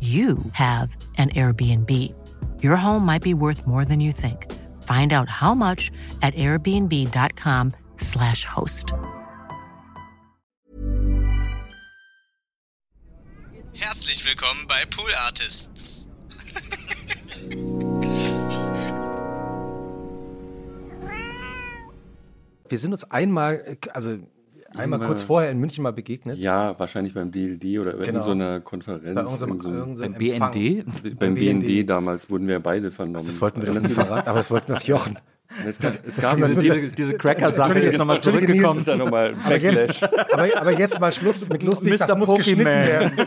you have an Airbnb. Your home might be worth more than you think. Find out how much at airbnb.com/slash host. Herzlich willkommen bei Pool Artists. Wir sind uns einmal, äh, also einmal kurz vorher in München mal begegnet. Ja, wahrscheinlich beim DLD oder Genau. in so einer Konferenz. Bei unserem, in so einem- Beim. BND? beim BND. BND damals wurden wir beide vernommen. Das wollten wir doch nicht verraten, aber das wollten wir Jochen. Es gab, es gab das diese, Diese, diese Cracker-Sache ist nochmal zurückgekommen. das ist ja nochmal Aber jetzt, aber, aber jetzt mal Schluss mit lustig, das Mr. muss Pokimane. geschnitten werden.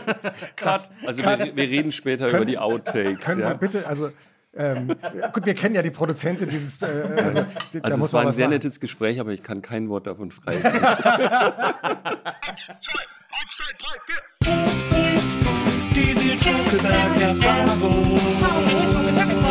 Cut. Also wir, wir reden später über die Outtakes. Können Ja? wir bitte, also ähm, gut, wir kennen ja die Produzentin dieses, äh, also, da Also muss es war ein sehr machen. nettes Gespräch, aber ich kann kein Wort davon freigeben.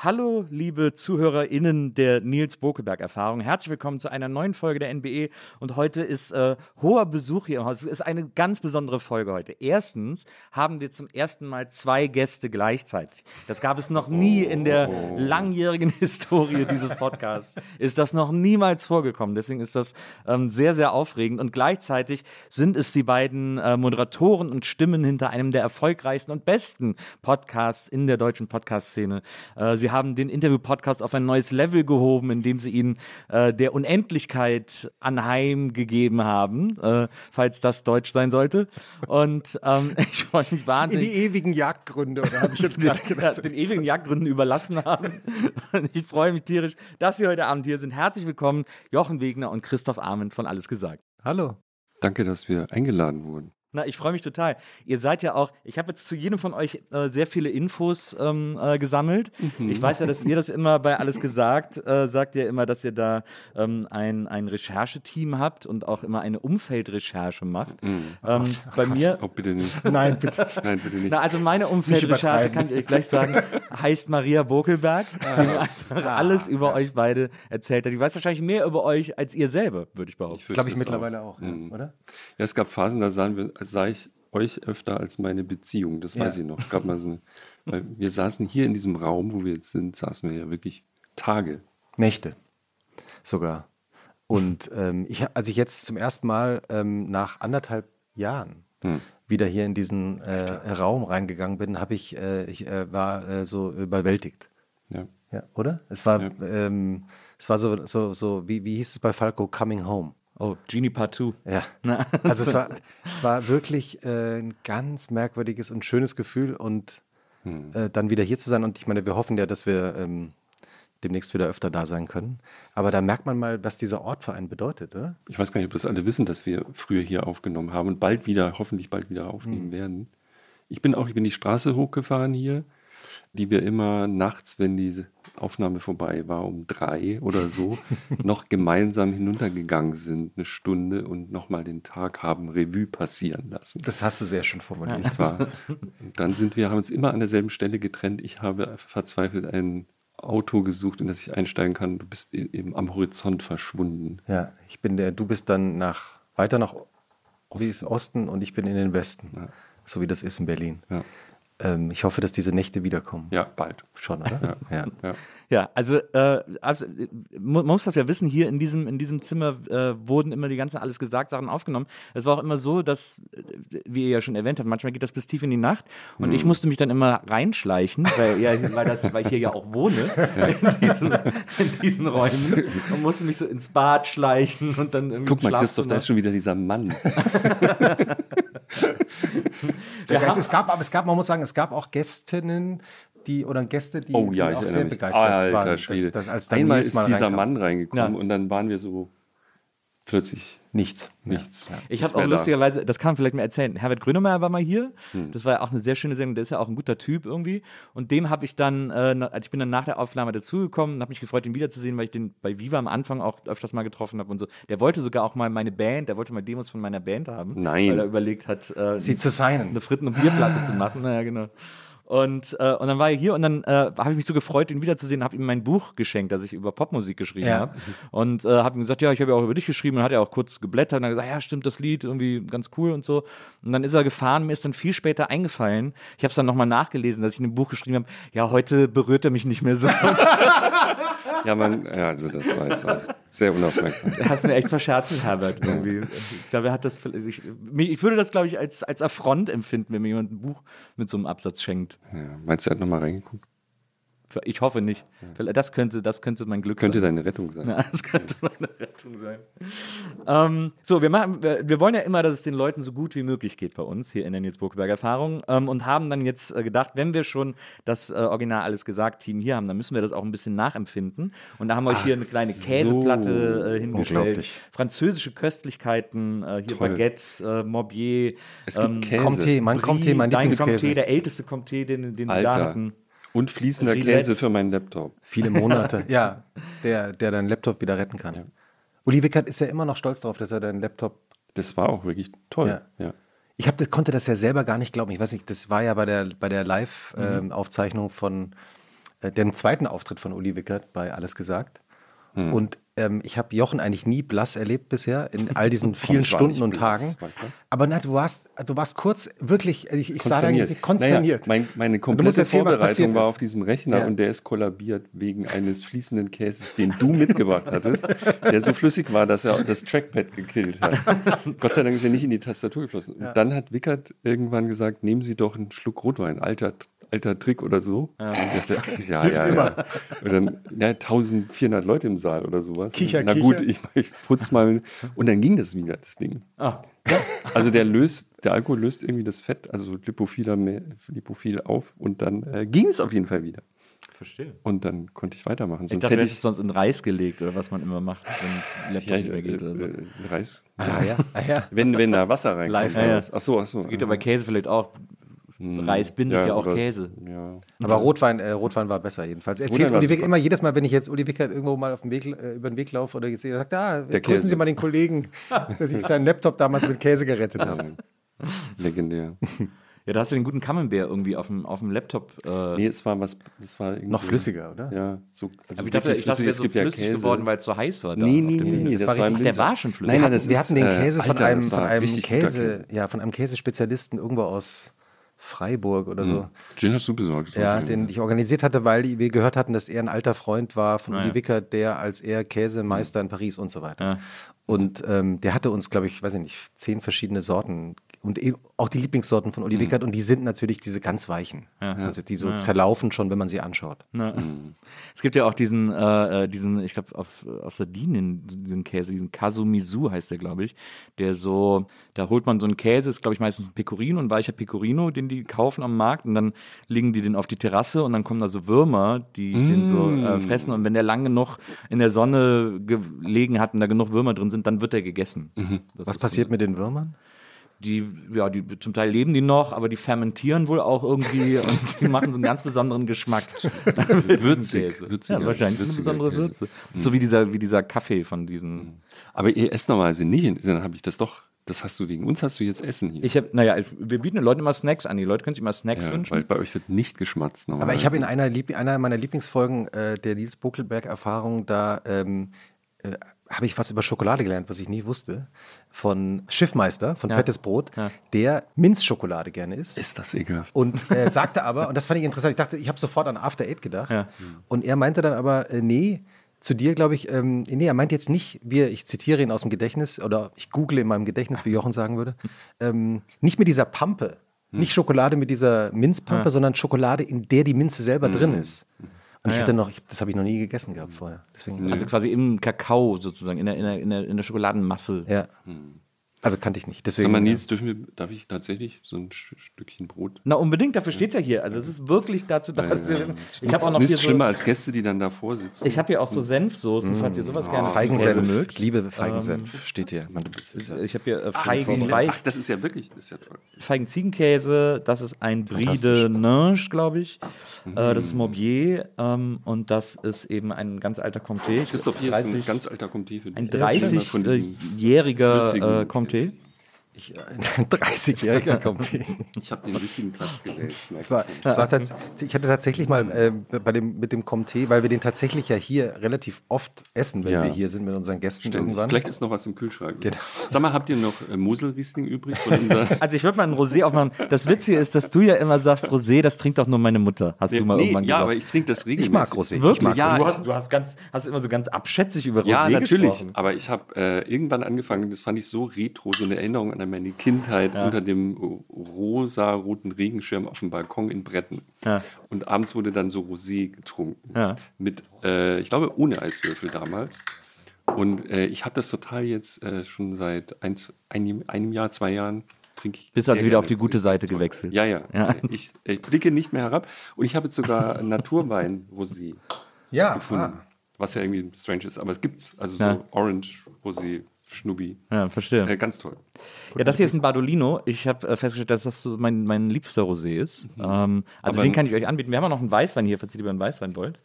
Hallo, liebe ZuhörerInnen der Nils Bokeberg-Erfahrung. Herzlich willkommen zu einer neuen Folge der NBE. Und heute ist äh, hoher Besuch hier im Haus. Es ist eine ganz besondere Folge heute. Erstens haben wir zum ersten Mal zwei Gäste gleichzeitig. Das gab es noch nie in der langjährigen Historie dieses Podcasts. Ist das noch niemals vorgekommen. Deswegen ist das ähm, sehr, sehr aufregend. Und gleichzeitig sind es die beiden äh, Moderatoren und Stimmen hinter einem der erfolgreichsten und besten Podcasts in der deutschen Podcast-Szene. Äh, sie haben den Interview-Podcast auf ein neues Level gehoben, indem sie ihn äh, der Unendlichkeit anheimgegeben haben, äh, falls das Deutsch sein sollte. Und ähm, ich freue mich In wahnsinnig. die ewigen Jagdgründe, oder habe ich jetzt gerade gedacht? den ewigen Jagdgründen überlassen haben. Und ich freue mich tierisch, dass Sie heute Abend hier sind. Herzlich willkommen, Jochen Wegner und Christoph Ahmed von Alles gesagt. Hallo. Danke, dass wir eingeladen wurden. Na, ich freue mich total. Ihr seid ja auch, ich habe jetzt zu jedem von euch äh, sehr viele Infos ähm, äh, gesammelt. Ich weiß ja, dass ihr das immer bei alles gesagt, äh, sagt ihr immer, dass ihr da ähm, ein, ein Rechercheteam habt und auch immer eine Umfeldrecherche macht. ähm, bei mir, Oh, bitte nicht. Nein, bitte. Nein, bitte nicht. na, also meine Umfeldrecherche, kann ich euch gleich sagen, heißt Maria Bokelberg, die mir einfach alles über euch beide erzählt hat. Die weiß wahrscheinlich mehr über euch als ihr selber, würde ich behaupten. fürchte Glaube ich mittlerweile auch, ja, Mhm. oder? Ja, es gab Phasen, da sahen wir, sah ich euch öfter als meine Beziehung. Das weiß Ja. ich noch. Es gab mal so eine, wir saßen hier in diesem Raum, wo wir jetzt sind, saßen wir ja wirklich Tage. Nächte sogar. Und ähm, ich, als ich jetzt zum ersten Mal ähm, nach anderthalb Jahren Hm. wieder hier in diesen äh, Raum reingegangen bin, habe ich, äh, ich äh, war äh, so überwältigt. Ja. Ja, oder? Es war, Ja. ähm, es war so, so, so wie, wie hieß es bei Falco, Coming Home. Oh, Genie Part 2. Ja. Na, Also es war, es war wirklich äh, ein ganz merkwürdiges und schönes Gefühl und äh, dann wieder hier zu sein. Und ich meine, wir hoffen ja, dass wir ähm, demnächst wieder öfter da sein können. Aber da merkt man mal, was dieser Ort für einen bedeutet, oder? Ich weiß gar nicht, ob das alle wissen, dass wir früher hier aufgenommen haben und bald wieder, hoffentlich bald wieder aufnehmen Hm. werden. Ich bin auch, ich bin die Straße hochgefahren hier, die wir immer nachts, wenn diese Aufnahme vorbei war, um drei oder so, noch gemeinsam hinuntergegangen sind, eine Stunde und nochmal den Tag haben Revue passieren lassen. Das hast du sehr schön formuliert. Nicht wahr? Und dann sind wir, haben uns immer an derselben Stelle getrennt. Ich habe verzweifelt ein Auto gesucht, in das ich einsteigen kann. Du bist eben am Horizont verschwunden. Ja, ich bin der, du bist dann nach, weiter nach ist Osten und ich bin in den Westen. So wie das ist in Berlin. Ja. Ähm, ich hoffe, dass diese Nächte wiederkommen. Ja, bald. Schon, oder? Ja. Ja. Ja, also äh, man muss das ja wissen, hier in diesem, in diesem Zimmer äh, wurden immer die ganzen alles gesagt Sachen aufgenommen. Es war auch immer so, dass, äh, wie ihr ja schon erwähnt habt, manchmal geht das bis tief in die Nacht und ich musste mich dann immer reinschleichen, weil, ja, weil, das, weil ich hier ja auch wohne, in, diesen, in diesen Räumen und musste mich so ins Bad schleichen und dann irgendwie Guck mal, Christoph, da ist schon wieder dieser Mann. Geist, es gab, aber es gab, man muss sagen, es gab auch Gästinnen, die oder Gäste, die, Oh ja, die auch sehr mich. begeistert Alter waren. dass- Schwede. dass- als Einmal ist dieser reinkam. Mann reingekommen Ja. und dann waren wir so plötzlich Nichts. nichts. Ich nicht habe auch lustigerweise, das kann man vielleicht mal erzählen, Herbert Grönemeyer war mal hier. Hm. Das war ja auch eine sehr schöne Sendung, der ist ja auch ein guter Typ irgendwie. Und dem habe ich dann, äh, also ich bin dann nach der Aufnahme dazugekommen und habe mich gefreut, ihn wiederzusehen, weil ich den bei Viva am Anfang auch öfters mal getroffen habe und so. Der wollte sogar auch mal meine Band, der wollte mal Demos von meiner Band haben. Nein. Weil er überlegt hat, äh, Sie zu signen. eine Fritten- und Bierplatte zu machen. Naja, genau. Und, äh, und dann war er hier und dann äh, habe ich mich so gefreut, ihn wiederzusehen, habe ihm mein Buch geschenkt, das ich über Popmusik geschrieben Ja. habe. Und äh, habe ihm gesagt, ja, ich habe ja auch über dich geschrieben und hat er auch kurz geblättert und dann gesagt, ja, stimmt, das Lied, irgendwie ganz cool und so. Und dann ist er gefahren, mir ist dann viel später eingefallen, ich habe es dann nochmal nachgelesen, dass ich in dem Buch geschrieben habe, ja, heute berührt er mich nicht mehr so. Ja, man, ja, also das war jetzt was sehr unaufmerksam. Da hast du mir echt verscherzt Herbert irgendwie. Ich glaube, er hat das, ich, ich würde das, glaube ich, als, als Affront empfinden, wenn mir jemand ein Buch mit so einem Absatz schenkt. Ja, meinst du, er hat nochmal reingeguckt? Ich hoffe nicht. Das könnte, das könnte mein Glück Könnte sein. deine Rettung sein. Ja, das könnte meine Rettung sein. Ähm, so, wir, machen, wir, wollen ja immer, dass es den Leuten so gut wie möglich geht bei uns hier in der Nils Burkeberg Erfahrung ähm, und haben dann jetzt äh, gedacht, wenn wir schon das äh, Original alles gesagt Team hier haben, dann müssen wir das auch ein bisschen nachempfinden. Und da haben wir euch hier eine kleine so. Käseplatte äh, hingestellt, Unglaublich. französische Köstlichkeiten, äh, hier Toll. Baguette, äh, Morbier, Es gibt ähm, Käse. Comté, mein Comté, mein dein Lieblingskäse. Comté, der älteste Comté, den, den wir da hatten. Und fließender Rillette. Käse für meinen Laptop. Viele Monate. ja, der, der deinen Laptop wieder retten kann. Uli Wickert ist ja immer noch stolz darauf, dass er deinen Laptop. Das war auch wirklich toll. Ja. Ja. Ich hab, das, konnte das ja selber gar nicht glauben. Ich weiß nicht, das war ja bei der, bei der Live-Aufzeichnung von äh, dem zweiten Auftritt von Uli Wickert bei Alles gesagt. Und ähm, ich habe Jochen eigentlich nie blass erlebt bisher in all diesen vielen Stunden und Tagen. Aber na, du warst, du warst kurz wirklich, ich, ich sah dein Gesicht konsterniert. Naja, mein, meine komplette erzählen, Vorbereitung war auf diesem Rechner Ja. und der ist kollabiert wegen eines fließenden Käses, den du mitgebracht hattest, der so flüssig war, dass er das Trackpad gekillt hat. Gott sei Dank ist er nicht in die Tastatur geflossen. Und dann hat Wickert irgendwann gesagt, nehmen Sie doch einen Schluck Rotwein, alter, alter Trick oder so. Ja, ich dachte, ach, ja, ja, ja. Und dann ja, 1400 Leute im Saal oder sowas. Kicher, Na kicher. gut, ich, ich putz mal. Und dann ging das wieder, das Ding. Ah, Also der löst, der Alkohol löst irgendwie das Fett, also lipophiler, lipophil auf und dann äh, ging es auf jeden Fall wieder. verstehe. Und dann konnte ich weitermachen. Ich Sonst dachte, du hätte ich es sonst in Reis gelegt oder was man immer macht, wenn Laptop ja, nicht mehr äh, geht. Oder so. äh, Reis. ah, ja. Ah, ja. Wenn, wenn da Wasser reinkommt. Live, oder ja. was? Ach so, ach so. Geht ja bei Käse vielleicht auch. Reis bindet ja, auch oder- Käse. Ja. Aber Rotwein, äh, Rotwein war besser jedenfalls. Erzählt Uli Wickert super. immer jedes Mal, wenn ich jetzt Uli Wickert irgendwo mal auf dem Weg, äh, über den Weg laufe oder gesehen habe, sagt, ah, grüßen Käse. Sie mal den Kollegen, dass ich seinen Laptop damals mit Käse gerettet habe. Legendär. Ja, da hast du den guten Camembert irgendwie auf dem, auf dem Laptop. Äh, Nee, es war was, das war irgendwie Noch so- flüssiger, oder? Ja, so, also aber ich dachte, ich dachte, der Es so gibt ja flüssig Käse. geworden, weil es so heiß war. Nee, nee, nee, nee, Das das war richtig- der war schon flüssig. Nein, nein, Wir das hatten, wir ist, hatten den äh, Käse von Alter, einem, von einem Käse, ja, von einem Käsespezialisten irgendwo aus Freiburg oder so. Gin hast du besorgt. Ja, den ich organisiert hatte, weil wir gehört hatten, dass er ein alter Freund war von Ah, Uli ja. Wickert, der als er Käsemeister in Paris und so weiter. Ja. Und ähm, der hatte uns, glaube ich, weiß ich nicht, zehn verschiedene Sorten und eben auch die Lieblingssorten von Uli Mhm. Wickert und die sind natürlich diese ganz weichen. Also die so zerlaufen schon, wenn man sie anschaut. Ne? Es gibt ja auch diesen, äh, äh, diesen ich glaube, auf, auf Sardinien, diesen Käse, diesen Kasumisu heißt der, glaube ich, der so, da holt man so einen Käse, ist, glaube ich, meistens ein Pecorino, ein weicher Pecorino, den die kaufen am Markt und dann legen die den auf die Terrasse und dann kommen da so Würmer, die den so äh, fressen und wenn der lang genug in der Sonne gelegen hat und da genug Würmer drin sind, dann wird er gegessen. Das Was passiert mit den Würmern? Die, ja, die zum Teil leben die noch, aber die fermentieren wohl auch irgendwie und die machen so einen ganz besonderen Geschmack. Würzig, Käse. würziger- ja, wahrscheinlich eine besondere Käse. Würze. So wie dieser, wie dieser Kaffee von diesen. Aber ihr esst normalerweise nicht, dann habe ich das doch, das hast du wegen uns, hast du jetzt Essen hier. Ich habe, naja, wir bieten den Leuten immer Snacks an. Die Leute können sich immer Snacks ja, wünschen. weil bei euch wird nicht geschmatzt Aber ich habe in normalerweise. einer, Liebl einer meiner Lieblingsfolgen äh, der Nils Buckelberg-Erfahrung da ähm, äh, habe ich was über Schokolade gelernt, was ich nie wusste. Von Schiffmeister, von Ja. Fettes Brot, Ja. der Minzschokolade gerne isst. Ist das ekelhaft? Und äh, sagte aber, und das fand ich interessant, ich dachte, ich habe sofort an After Eight gedacht. Ja. Und er meinte dann aber, äh, nee, zu dir glaube ich, ähm, nee, er meint jetzt nicht, wir, ich zitiere ihn aus dem Gedächtnis oder ich google in meinem Gedächtnis, wie Jochen sagen würde, ähm, nicht mit dieser Pampe, nicht Schokolade mit dieser Minzpampe, sondern Schokolade, in der die Minze selber drin ist. Und ich ja. hatte noch, ich, das habe ich noch nie gegessen gehabt vorher. Deswegen, Also quasi im Kakao sozusagen, in der, in der, in der, in der Schokoladenmasse. ja. Also kannte ich nicht. Deswegen, Sag mal, Nils, dürfen wir, darf ich tatsächlich so ein Sch- Stückchen Brot? Na, unbedingt, dafür steht es ja hier. Also es ist wirklich dazu da. dass wir wissen. Ich habe auch noch Nichts hier schlimmer so, als Gäste, die dann davor sitzen. ich habe hier auch so Senfsoßen, falls ihr sowas gerne äh, Feigensenf. Mögt. Ich liebe Feigensenf. Steht hier. Man, ja- Ich habe hier äh, Ach, Feigen, Ach, das ist ja wirklich, das ist ja toll. Feigen-Ziegenkäse, das ist ein Brie de Nange, glaube ich. Äh, das ist Morbier ähm, und das ist eben ein ganz alter Comté. Christoph, hier 30, ist ein ganz alter Comté für dich. ein Von diesem, 30-jähriger flüssigen- äh, Comté. société ich, ein 30-Jähriger kommt hier. ich habe den richtigen Platz gewählt. das war, tats ich hatte tatsächlich mal äh, bei dem, mit dem Comté, weil wir den tatsächlich ja hier relativ oft essen, wenn Ja. wir hier sind mit unseren Gästen Ständig. irgendwann. Vielleicht ist noch was im Kühlschrank. Genau. Sag mal, habt ihr noch äh, Moselriesling übrig. Also ich würde mal ein Rosé aufmachen. Das Witzige ist, dass du ja immer sagst, Rosé, das trinkt doch nur meine Mutter. Hast du mal nee, irgendwann ja, gesagt. aber ich trinke das regelmäßig. Ich mag Rosé. Wirklich? Ich mag Ja, du, ich- hast, du hast, ganz, hast immer so ganz abschätzig über Rosé Ja, natürlich. gesprochen. Aber ich habe äh, irgendwann angefangen, das fand ich so retro, so eine Erinnerung an meine Kindheit unter dem rosa-roten Regenschirm auf dem Balkon in Bretten. Ja. Und abends wurde dann so Rosé getrunken. Ja. Mit, äh, ich glaube, ohne Eiswürfel damals. Und äh, ich habe das total jetzt äh, schon seit ein, einem, einem Jahr, zwei Jahren trinke ich. Bist also wieder auf die gute. Seite toll. gewechselt. Ja, ja. Ja. Ich, ich blicke nicht mehr herab. Und ich habe jetzt sogar Naturwein-Rosé Ja, gefunden. ah. Was ja irgendwie strange ist, aber es gibt's. Also Ja. so Orange, Rosé, Schnubbi. Ja, verstehe. Äh, ganz toll. Ja, das hier ist ein Bardolino. Ich habe äh, festgestellt, dass das so mein, mein liebster Rosé ist. Ähm, also Mhm. Aber- den kann ich euch anbieten. Wir haben auch noch einen Weißwein hier, falls ihr lieber einen Weißwein wollt.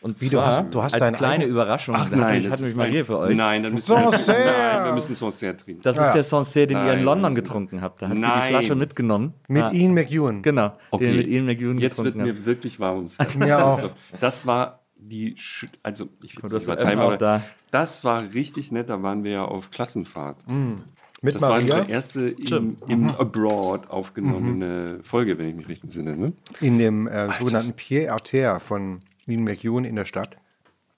Und Wie, du zwar hast- du hast als kleine eigenen- Überraschung. Ach hat nein, mich, das hat mich ist mal hier für euch. Nein, dann müssen wir, nein, wir müssen Sancerre trinken. Das ist Ja. der Sancerre, den ihr Nein, in London getrunken habt. Da hat sie Nein. die Flasche mitgenommen. Mit ja. Ian McEwan. Genau, okay, den mit Ian McEwan jetzt wird mir wirklich warm ums Herz. Also, das war die, also ich will hast nicht aber da. das war richtig nett. Da waren wir ja auf Klassenfahrt. Mit Das war Maria unsere erste im, im Abroad aufgenommene Folge, wenn ich mich richtig entsinne. Ne? In dem äh, sogenannten Pied Arter von Ian McEwan in der Stadt.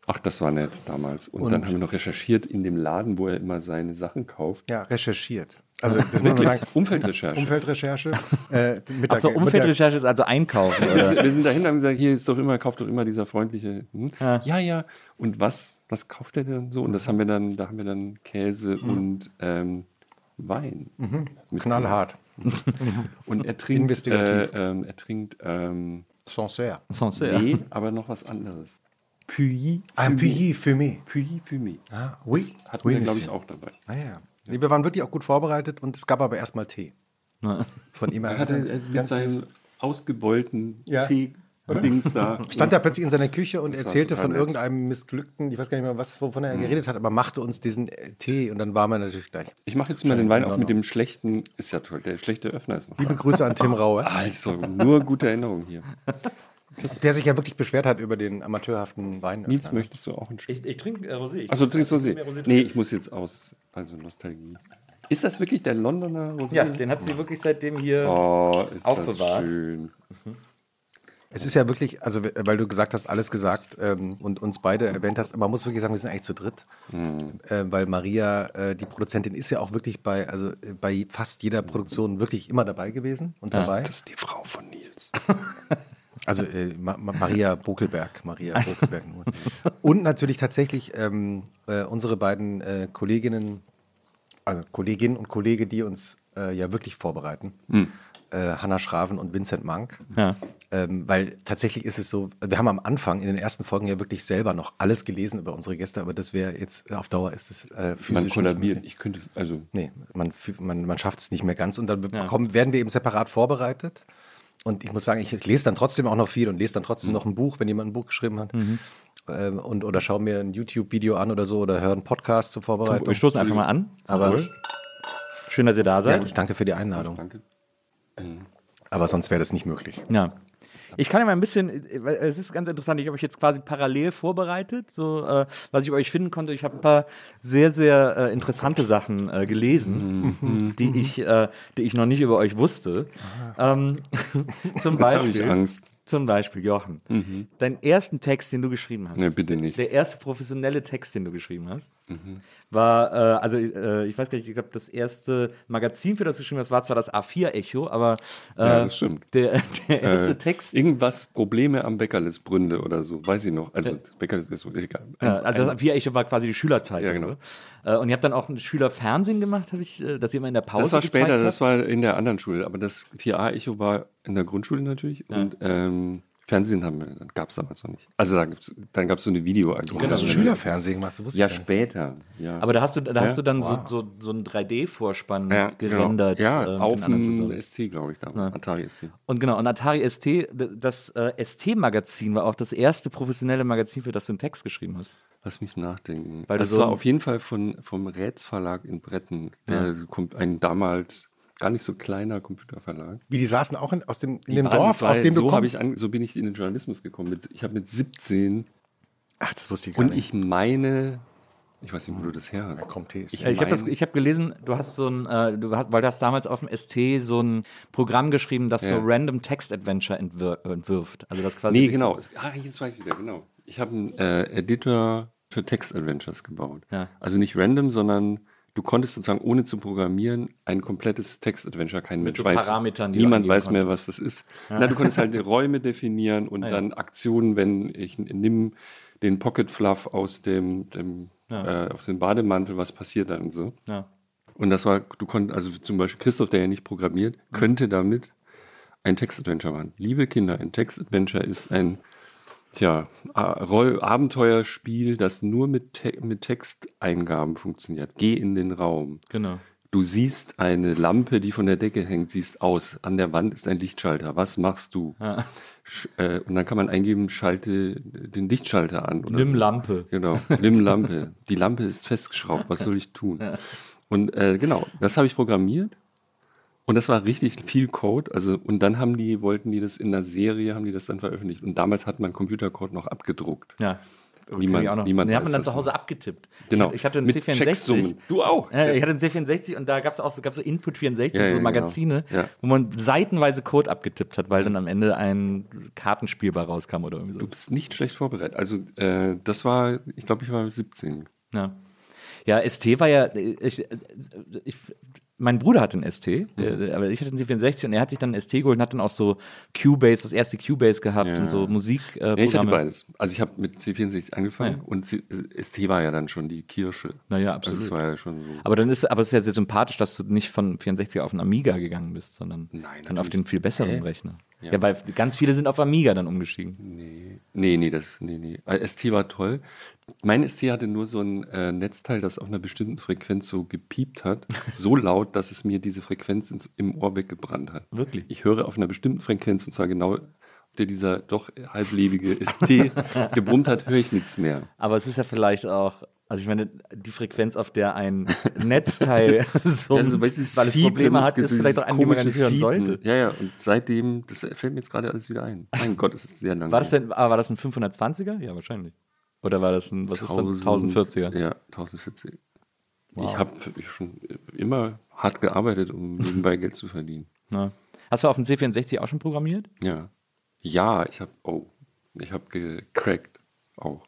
Ach, das war nett damals. Und, Und- dann haben wir noch recherchiert in dem Laden, wo er immer seine Sachen kauft. Ja, recherchiert. Also das muss man sagen. Umfeldrecherche. Umfeldrecherche. Äh, Achso, Umfeldrecherche ist also einkaufen. Wir Oder? sind, wir sind dahin und haben gesagt, hier ist doch immer, kauft doch immer dieser freundliche. Hm? Ja. ja, Und was, was kauft er denn so? Und das haben wir dann, da haben wir dann Käse und ähm, Wein. mit- Knallhart. Und er trinkt, Investigativ. äh, ähm, er trinkt, ähm, Sancerre. Sancerre. nee, aber noch was anderes. Puy. Ein Puy Fumé. Puy Fumé. Ah, oui. Hatten oui, wir, glaube ich, auch dabei. Ah, ja. Nee, wir waren wirklich auch gut vorbereitet und es gab aber erstmal Tee. Von ihm. Er hatte mit Ganz seinem ausgebeulten Ja. Tee-Dings da. Stand da plötzlich in seiner Küche und Das erzählte von nett. irgendeinem missglückten, ich weiß gar nicht mehr, was, wovon er geredet hat, aber machte uns diesen äh, Tee und dann war man natürlich gleich. Ich mache jetzt mal den Wein auf mit dem schlechten, ist ja toll, der schlechte Öffner ist noch. Liebe Grüße an Tim Raue, Also, nur gute Erinnerungen hier. Der sich ja wirklich beschwert hat über den amateurhaften Wein. Nils, möchtest du auch ein Stück? Ich, ich trinke äh, Rosé. Achso, du trinkst Rosé. Rosé Nee, ich muss jetzt aus. Also Nostalgie. Ist das wirklich der Londoner Rosé? Ja, den hat sie wirklich seitdem hier. Oh, ist Aufbewahrt. das schön. Es ist ja wirklich, also weil du gesagt hast, alles gesagt ähm, und uns beide erwähnt hast, man muss wirklich sagen, wir sind eigentlich zu dritt. Äh, weil Maria, äh, die Produzentin, ist ja auch wirklich bei, also äh, bei fast jeder Produktion wirklich immer dabei gewesen und dabei. Das ist die Frau von Nils. Also äh, Ma Ma Maria Bokelberg, Maria Bokelberg nur. Und natürlich tatsächlich ähm, äh, unsere beiden äh, Kolleginnen, also Kolleginnen und Kollege, die uns äh, ja wirklich vorbereiten. Äh, Hanna Schraven und Vincent Mank. Ja. Ähm, weil tatsächlich ist es so, wir haben am Anfang in den ersten Folgen ja wirklich selber noch alles gelesen über unsere Gäste, aber das wäre jetzt auf Dauer ist es äh, physisch Man kollabiert. Ich könnte es, also. Nee, man, man, man schafft es nicht mehr ganz und dann Ja. bekommen, werden wir eben separat vorbereitet. Und ich muss sagen, ich lese dann trotzdem auch noch viel und lese dann Mhm. trotzdem noch ein Buch, wenn jemand ein Buch geschrieben hat. Ähm, und, oder schaue mir ein YouTube-Video an oder so oder höre einen Podcast zur Vorbereitung. Wir stoßen einfach mal an. Aber Schön, dass ihr da ja, seid. ich danke für die Einladung. Danke. Aber sonst wäre das nicht möglich. Ja. Ich kann ja mal ein bisschen, es ist ganz interessant, ich habe euch jetzt quasi parallel vorbereitet, so äh, was ich über euch finden konnte. Ich habe ein paar sehr, sehr äh, interessante Sachen äh, gelesen, mhm. die, ich, äh, die ich noch nicht über euch wusste. Ähm, zum Jetzt habe ich Angst. Zum Beispiel, Jochen, mhm. deinen ersten Text, den du geschrieben hast. Ne, bitte nicht. Der erste professionelle Text, den du geschrieben hast, mhm. war, äh, also äh, ich weiß gar nicht, ich glaube, das erste Magazin, für das du geschrieben hast, war zwar das A4-Echo, aber äh, ja, das stimmt. Der, der erste äh, Text. Irgendwas, Probleme am Bäckerlisbründe oder so, weiß ich noch. Also, Bäckerlis ist egal. Ein, ja, also das A4-Echo war quasi die Schülerzeit. Ja, genau. Äh, und ihr habt dann auch ein Schülerfernsehen gemacht, habe ich, äh, dass ihr immer in der Pause Das war später, das war in der anderen Schule, aber das 4a-Echo war in der Grundschule natürlich. Ja. Und ähm, Fernsehen haben wir, gab es damals noch nicht. Also da dann gab es so eine Videoagentur. Du hast ein Schülerfernsehen gemacht, das Ja, später. Ja. Aber da hast du, da ja? hast du dann wow. so, so, so einen 3D-Vorspann ja, gerendert. Genau. Ja, ähm, auf dem ST, glaube ich, da. Ja. Atari ST. Und genau, und Atari ST, das äh, ST-Magazin war auch das erste professionelle Magazin, für das du einen Text geschrieben hast. Lass mich nachdenken. Weil das so war auf jeden Fall von, vom Rätz Verlag in Bretten. Der kommt ein damals gar nicht so kleiner Computerverlag. Wie die saßen auch in, aus dem, in dem Dorf, aus dem so du kommst? Ich an, so bin ich in den Journalismus gekommen. Ich habe mit 17. Ach, das wusste ich gar und nicht. Und ich meine, ich weiß nicht, wo du das her hast. Kommt ich, ich habe hab gelesen, du hast so ein, äh, du hast, weil du hast damals auf dem ST so ein Programm geschrieben, das ja. so Random Text Adventure entwir entwirft. Also das quasi. Nee, genau. So ah, jetzt weiß ich wieder, genau. Ich habe einen äh, Editor für Text Adventures gebaut. Ja. Also nicht random, sondern du konntest sozusagen ohne zu programmieren ein komplettes Text-Adventure, kein Mensch weiß. Parametern, niemand weiß mehr, was das ist. Ja. Na, du konntest halt die Räume definieren und ah, ja. dann Aktionen, wenn ich nimm den Pocket Fluff aus dem, dem ja. äh, aus dem Bademantel, was passiert dann und so. Und das war, du konntest, also zum Beispiel Christoph, der ja nicht programmiert, könnte damit ein Text-Adventure machen. Liebe Kinder, ein Text-Adventure ist ein Tja, Abenteuerspiel, das nur mit, Te mit Texteingaben funktioniert. Geh in den Raum. Genau. Du siehst eine Lampe, die von der Decke hängt, siehst aus. An der Wand ist ein Lichtschalter. Was machst du? Ja. Äh, und dann kann man eingeben, schalte den Lichtschalter an. Nimm so. Lampe. Genau, nimm Lampe. Die Lampe ist festgeschraubt. Was soll ich tun? Ja. Und äh, genau, das habe ich programmiert. Und das war richtig viel Code. Also, und dann haben die, wollten die das in der Serie, haben die das dann veröffentlicht. Und damals hat man Computercode noch abgedruckt. Ja. Niemand, auch noch. niemand Den hat man dann zu Hause abgetippt. Genau. Ich hatte einen C64. Du auch. Ja, ich hatte einen C64 und da gab es auch so, gab's so Input 64, ja, so genau. Magazine, genau. wo man seitenweise Code abgetippt hat, weil dann am Ende ein Kartenspiel bei rauskam oder irgendwie so. Du bist nicht schlecht vorbereitet. Also, äh, das war, ich glaube, ich war 17. Ja. Ja, ST war ja, ich, ich, mein Bruder hat einen ST, der, mhm. aber ich hatte einen C64 und er hat sich dann einen ST geholt und hat dann auch so Cubase, das erste Cubase gehabt ja. und so Musik. Äh, ja, ich hatte beides. Also ich habe mit C64 angefangen ja. und C ST war ja dann schon die Kirsche. Naja, absolut. Also ja so. Aber dann ist, aber es ist ja sehr sympathisch, dass du nicht von 64 auf einen Amiga gegangen bist, sondern Nein, dann auf den viel besseren Hä? Rechner. Ja. ja. weil ganz viele sind auf Amiga dann umgestiegen. Nee, nee, nee, das, nee, nee. Äh, ST war toll. Mein ST hatte nur so ein äh, Netzteil, das auf einer bestimmten Frequenz so gepiept hat. So laut, dass es mir diese Frequenz ins, im Ohr weggebrannt hat. Wirklich? Ich höre auf einer bestimmten Frequenz, und zwar genau der dieser doch halblebige ST gebrummt hat, höre ich nichts mehr. Aber es ist ja vielleicht auch also ich meine, die Frequenz, auf der ein Netzteil so, also, weil es Probleme hat, ist vielleicht auch eine, die man gar nicht hören sollte. Ja, ja, und seitdem, das fällt mir jetzt gerade alles wieder ein. Mein Gott, es ist sehr lang. War das denn, aber war das ein 520er? Ja, wahrscheinlich. Oder war das ein, was 1000, ist das, 1040er? Ja, 1040. Wow. Ich habe schon immer hart gearbeitet, um nebenbei Geld zu verdienen. Na. Hast du auf dem C64 auch schon programmiert? Ja. Ja, ich habe, oh, ich habe gecrackt auch.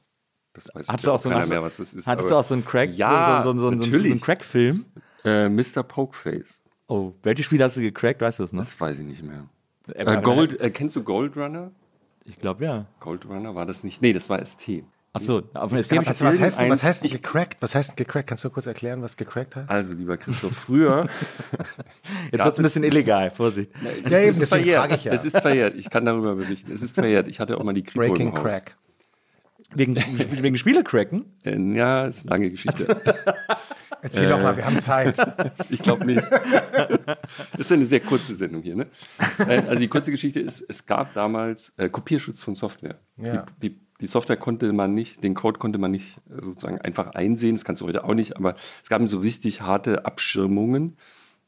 Das weiß hattest auch, so keiner mehr, was das ist. Hattest du auch so einen Crack, ja, so, so, so, so, so einen Crack-Film? Äh, Mr. Pokeface. Oh, welches Spiel hast du gecrackt, weißt du das noch? Das weiß ich nicht mehr. Äh, äh Gold, äh, kennst du Gold Runner? Ich glaube ja. Gold Runner war das nicht? Nee, das war ST. Achso, auf dem ST was, was, heißt, was heißt gecrackt? Was heißt gecrackt? Kannst du kurz erklären, was gecrackt heißt? Also, lieber Christoph, früher. Jetzt wird es ein bisschen illegal, Vorsicht. Ja, eben, deswegen frage ich ja. Es ist verjährt, ich kann darüber berichten. Es ist verjährt. Ich hatte auch mal die Kripo Breaking Crack. Wegen, wegen Spielecracken? Äh, ja, ist eine lange Geschichte. Erzähl äh, doch mal, wir haben Zeit. ich glaube nicht. Das ist eine sehr kurze Sendung hier. Ne? Äh, also die kurze Geschichte ist, es gab damals äh, Kopierschutz von Software. Ja. Die, die, die, Software konnte man nicht, den Code konnte man nicht sozusagen einfach einsehen, das kannst du heute auch nicht, aber es gab so richtig harte Abschirmungen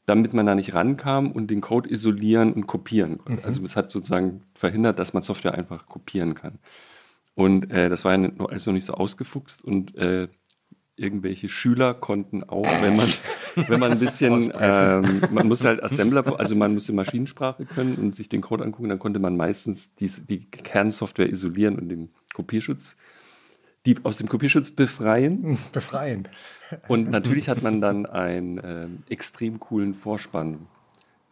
damit man da nicht rankam und den Code isolieren und kopieren konnte. Mhm. Also es hat sozusagen verhindert, dass man Software einfach kopieren kann. Und äh, das war ja alles noch nicht so ausgefuchst und äh, irgendwelche Schüler konnten auch, wenn man, wenn man ein bisschen, ähm, man muss halt Assembler, also man muss die Maschinensprache können und sich den Code angucken, dann konnte man meistens die, die Kernsoftware isolieren und den Kopierschutz, die aus dem Kopierschutz befreien. Befreien. Und natürlich hat man dann einen äh, extrem coolen Vorspann.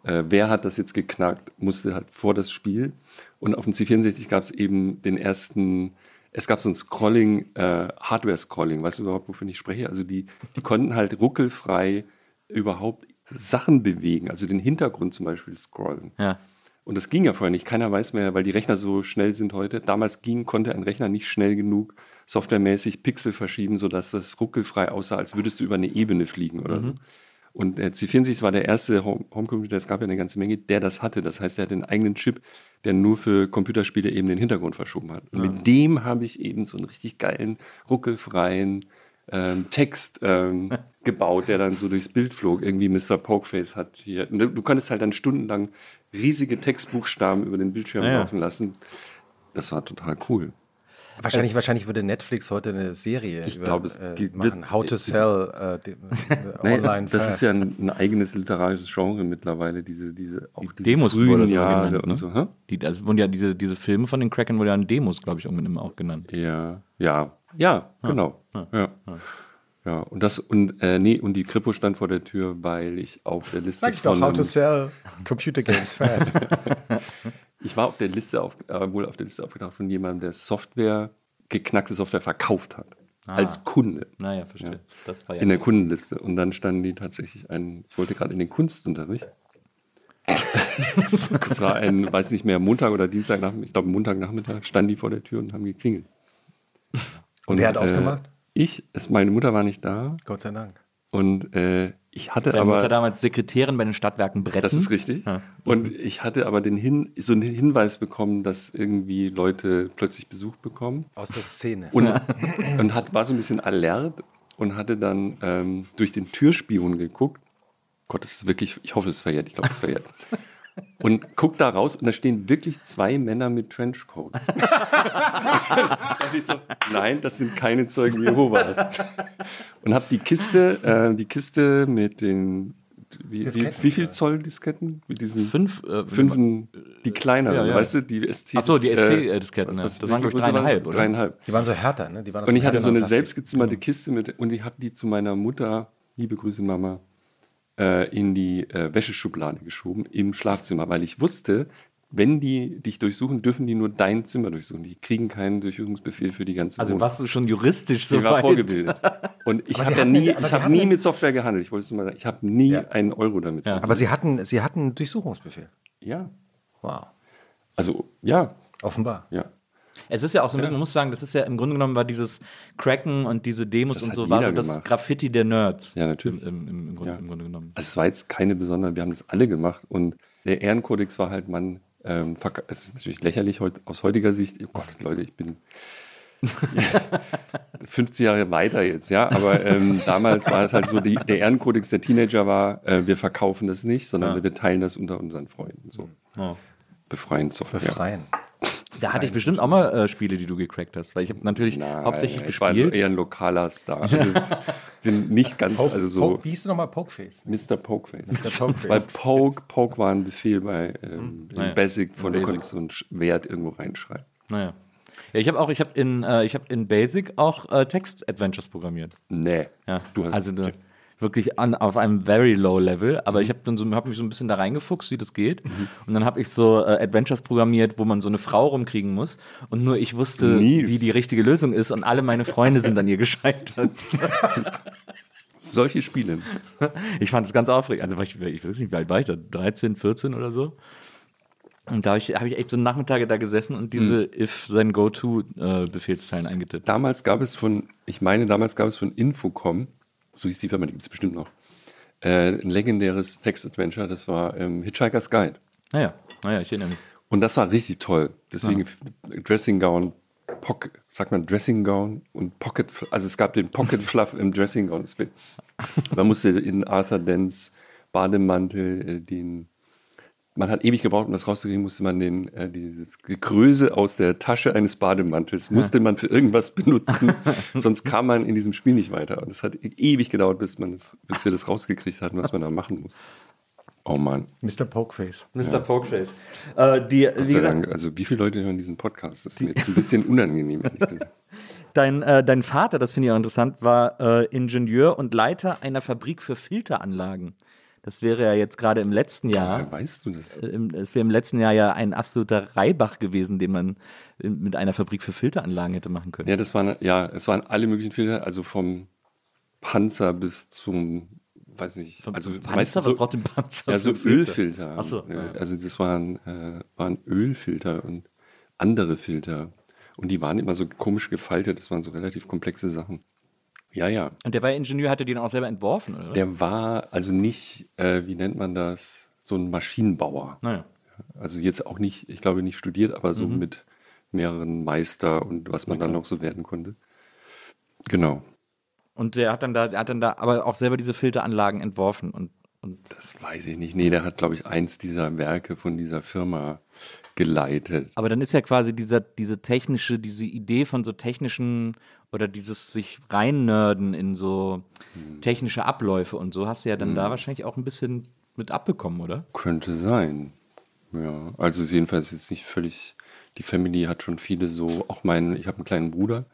Äh, wer hat das jetzt geknackt, musste halt vor das Spiel. Und auf dem C64 gab es eben den ersten es gab so ein Scrolling, äh, Hardware-Scrolling, weißt du überhaupt, wovon ich spreche? Also die, die konnten halt ruckelfrei überhaupt Sachen bewegen, also den Hintergrund zum Beispiel scrollen. Ja. Und das ging ja vorher nicht. Keiner weiß mehr, weil die Rechner so schnell sind heute. Damals ging, konnte ein Rechner nicht schnell genug softwaremäßig Pixel verschieben, sodass das ruckelfrei aussah, als würdest du über eine Ebene fliegen oder mhm. so. Und der C64 war der erste Homecomputer, es gab ja eine ganze Menge, der das hatte. Das heißt, er hat einen eigenen Chip, der nur für Computerspiele eben den Hintergrund verschoben hat. Und ja. mit dem habe ich eben so einen richtig geilen, ruckelfreien ähm, Text ähm, gebaut, der dann so durchs Bild flog. Irgendwie Mr. Pokeface hat hier. Du, du konntest halt dann stundenlang riesige Textbuchstaben über den Bildschirm ja. laufen lassen. Das war total cool. Wahrscheinlich, also, wahrscheinlich würde Netflix heute eine Serie ich über, glaube, es äh, machen. How to sell äh, äh, online Das fast. ist ja ein, ein, eigenes literarisches Genre mittlerweile, diese, diese, auch die diese Demos frühen Jahre genannt, ne? und so. Hä? Die, das wurden ja diese, diese Filme von den Cracken wurden ja in Demos, glaube ich, irgendwann auch genannt. Ja, ja, ja, genau. Ja. ja. ja. Ja, und das und äh, nee, und die Kripo stand vor der Tür, weil ich auf der Liste Sag ich doch, how to sell computer games fast. Ich war auf der Liste auf, äh, wohl auf der Liste aufgetaucht von jemandem, der Software, geknackte Software verkauft hat. Ah. Als Kunde. Naja, verstehe. Ja. Das war ja in der Kundenliste. Und dann standen die tatsächlich ein, ich wollte gerade in den Kunstunterricht. das war ein, weiß nicht mehr, Montag oder Dienstag, ich glaube Montagnachmittag, standen die vor der Tür und haben geklingelt. Und, wer hat äh, aufgemacht? Ich, es, meine Mutter war nicht da. Gott sei Dank. Und äh, ich hatte Deine aber. Mutter damals Sekretärin bei den Stadtwerken Bretten. Das ist richtig. Ja. Und ich hatte aber den Hin, so einen Hinweis bekommen, dass irgendwie Leute plötzlich Besuch bekommen. Aus der Szene. Und, und hat, war so ein bisschen alert und hatte dann ähm, durch den Türspion geguckt. Gott, das ist wirklich, ich hoffe, es ist verjährt. Ich glaube, es ist verjährt. Und guck da raus und da stehen wirklich zwei Männer mit Trenchcoats. so, nein, das sind keine Zeugen Jehovas. Und habe die Kiste, äh, die Kiste mit den wie, wie, wie, viel Zoll Disketten? Mit diesen fünf, äh, fünfen, die kleineren, ja, ja. weißt du, die ST. Achso, die ST-Disketten, äh, das, das waren glaube ich dreieinhalb, oder? Dreieinhalb. Die waren so härter, ne? Die waren und ich hatte so eine selbstgezimmerte Kiste mit und ich habe die zu meiner Mutter, liebe Grüße Mama, äh, in die äh, Wäscheschublade geschoben im Schlafzimmer, weil ich wusste, wenn die dich durchsuchen, dürfen die nur dein Zimmer durchsuchen. Die kriegen keinen Durchsuchungsbefehl für die ganze Also Wohnung. warst du schon juristisch so Ich war vorgebildet. Und ich habe ja nie, ich habe nie mit Software gehandelt. Ich wollte es mal sagen. Ich habe nie ja. einen Euro damit. Ja. Aber Sie hatten, Sie hatten einen Durchsuchungsbefehl. Ja. Wow. Also ja. Offenbar. Ja. Es ist ja auch so ein bisschen, man muss sagen, das ist ja im Grunde genommen war dieses Cracken und diese Demos das und so, war so das gemacht. Graffiti der Nerds. Ja, natürlich. Im, im, im, Grunde, ja. im, Grunde, genommen. Also es war jetzt keine besondere, wir haben das alle gemacht und der Ehrenkodex war halt, man, ähm, es ist natürlich lächerlich heut, aus heutiger Sicht, oh Gott, Leute, ich bin 50 Jahre weiter jetzt, ja, aber ähm, damals war es halt so, die, der Ehrenkodex der Teenager war, äh, wir verkaufen das nicht, sondern ja. wir teilen das unter unseren Freunden. So. Oh. Befreien Software. Befreien. Da hatte ich bestimmt auch mal äh, Spiele, die du gecrackt hast, weil ich habe natürlich Nein, hauptsächlich ich gespielt. Ich war eher ein lokaler Star. Also es bin nicht ganz, Poke, also so. Poke, wie hieß du nochmal Pokeface? Mr. Pokeface. Mr. Pokeface. Weil Poke, Poke war ein Befehl bei ähm, hm, naja. Basic, von du konntest so einen Wert irgendwo reinschreiben. Naja. Ja, ich habe auch, ich habe in, äh, ich in Basic auch äh, Text-Adventures programmiert. Nee. Ja. Du hast also, wirklich an, auf einem very low Level, aber mhm. ich habe so, hab mich so ein bisschen da reingefuchst, wie das geht. Mhm. Und dann habe ich so äh, Adventures programmiert, wo man so eine Frau rumkriegen muss. Und nur ich wusste, Mies. wie die richtige Lösung ist. Und alle meine Freunde sind an ihr gescheitert. Solche Spiele. Ich fand es ganz aufregend. Also ich, ich weiß nicht, wie alt war ich da? 13, 14 oder so? Und da habe ich, hab ich echt so Nachmittage da gesessen und diese mhm. if sein Go-To-Befehlszeilen äh, eingetippt. Damals gab es von, ich meine, damals gab es von Infocom so hieß die Firma, die gibt es bestimmt noch. Äh, ein legendäres Text-Adventure, das war ähm, Hitchhiker's Guide. Naja, naja, ich erinnere mich. Und das war richtig toll. Deswegen ja. Dressing Gown, Pocket, sagt man Dressing Gown und Pocket, also es gab den Pocket Fluff im Dressing Gown. Man musste in Arthur Dents Bademantel, äh, den man hat ewig gebraucht, um das rauszukriegen, musste man den, äh, dieses Gekröse aus der Tasche eines Bademantels, musste man für irgendwas benutzen, sonst kam man in diesem Spiel nicht weiter. Und es hat ewig gedauert, bis, man das, bis wir das rausgekriegt hatten, was man da machen muss. Oh Mann. Mr. Pokeface. Mr. Ja. Pokeface. Äh, die, Gott sei Dank, also wie viele Leute hören diesen Podcast? Das ist mir jetzt ein bisschen unangenehm, ehrlich gesagt. Dein, äh, dein Vater, das finde ich auch interessant, war äh, Ingenieur und Leiter einer Fabrik für Filteranlagen. Das wäre ja jetzt gerade im letzten Jahr. Ja, weißt du das? Äh, es wäre im letzten Jahr ja ein absoluter Reibach gewesen, den man mit einer Fabrik für Filteranlagen hätte machen können. Ja, das waren, ja, es waren alle möglichen Filter, also vom Panzer bis zum, weiß nicht, also Panzer, meistens was braucht den Panzer? Ja, so Ölfilter. Achso. Ja, also das waren, äh, waren Ölfilter und andere Filter. Und die waren immer so komisch gefaltet, das waren so relativ komplexe Sachen. Ja, ja. Und der war Ingenieur, hatte den auch selber entworfen, oder? Der war also nicht, äh, wie nennt man das, so ein Maschinenbauer. Naja. Also jetzt auch nicht, ich glaube nicht studiert, aber so mhm. mit mehreren Meister und was man okay. dann noch so werden konnte. Genau. Und der hat dann da, der hat dann da aber auch selber diese Filteranlagen entworfen und, und das weiß ich nicht. Nee, der hat, glaube ich, eins dieser Werke von dieser Firma geleitet. Aber dann ist ja quasi dieser, diese technische, diese Idee von so technischen oder dieses sich reinnörden in so hm. technische Abläufe und so hast du ja dann hm. da wahrscheinlich auch ein bisschen mit abbekommen, oder? Könnte sein. Ja, also jedenfalls jetzt nicht völlig, die Family hat schon viele so, auch mein, ich habe einen kleinen Bruder,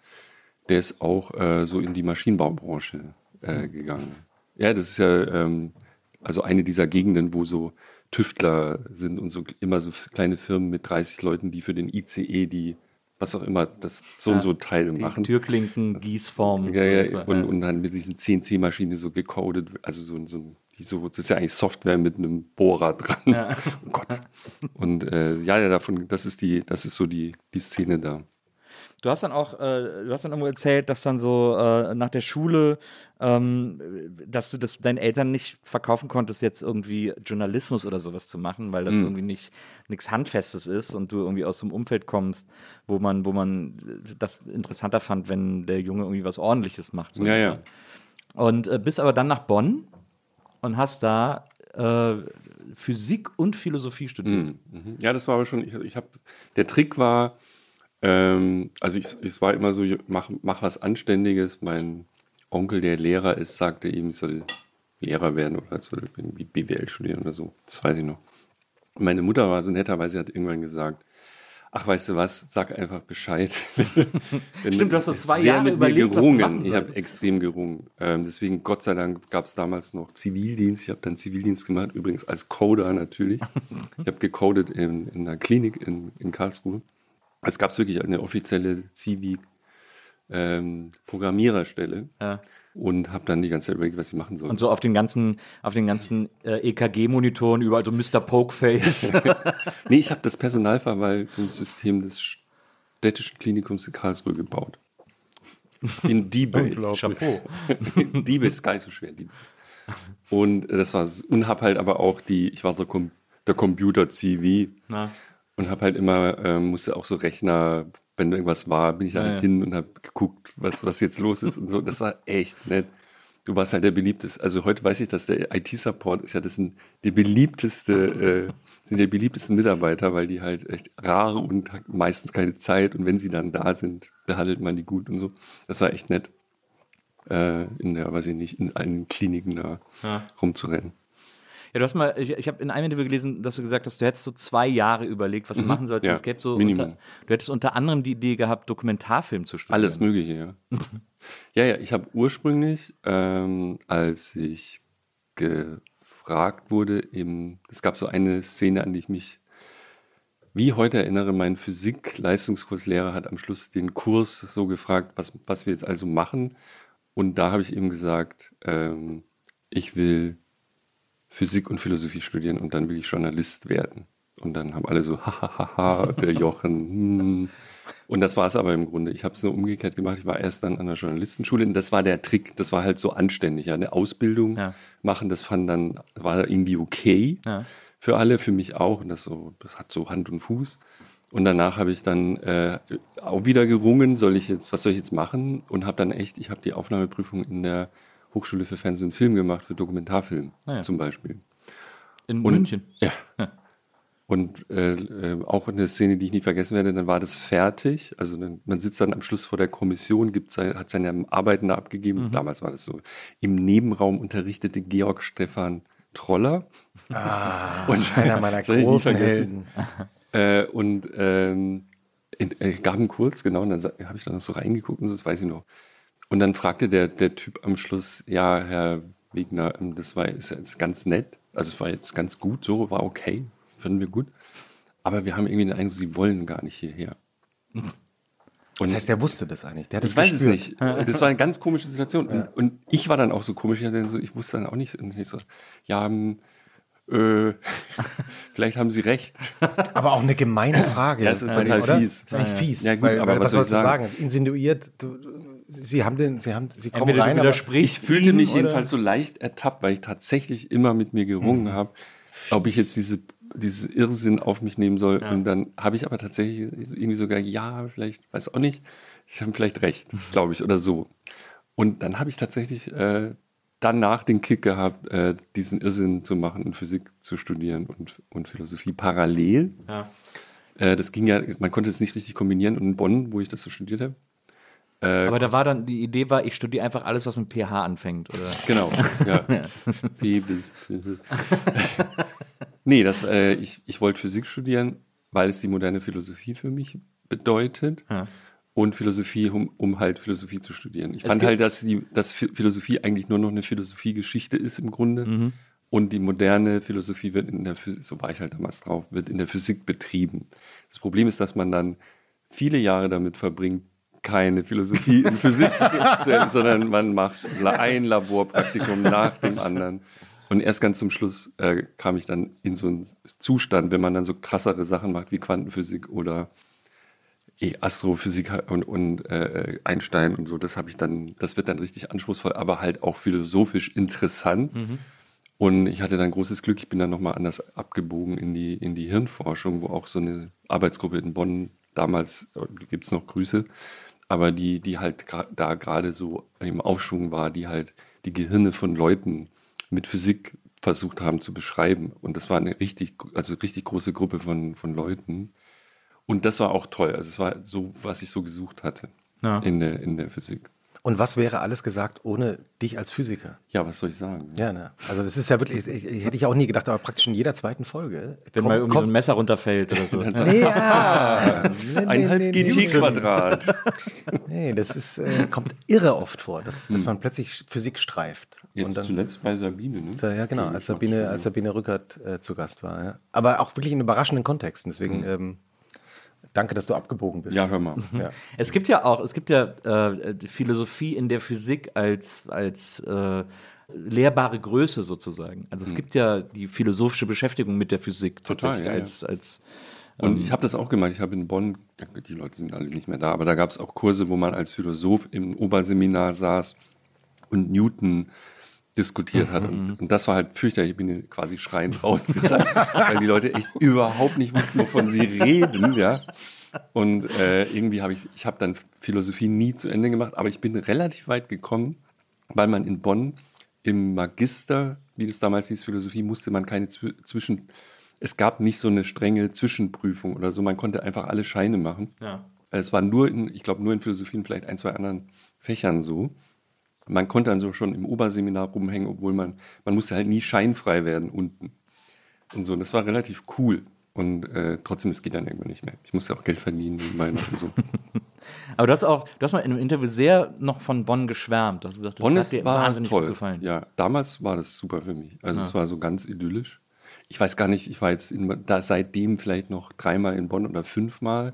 der ist auch äh, so in die Maschinenbaubranche äh, gegangen. Ja, das ist ja ähm, also eine dieser Gegenden, wo so Tüftler sind und so immer so kleine Firmen mit 30 Leuten, die für den ICE die was auch immer, das so ja, und so Teile die machen. Türklinken, Gießformen. Ja, ja, und, und dann mit diesen CNC-Maschinen so gecodet, also so, so, die so, das ist ja eigentlich Software mit einem Bohrer dran. Ja. oh Gott. Und äh, ja, ja, davon, das ist die, das ist so die, die Szene da. Du hast dann auch, äh, du hast dann irgendwo erzählt, dass dann so äh, nach der Schule, ähm, dass du das deinen Eltern nicht verkaufen konntest, jetzt irgendwie Journalismus oder sowas zu machen, weil das mhm. irgendwie nicht nichts Handfestes ist und du irgendwie aus einem Umfeld kommst, wo man, wo man das interessanter fand, wenn der Junge irgendwie was Ordentliches macht. So ja, ja. Und äh, bist aber dann nach Bonn und hast da äh, Physik und Philosophie studiert. Mhm. mhm. Ja, das war aber schon, ich, ich habe, der Trick war, ähm, also ich, es war immer so, mach, mach was Anständiges. Mein Onkel, der Lehrer ist, sagte ihm, ich soll Lehrer werden oder soll irgendwie BWL studieren oder so. Das weiß ich noch. Meine Mutter war so netterweise, hat irgendwann gesagt, ach, weißt du was, sag einfach Bescheid. Stimmt, du hast so zwei Jahre überlegt, gerungen. was du Ich habe extrem gerungen. Ähm, deswegen, Gott sei Dank, gab es damals noch Zivildienst. Ich habe dann Zivildienst gemacht, übrigens als Coder natürlich. ich habe gecodet in, in einer Klinik in, in Karlsruhe. Es gab wirklich eine offizielle Zivi-Programmiererstelle. Ähm, ja. Und habe dann die ganze Zeit überlegt, was ich machen soll. Und so auf den ganzen, auf den ganzen äh, EKG-Monitoren überall so Mr. Pokeface. nee, ich habe das Personalverwaltungssystem des städtischen Klinikums in Karlsruhe gebaut. In D-Base. Chapeau. D-Base ist gar nicht so schwer. Und das war, und habe halt aber auch die, ich war der, Com der Computer-CV und habe halt immer, ähm, musste auch so Rechner, wenn irgendwas war, bin ich da halt ja. hin und habe geguckt, was, was jetzt los ist und so. Das war echt nett. Du warst halt der beliebteste. Also heute weiß ich, dass der IT-Support ist ja das sind die beliebteste, äh, sind die beliebtesten Mitarbeiter, weil die halt echt rar und meistens keine Zeit und wenn sie dann da sind, behandelt man die gut und so. Das war echt nett. Äh, in der, weiß ich nicht, in allen Kliniken da ja. rumzurennen. Ja, du hast mal, ich, ich habe in einem Interview gelesen, dass du gesagt hast, du hättest so zwei Jahre überlegt, was du mhm. machen sollst. Ja, es gäbe so Unter, du hättest unter anderem die Idee gehabt, Dokumentarfilm zu studieren. Alles Mögliche, ja. ja, ja, ich habe ursprünglich, ähm, als ich gefragt wurde, im, es gab so eine Szene, an die ich mich wie heute erinnere, mein Physik-Leistungskurslehrer hat am Schluss den Kurs so gefragt, was, was wir jetzt also machen. Und da habe ich ihm gesagt, ähm, ich will Physik und Philosophie studieren und dann will ich Journalist werden. Und dann haben alle so, hahaha, der Jochen. Hm. Und das war es aber im Grunde. Ich habe es nur umgekehrt gemacht. Ich war erst dann an der Journalistenschule und das war der Trick. Das war halt so anständig. Ja. Eine Ausbildung ja. machen, das fand dann, war irgendwie okay ja. für alle, für mich auch. Und das, so, das hat so Hand und Fuß. Und danach habe ich dann äh, auch wieder gerungen, soll ich jetzt, was soll ich jetzt machen? Und habe dann echt, ich habe die Aufnahmeprüfung in der Hochschule für Fernsehen und Film gemacht, für Dokumentarfilm ah ja. zum Beispiel. In Und- München. Ja. Ja. Und äh, äh, auch eine Szene, die ich nie vergessen werde, dann war das fertig. Also dann, man sitzt dann am Schluss vor der Kommission, gibt sein, hat seine Arbeiten da abgegeben. Mhm. Damals war das so. Im Nebenraum unterrichtete Georg Stefan Troller. und Einer meiner großen. Helden. Äh, und ähm, in, äh, gab einen Kurs, genau, und dann habe ich da noch so reingeguckt und so, das weiß ich noch. Und dann fragte der, der Typ am Schluss, ja, Herr Wegner, ähm, das war ist jetzt ganz nett, also es war jetzt ganz gut, so, war okay, fanden wir gut. Aber wir haben irgendwie den Eindruck, Sie wollen gar nicht hierher. Das heißt, der wusste das eigentlich. Ich das weiß es gespürt. nicht. Das war eine ganz komische Situation. Und, und ich war dann auch so komisch. Ich, wusste dann auch nicht, und ich so, ja, ähm, äh, vielleicht haben Sie recht. Aber auch eine gemeine Frage. Ja, es ist ich, total oder? fies. Das ist eigentlich fies. Ja, gut, weil, aber weil, was sollst du sagen? sagen? Es insinuiert, du, sie haben den, sie haben, sie kommen Entweder rein, aber Ich widersprichst fühlte mich jedenfalls so leicht ertappt, weil ich tatsächlich immer mit mir gerungen habe, ob ich jetzt diese, dieses Irrsinn auf mich nehmen soll. Und dann habe ich aber tatsächlich irgendwie sogar, ja, vielleicht, weiß auch nicht, ich habe vielleicht recht, glaube ich, oder so. Und dann habe ich tatsächlich äh, danach den Kick gehabt, äh, diesen Irrsinn zu machen und Physik zu studieren und, und Philosophie parallel. Ja. Äh, das ging ja, man konnte es nicht richtig kombinieren. Und in Bonn, wo ich das so studiert habe, Aber da war dann, die Idee war, ich studiere einfach alles, was mit PH anfängt, oder? Genau. ja. P bis nee, das, äh, ich, ich wollte Physik studieren, weil es die moderne Philosophie für mich bedeutet. Ja. Und Philosophie, um, um halt Philosophie zu studieren. Ich Es fand halt, dass, die, dass Phi- Philosophie eigentlich nur noch eine Philosophiegeschichte ist im Grunde. Mhm. Und die moderne Philosophie wird in der Physik, so war ich halt damals drauf, wird in der Physik betrieben. Das Problem ist, dass man dann viele Jahre damit verbringt, keine Philosophie in Physik zu sondern man macht ein Laborpraktikum nach dem anderen. Und erst ganz zum Schluss äh, kam ich dann in so einen Zustand, wenn man dann so krassere Sachen macht wie Quantenphysik oder eh, Astrophysik und, und äh, Einstein und so, das habe ich dann, das wird dann richtig anspruchsvoll, aber halt auch philosophisch interessant. Und ich hatte dann großes Glück, ich bin dann nochmal anders abgebogen in die, in die Hirnforschung, wo auch so eine Arbeitsgruppe in Bonn damals, gibt es noch Grüße, aber die, die halt da gerade so im Aufschwung war, die halt die Gehirne von Leuten mit Physik versucht haben zu beschreiben. Und das war eine richtig, also richtig große Gruppe von, von Leuten. Und das war auch toll. Also es war so, was ich so gesucht hatte Ja. in, der, in der Physik. Und was wäre alles gesagt ohne dich als Physiker? Ja, was soll ich sagen? Ja, ne? Also das ist ja wirklich, ich, ich, hätte ich auch nie gedacht, aber praktisch in jeder zweiten Folge. Wenn mal irgendwie so ein Messer runterfällt oder so. Dann so, Nee, ja. Eineinhalb nee, GT-Quadrat. Nee, das ist, äh, kommt irre oft vor, dass, dass man plötzlich Physik streift. Jetzt und dann, zuletzt bei Sabine, ne? ja, genau, als Sabine, als Sabine Rückert äh, zu Gast war. Ja. Aber auch wirklich in überraschenden Kontexten. Deswegen ähm, danke, dass du abgebogen bist. Ja, hör mal. Ja. Es gibt ja auch, es gibt ja äh, Philosophie in der Physik als, als äh, lehrbare Größe sozusagen. Also es gibt ja die philosophische Beschäftigung mit der Physik Total, tatsächlich ja, ja. als, als Und ich habe das auch gemacht. Ich habe in Bonn, die Leute sind alle nicht mehr da, aber da gab es auch Kurse, wo man als Philosoph im Oberseminar saß und Newton diskutiert hat. Und, und das war halt fürchterlich. Ich bin quasi schreiend rausgegangen, weil die Leute echt überhaupt nicht wussten, wovon sie reden. Ja. Und äh, irgendwie habe ich, ich habe dann Philosophie nie zu Ende gemacht, aber ich bin relativ weit gekommen, weil man in Bonn im Magister, wie das damals hieß, Philosophie, musste man keine Zwi- Zwischen... Es gab nicht so eine strenge Zwischenprüfung oder so. Man konnte einfach alle Scheine machen. ja. Es war nur in, ich glaube, nur in Philosophie und vielleicht ein, zwei anderen Fächern so. Man konnte dann so schon im Oberseminar rumhängen, obwohl man, man musste halt nie scheinfrei werden unten. Und so, und das war relativ cool. Und äh, trotzdem, es geht dann irgendwann nicht mehr. Ich musste auch Geld verdienen nebenbei noch und so. Aber du hast auch, du hast mal in einem Interview sehr noch von Bonn geschwärmt. Du hast gesagt, das Bonn hat ist, dir war wahnsinnig toll. gut gefallen. Ja, damals war das super für mich. Also es war so ganz idyllisch. Ich weiß gar nicht, ich war jetzt in, da seitdem vielleicht noch dreimal in Bonn oder fünfmal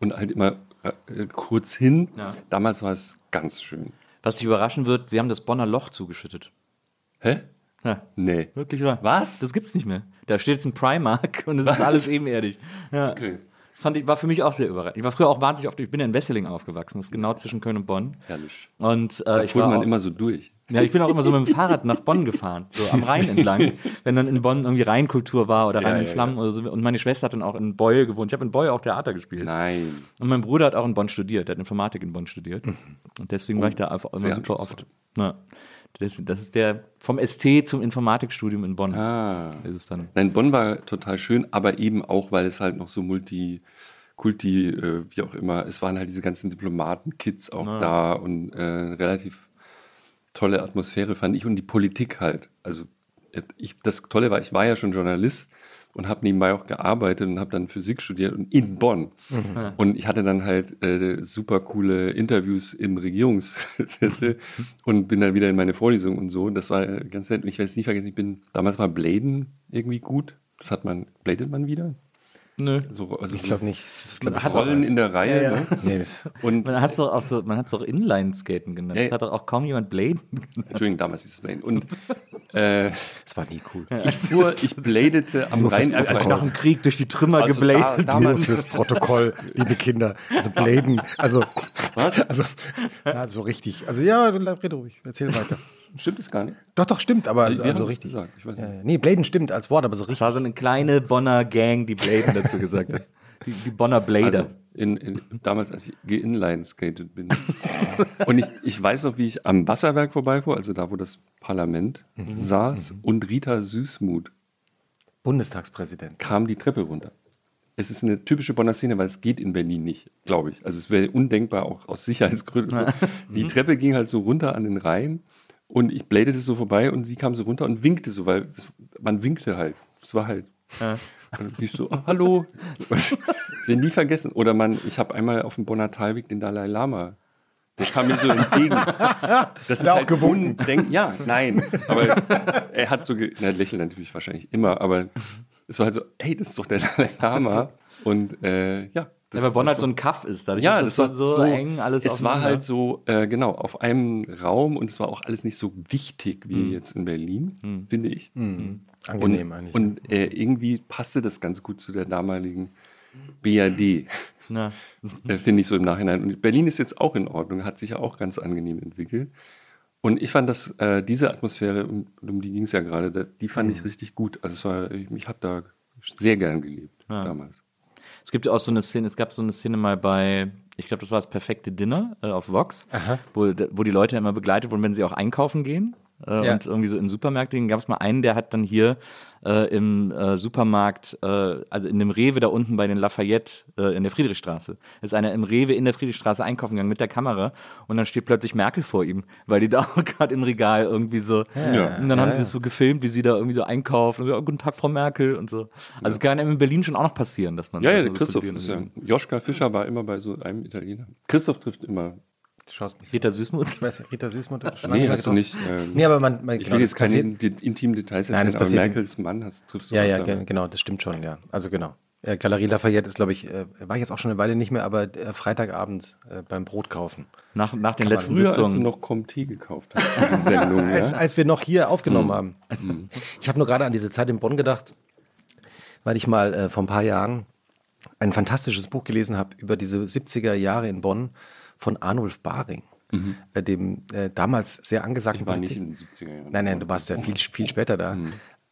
und halt immer äh, kurz hin. Ja. Damals war es ganz schön. Was dich überraschen wird, sie haben das Bonner Loch zugeschüttet. Hä? Ja. Nee. Wirklich wahr. Was? Das gibt's nicht mehr. Da steht jetzt ein Primark und es ist alles ebenerdig. Ja. Okay. Das fand ich, war für mich auch sehr überraschend. Ich war früher auch wahnsinnig oft, ich bin in Wesseling aufgewachsen, das ist genau zwischen Köln und Bonn. Herrlich. Und äh, Da ich fuhr man auch, immer so durch. Ja, ich bin auch immer so mit dem Fahrrad nach Bonn gefahren, so am Rhein entlang, wenn dann in Bonn irgendwie Rheinkultur war oder Ja, Rhein in ja, Flammen oder so. Und meine Schwester hat dann auch in Beul gewohnt. Ich habe in Beul auch Theater gespielt. Nein. Und mein Bruder hat auch in Bonn studiert, der hat Informatik in Bonn studiert. Und deswegen war ich da einfach immer super oft. Ja. Das, das ist der vom ST zum Informatikstudium in Bonn. Ah. Ist es dann. Nein, Bonn war total schön, aber eben auch, weil es halt noch so multi, kulti, äh, wie auch immer, es waren halt diese ganzen Diplomaten-Kids auch Ah. da und äh, relativ tolle Atmosphäre fand ich und die Politik halt. Also äh, ich, das Tolle war, ich war ja schon Journalist und habe nebenbei auch gearbeitet und habe dann Physik studiert und in Bonn. Und ich hatte dann halt äh, super coole Interviews im Regierungsviertel und bin dann wieder in meine Vorlesung und so. Und das war äh, ganz nett. Und ich werde es nie vergessen, ich bin, damals war Bladen irgendwie gut. Das hat man, bladet man wieder? Nö. So, also Ich glaube nicht. Das glaub ich Hat Rollen in der Reihe. Ne? Nee, Und Man hat es auch so, man hat's auch Inline-Skaten genannt. Ja, Das hat doch auch kaum jemand Blade genannt. Entschuldigung, damals hieß es Bladen. Und äh, das war nie cool. ich fuhr, ich bladete am Rhein. Also nach dem Krieg durch die Trümmer Also gebladet. da- damals- fürs Protokoll, liebe Kinder. Also Bladen, also, also na, so richtig. Also ja, rede ruhig, erzähl weiter. Stimmt es gar nicht? Doch, doch, stimmt, aber also, also richtig. gesagt, ich weiß nicht. Ja, ja. nee, Bladen stimmt als Wort, aber so Das richtig. war so eine kleine Bonner Gang, die Bladen dazu gesagt hat. Die, die Bonner Blader. Also in, in, damals, als ich geinline skated bin. und ich, ich weiß noch, wie ich am Wasserwerk vorbeifuhr, also da, wo das Parlament Mhm. saß, und Rita Süßmuth Bundestagspräsident. kam die Treppe runter. Es ist eine typische Bonner Szene, weil es geht in Berlin nicht, glaube ich. Also es wäre undenkbar, auch aus Sicherheitsgründen. So. Die Treppe ging halt so runter an den Rhein und ich bladete so vorbei und sie kam so runter und winkte so, weil es, man winkte halt. Es war halt. Und ich so, ah, hallo. Das wir nie vergessen. Oder man, ich habe einmal auf dem Bonner Talweg den Dalai Lama. Der kam mir so entgegen. Das ist er auch halt gewunken? undenk- Ja, nein. Aber er hat so, ge- na, lächelt natürlich wahrscheinlich immer, aber es war halt so, hey, das ist doch der Dalai Lama. Und äh, ja. Ja, weil Bonn das halt so ein Kaff ist. Dadurch ja, ist das das war so, so, eng, alles Es war halt so, äh, genau, auf einem Raum und es war auch alles nicht so wichtig wie Hm. jetzt in Berlin, finde ich. Angenehm und eigentlich. und äh, irgendwie passte das ganz gut zu der damaligen BRD, Na, äh, finde ich so im Nachhinein. Und Berlin ist jetzt auch in Ordnung, hat sich ja auch ganz angenehm entwickelt. Und ich fand das, äh, diese Atmosphäre, um, um die ging es ja gerade, die fand Hm. ich richtig gut. Also es war, ich, ich habe da sehr gern gelebt Ja. damals. Es gibt ja auch so eine Szene, es gab so eine Szene mal bei, ich glaube, das war das perfekte Dinner äh, auf Vox, wo, wo die Leute immer begleitet wurden, wenn sie auch einkaufen gehen. Äh, Ja. Und irgendwie so in Supermärkten gab es mal einen, der hat dann hier äh, im äh, Supermarkt, äh, also in dem Rewe da unten bei den Lafayette äh, in der Friedrichstraße, ist einer im Rewe in der Friedrichstraße einkaufen gegangen mit der Kamera und dann steht plötzlich Merkel vor ihm, weil die da auch gerade im Regal irgendwie so, Ja. und dann haben die das so gefilmt, wie sie da irgendwie so einkaufen und so, "Oh, guten Tag, Frau Merkel und so. Also es kann einem in Berlin schon auch noch passieren, dass man Ja, ja, so Christoph ist ja. Joschka Fischer war immer bei so einem Italiener. Christoph trifft immer. Du schaust mich. Rita Süßmuth. Ich weiß, Rita Süßmuth. hat schon Nee, lange hast du nicht. Ähm, Nee, aber man, man ich genau, will jetzt keine intimen Details Nein, das erzählen, aber Merkels Mann hast, triffst du Ja, ja, da. gen- genau, das stimmt schon, ja. Also genau. Äh, Galerie Lafayette ist, glaube ich, äh, war jetzt auch schon eine Weile nicht mehr, aber äh, Freitagabends äh, beim Brot kaufen. Nach, nach den man letzten Früher, als du Sitzungen. noch Comté gekauft hast, Sendung, Als, ja? als wir noch hier aufgenommen haben. Ich habe nur gerade an diese Zeit in Bonn gedacht, weil ich mal äh, vor ein paar Jahren ein fantastisches Buch gelesen habe über diese 70er Jahre in Bonn von Arnulf Baring, äh, dem äh, damals sehr angesagten Ich war nicht Politik- in den 70er Jahren. Nein, nein, du warst ja viel, viel später da.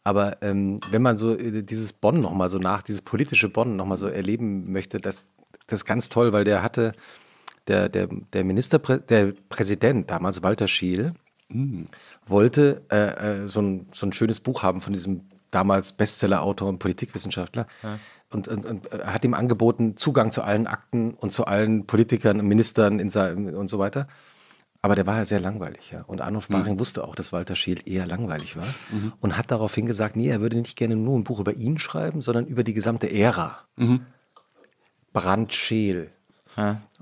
Aber ähm, wenn man so äh, dieses Bonn nochmal so nach, dieses politische Bonn nochmal so erleben möchte, das, das ist ganz toll, weil der hatte, der, der, der Ministerprä der Präsident damals, Walter Scheel, wollte äh, äh, so, ein, so ein schönes Buch haben von diesem damals Bestseller-Autor und Politikwissenschaftler. Und, und, und äh, hat ihm angeboten, Zugang zu allen Akten und zu allen Politikern und Ministern und so weiter. Aber der war ja sehr langweilig, ja. Und Arnulf Baring wusste auch, dass Walter Scheel eher langweilig war und hat daraufhin gesagt, nee, er würde nicht gerne nur ein Buch über ihn schreiben, sondern über die gesamte Ära. Brandt Scheel.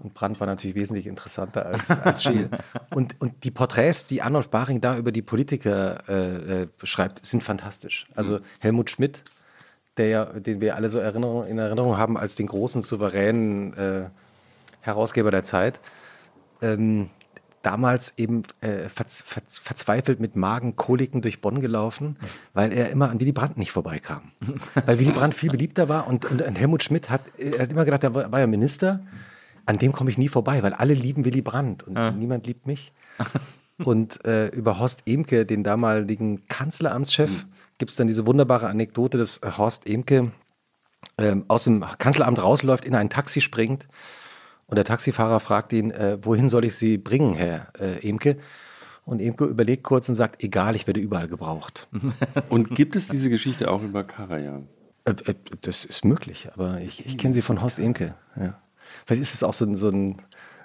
Und Brandt war natürlich wesentlich interessanter als, als Scheel. Und, und die Porträts, die Arnulf Baring da über die Politiker äh, äh, schreibt, sind fantastisch. Also Helmut Schmidt, der ja, den wir alle so Erinnerung, in Erinnerung haben als den großen, souveränen äh, Herausgeber der Zeit, ähm, damals eben äh, verz, verz, verzweifelt mit Magenkoliken durch Bonn gelaufen, weil er immer an Willy Brandt nicht vorbeikam. weil Willy Brandt viel beliebter war und, und, und Helmut Schmidt hat, er hat immer gedacht, er war, war ja Minister, an dem komme ich nie vorbei, weil alle lieben Willy Brandt und niemand liebt mich. Und äh, über Horst Emke, den damaligen Kanzleramtschef, gibt es dann diese wunderbare Anekdote, dass äh, Horst Emke ähm, aus dem Kanzleramt rausläuft, in ein Taxi springt und der Taxifahrer fragt ihn, äh, wohin soll ich Sie bringen, Herr äh, Emke? Und Imke überlegt kurz und sagt, egal, ich werde überall gebraucht. Und gibt es diese Geschichte auch über Karajan? Äh, äh, das ist möglich, aber ich, ich kenne sie von Horst Imke. Ja. Vielleicht ist es auch so ein, so ein,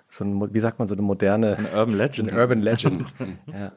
so ein, wie sagt man, so eine moderne Ein Urban Legend. Ein Urban Legend. ja.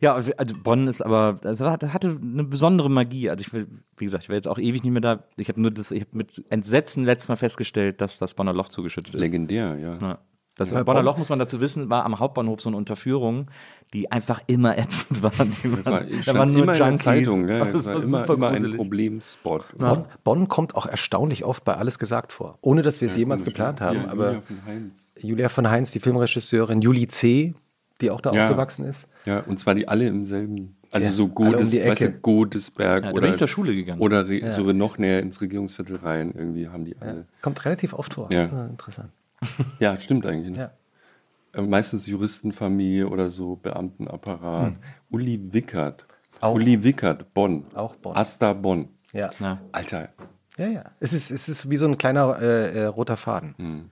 Ja, also Bonn ist aber, das hatte eine besondere Magie. Also ich will, wie gesagt, ich wäre jetzt auch ewig nicht mehr da. Ich habe nur das, ich habe mit Entsetzen letztes Mal festgestellt, dass das Bonner Loch zugeschüttet ist. Legendär, ja. Ja. Das Ja, Bonner Bonn- Loch, muss man dazu wissen, war am Hauptbahnhof so eine Unterführung, die einfach immer ätzend war. Die Das war, waren, da waren nur immer in der Junkies. Zeitung, ja. Das war war immer, super immer ein. Problemspot. Bonn, Bonn kommt auch erstaunlich oft bei alles gesagt vor, ohne dass wir es jemals komisch, geplant ja. haben. Ja, aber Julia von Heinz. Julia von Heinz, die Filmregisseurin, Julie C., die auch da Ja. aufgewachsen ist. Ja, und zwar die alle im selben. Also Ja, so um Godes, die weißt du. Godesberg Ja, da oder, bin ich zur Schule gegangen. oder re, so noch näher ins Regierungsviertel rein. Irgendwie haben die alle. Kommt relativ oft vor. Ja. Ah, interessant. Ja, stimmt eigentlich. Ne? Ja. Äh, Meistens Juristenfamilie oder so, Beamtenapparat. Uli Wickert. Hm. Auch. Uli Wickert, Bonn. Auch Bonn. Asta Bonn. Ja. Ja. Alter, Ja, ja. Es ist, es ist wie so ein kleiner äh, äh, roter Faden.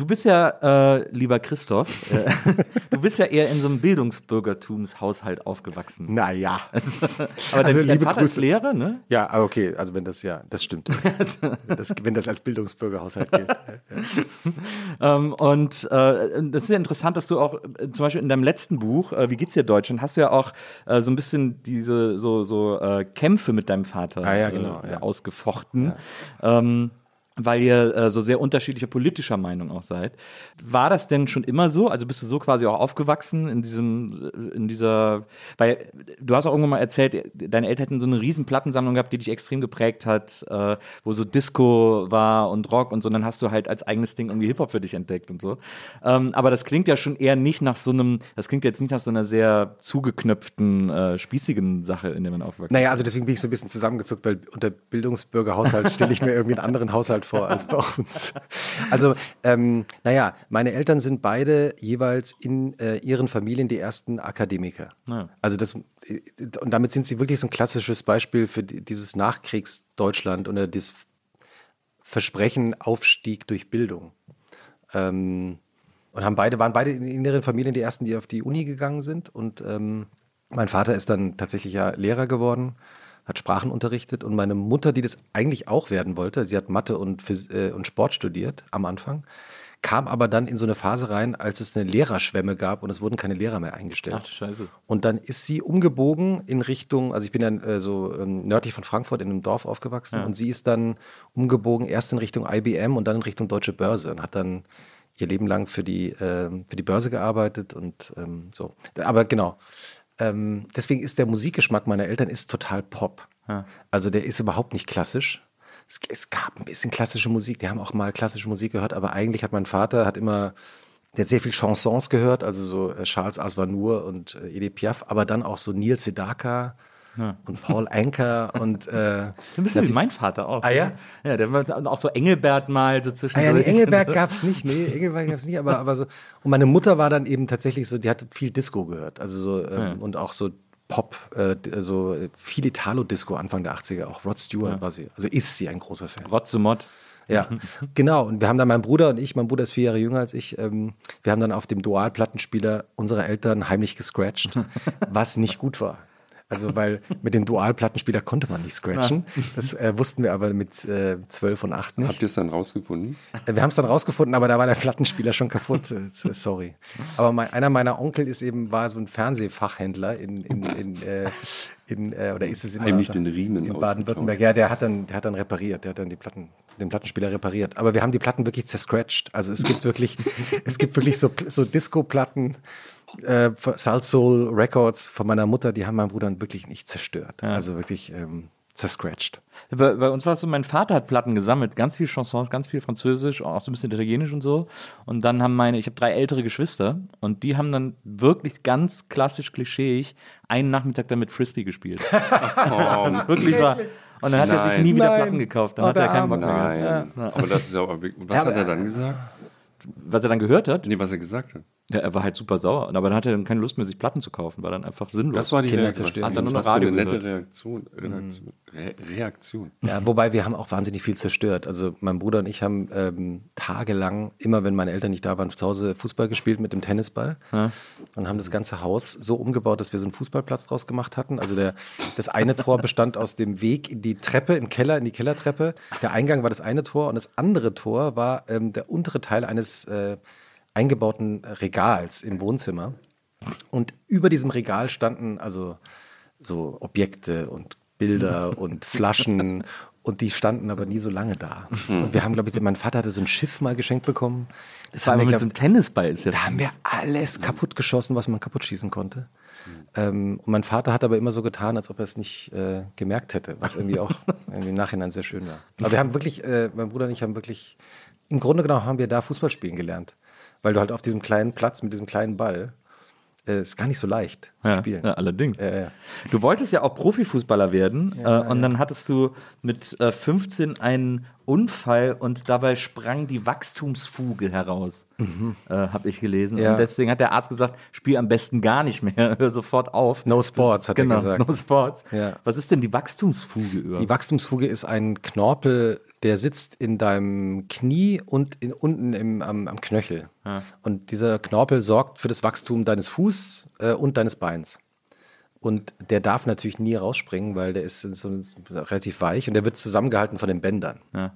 Du bist ja, äh, lieber Christoph, äh, du bist ja eher in so einem Bildungsbürgertumshaushalt aufgewachsen. Naja. Aber Also, dein, dein liebe Vater ist Grüße. Lehrer, ne? Ja, aber okay, also wenn das ja, das stimmt. wenn, das, wenn das als Bildungsbürgerhaushalt gilt. Ähm, und äh, das ist ja interessant, dass du auch äh, zum Beispiel in deinem letzten Buch, äh, Wie geht's dir Deutschland, hast du ja auch äh, so ein bisschen diese so, so Kämpfe mit deinem Vater Ah, ja, genau, ja. ausgefochten. Ähm, weil ihr äh, so sehr unterschiedlicher politischer Meinung auch seid. War das denn schon immer so? Also bist du so quasi auch aufgewachsen in diesem, äh, in dieser, weil du hast auch irgendwann mal erzählt, deine Eltern hätten so eine riesen Plattensammlung gehabt, die dich extrem geprägt hat, äh, wo so Disco war und Rock und so, und dann hast du halt als eigenes Ding irgendwie Hip-Hop für dich entdeckt und so. Ähm, aber das klingt ja schon eher nicht nach so einem, das klingt jetzt nicht nach so einer sehr zugeknöpften, äh, spießigen Sache, in der man aufwächst. Naja, also deswegen bin ich so ein bisschen zusammengezuckt, weil unter Bildungsbürgerhaushalt stelle ich mir irgendwie einen anderen Haushalt vor als bei uns. Also, ähm, naja, meine Eltern sind beide jeweils in äh, ihren Familien die ersten Akademiker. Ja. Also das, äh, und damit sind sie wirklich so ein klassisches Beispiel für die, dieses Nachkriegsdeutschland oder dieses Versprechen Aufstieg durch Bildung. Ähm, und haben beide, waren beide in, in ihren Familien die ersten, die auf die Uni gegangen sind. Und ähm, mein Vater ist dann tatsächlich ja Lehrer geworden, hat Sprachen unterrichtet. Und meine Mutter, die das eigentlich auch werden wollte, sie hat Mathe und, Phys äh, und Sport studiert am Anfang, kam aber dann in so eine Phase rein, als es eine Lehrerschwemme gab und es wurden keine Lehrer mehr eingestellt. Ach, scheiße. Und dann ist sie umgebogen in Richtung, also ich bin dann äh, so ähm, nördlich von Frankfurt in einem Dorf aufgewachsen und sie ist dann umgebogen erst in Richtung IBM und dann in Richtung Deutsche Börse und hat dann ihr Leben lang für die, ähm, für die Börse gearbeitet und ähm, so. Aber genau. Ähm, deswegen ist der Musikgeschmack meiner Eltern ist total Pop. Also der ist überhaupt nicht klassisch. Es, es gab ein bisschen klassische Musik, die haben auch mal klassische Musik gehört, aber eigentlich hat mein Vater hat immer der hat sehr viel Chansons gehört, also so äh, Charles Aznavour und äh, Edith Piaf, aber dann auch so Neil Sedaka und Paul Anker und äh, Du bist ja wie mein Vater auch. Ah, ja? Ja, der war auch so Engelbert mal so Ah zwischendurch. ja, nee, Engelberg gab es nicht, nee, Engelberg gab es nicht, aber, aber so. Und meine Mutter war dann eben tatsächlich so, die hat viel Disco gehört, also so ähm, und auch so Pop, äh, so viel Italo-Disco Anfang der 80er, auch Rod Stewart war sie, also ist sie ein großer Fan. Rotzemott. Ja, genau. Und wir haben dann mein Bruder und ich, mein Bruder ist vier Jahre jünger als ich, ähm, wir haben dann auf dem Dualplattenspieler unserer Eltern heimlich gescratcht, was nicht gut war. Also, weil mit dem Dualplattenspieler konnte man nicht scratchen. Das äh, wussten wir aber mit äh, 12 und 8 nicht. habt ihr es dann rausgefunden? Äh, Wir haben es dann rausgefunden, aber da war der Plattenspieler schon kaputt. Äh, Sorry. Aber mein, einer meiner Onkel ist eben, war so ein Fernsehfachhändler in, in, in, äh, in äh, oder ist es immer Heimlich den Riemen in Baden-Württemberg. Ja, der hat dann, der hat dann repariert, der hat dann die Platten, den Plattenspieler repariert. Aber wir haben die Platten wirklich zerscratcht. Also es gibt wirklich, es gibt wirklich so, so Disco-Platten, äh, Salt Soul Records von meiner Mutter, die haben meinen Bruder wirklich nicht zerstört. Also wirklich ähm, zerscratcht. Bei, bei uns war es so, mein Vater hat Platten gesammelt, ganz viel Chansons, ganz viel Französisch, auch so ein bisschen Italienisch und so. Und dann haben meine, ich habe drei ältere Geschwister und die haben dann wirklich ganz klassisch klischeeig einen Nachmittag damit Frisbee gespielt. Oh, wirklich war. Und dann hat er sich Nein. nie wieder Nein. Platten gekauft. Dann Oh, hat er keinen Bock mehr nein. gehabt. Ja. Aber das ist ja auch. Was Ja, hat er dann gesagt? Was er dann gehört hat? Nee, was er gesagt hat. Ja, er war halt super sauer. Aber dann hatte er dann keine Lust mehr, sich Platten zu kaufen. War dann einfach sinnlos. Das war die Kinder Reaktion. Hat dann nur noch für eine Radio nette. Reaktion. Reaktion. Re Reaktion. Ja, wobei wir haben auch wahnsinnig viel zerstört. Also mein Bruder und ich haben ähm, tagelang, immer wenn meine Eltern nicht da waren, zu Hause Fußball gespielt mit dem Tennisball und haben das ganze Haus so umgebaut, dass wir so einen Fußballplatz draus gemacht hatten. Also der, das eine Tor bestand aus dem Weg in die Treppe, im Keller, in die Kellertreppe. Der Eingang war das eine Tor und das andere Tor war ähm, der untere Teil eines äh, eingebauten Regals im Wohnzimmer. Und über diesem Regal standen also so Objekte und Bilder und Flaschen und die standen aber nie so lange da. Und wir haben, glaube ich, mein Vater hatte so ein Schiff mal geschenkt bekommen. Das Vor allem wir, mit so einem Tennisball ist ja da haben wir alles kaputt geschossen, was man kaputt schießen konnte. Ähm, und mein Vater hat aber immer so getan, als ob er es nicht äh, gemerkt hätte, was irgendwie auch irgendwie im Nachhinein sehr schön war. Aber wir haben wirklich, äh, mein Bruder und ich haben wirklich, im Grunde genommen haben wir da Fußball spielen gelernt. Weil du halt auf diesem kleinen Platz mit diesem kleinen Ball, äh, ist gar nicht so leicht zu Ja, spielen. ja, allerdings. Ja, ja. Du wolltest ja auch Profifußballer werden äh, und dann hattest du mit äh, 15 einen Unfall und dabei sprang die Wachstumsfuge heraus, äh, habe ich gelesen. Und deswegen hat der Arzt gesagt, spiel am besten gar nicht mehr, hör sofort auf. No Sports, hat genau, er gesagt. no sports. Was ist denn die Wachstumsfuge überhaupt? Die Wachstumsfuge ist ein Knorpel, der sitzt in deinem Knie und in, unten im, am, am Knöchel. Und dieser Knorpel sorgt für das Wachstum deines Fuß äh, und deines Beins. Und der darf natürlich nie rausspringen, weil der ist so, so relativ weich und der wird zusammengehalten von den Bändern. Ja.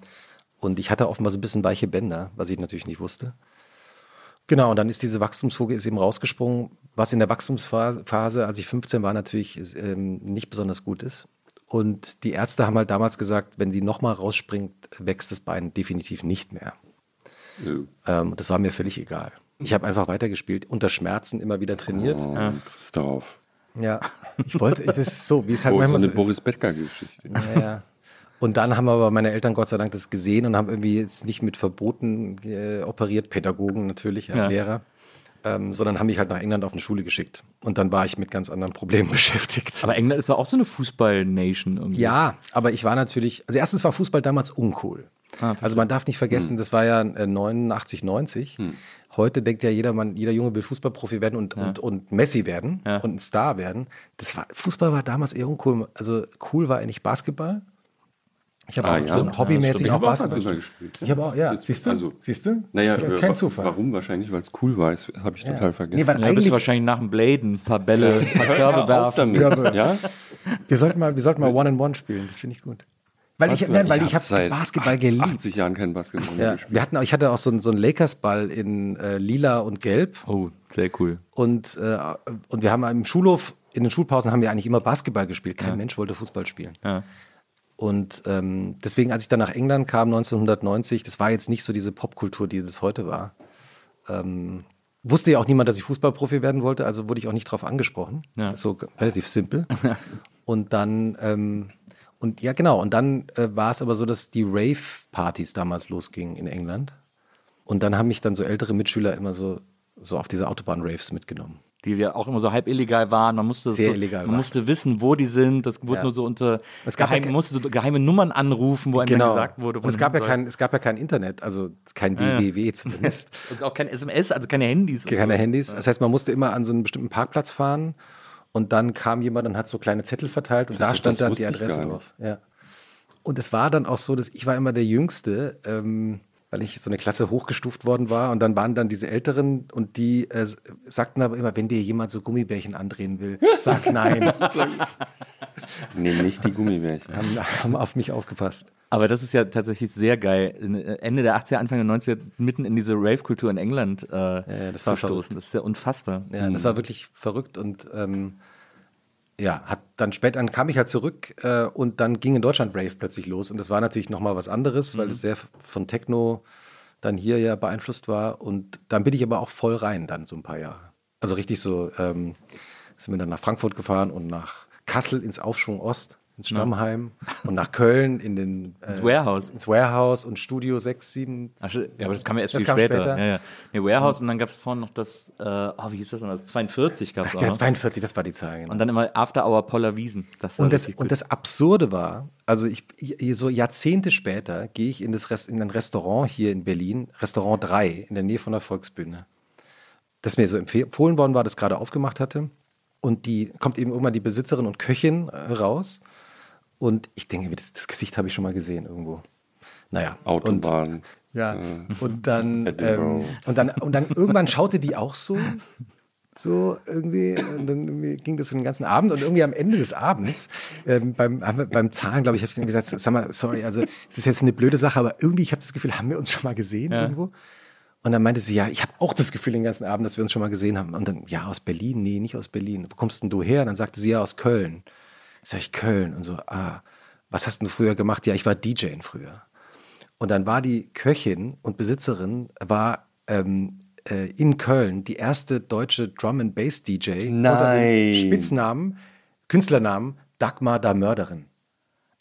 Und ich hatte offenbar so ein bisschen weiche Bänder, was ich natürlich nicht wusste. Genau, und dann ist diese Wachstumsfuge ist eben rausgesprungen, was in der Wachstumsphase, als ich 15 war, natürlich ähm, nicht besonders gut ist. Und die Ärzte haben halt damals gesagt, wenn die nochmal rausspringt, wächst das Bein definitiv nicht mehr. Nö. Ähm, das war mir völlig egal. Ich habe einfach weitergespielt, unter Schmerzen immer wieder trainiert. Oh, Christoph. Ja. Ich wollte, es ist so, wie es halt Oh, so manchmal eine so ist. Boris Becker-Geschichte. Ja. Und dann haben aber meine Eltern Gott sei Dank das gesehen und haben irgendwie jetzt nicht mit Verboten äh, operiert, Pädagogen natürlich, ja, Ja. Lehrer, ähm, sondern haben mich halt nach England auf eine Schule geschickt. Und dann war ich mit ganz anderen Problemen beschäftigt. Aber England ist doch auch so eine Fußball-Nation irgendwie. ja, aber ich war natürlich, also erstens war Fußball damals uncool. also man darf nicht vergessen, das war ja äh, 89, 90. Heute denkt ja jeder, man, jeder Junge will Fußballprofi werden und, und, und Messi werden Ja. und ein Star werden. Das war, Fußball war damals eher uncool. Also cool war eigentlich Basketball. Ich habe Ah, auch ja. so hobbymäßig Ich auch Basketball. Gespielt. Ich habe auch, ja. Jetzt- Siehst du? also- Siehst du? Naja, Ja, kein wa- Zufall. Warum? Wahrscheinlich, weil es cool war. Das habe ich total vergessen. Nee, weil Ja, bist du wahrscheinlich nach dem Bladen ein paar Bälle, ein paar Körbe werfen. Ja? wir sollten mal, wir sollten mal One and One spielen. Das finde ich gut. Weil ich, Was? nein, weil hab ich habe seit Basketball geliebt. 80 Jahren kein Basketball mehr Ja, gespielt. wir hatten, ich hatte auch so einen, so einen Lakers-Ball in äh, lila und gelb. Oh, sehr cool. Und, äh, und wir haben im Schulhof, in den Schulpausen haben wir eigentlich immer Basketball gespielt. Kein Mensch wollte Fußball spielen. Ja. Und ähm, deswegen, als ich dann nach England kam, 1990, das war jetzt nicht so diese Popkultur, die das heute war. Ähm, wusste ja auch niemand, dass ich Fußballprofi werden wollte, also wurde ich auch nicht drauf angesprochen. Ja. So relativ simpel. und dann, ähm, und ja genau, und dann äh, war es aber so, dass die Rave-Partys damals losgingen in England. Und dann haben mich dann so ältere Mitschüler immer so, so auf diese Autobahn-Raves mitgenommen. Die ja auch immer so halb illegal waren. Man musste, Sehr so, illegal man waren. musste wissen, wo die sind. Das wurde Ja. nur so unter Es gab ja geheim, ke- musste so geheime Nummern anrufen, wo einem dann gesagt wurde, wo und es gab, ja kein, es gab ja kein Internet, also kein Ja, ja. www zumindest. Und auch kein SMS, also keine Handys. keine so. Handys. Das heißt, man musste immer an so einen bestimmten Parkplatz fahren und dann kam jemand und hat so kleine Zettel verteilt und Das- da stand dann die Adresse drauf. Ja. Und es war dann auch so, dass ich war immer der Jüngste, ähm, weil ich so eine Klasse hochgestuft worden war und dann waren dann diese Älteren und die äh, sagten aber immer, wenn dir jemand so Gummibärchen andrehen will, sag nein. Nee, nicht die Gummibärchen. haben, haben auf mich aufgepasst. Aber das ist ja tatsächlich sehr geil. Äh, Ende der 80er, Anfang der 90er mitten in diese Rave-Kultur in England äh, ja, das war zu stoßen. verrückt. Das ist ja unfassbar. Ja, das war wirklich verrückt und ähm, ja, hat dann später dann kam ich halt zurück äh, und dann ging in Deutschland Rave plötzlich los. Und das war natürlich noch mal was anderes, weil es sehr von Techno dann hier ja beeinflusst war. Und dann bin ich aber auch voll rein dann so ein paar Jahre. Also richtig so ähm, sind wir dann nach Frankfurt gefahren und nach Kassel ins Aufschwung Ost, ins Stammheim und nach Köln in den äh, Ins Warehouse. ins Warehouse und Studio 6, 7. Ach, ja, aber das kam ja erst Das viel später. später. Ja, ja. Nee, Warehouse und dann gab es vorhin noch das, äh, oh, wie hieß das noch? Das 42 gab es auch Ja, noch. 42, das war die Zahl. Genau. Und dann immer After Hour Poller Wiesen. Das Und das, und das Absurde war, also ich, ich so Jahrzehnte später gehe ich in, das Rest, in ein Restaurant hier in Berlin, Restaurant 3, in der Nähe von der Volksbühne. das mir so empfohlen worden war, das gerade aufgemacht hatte. Und die kommt eben irgendwann die Besitzerin und Köchin äh, raus. Und ich denke, das, das Gesicht habe ich schon mal gesehen irgendwo. Naja. Autobahn. Und, ja. Äh, und dann, ähm, und dann und dann irgendwann schaute die auch so so irgendwie. Und dann irgendwie ging das so den ganzen Abend und irgendwie am Ende des Abends ähm, beim, wir, beim Zahlen, glaube ich, habe ich dann gesagt, sag mal, sorry, also es ist jetzt eine blöde Sache, aber irgendwie, ich habe das Gefühl, haben wir uns schon mal gesehen ja. irgendwo? Und dann meinte sie, ja, ich habe auch das Gefühl den ganzen Abend, dass wir uns schon mal gesehen haben. Und dann, ja, aus Berlin? Nee, nicht aus Berlin. Wo kommst denn du her? Und dann sagte sie, ja, aus Köln. Sag ich, Köln. Und so, ah, was hast du früher gemacht? Ja, ich war DJ früher. Und dann war die Köchin und Besitzerin, war ähm, äh, in Köln die erste deutsche Drum and Bass DJ Nein. unter dem Spitznamen, Künstlernamen Dagmar da Mörderin.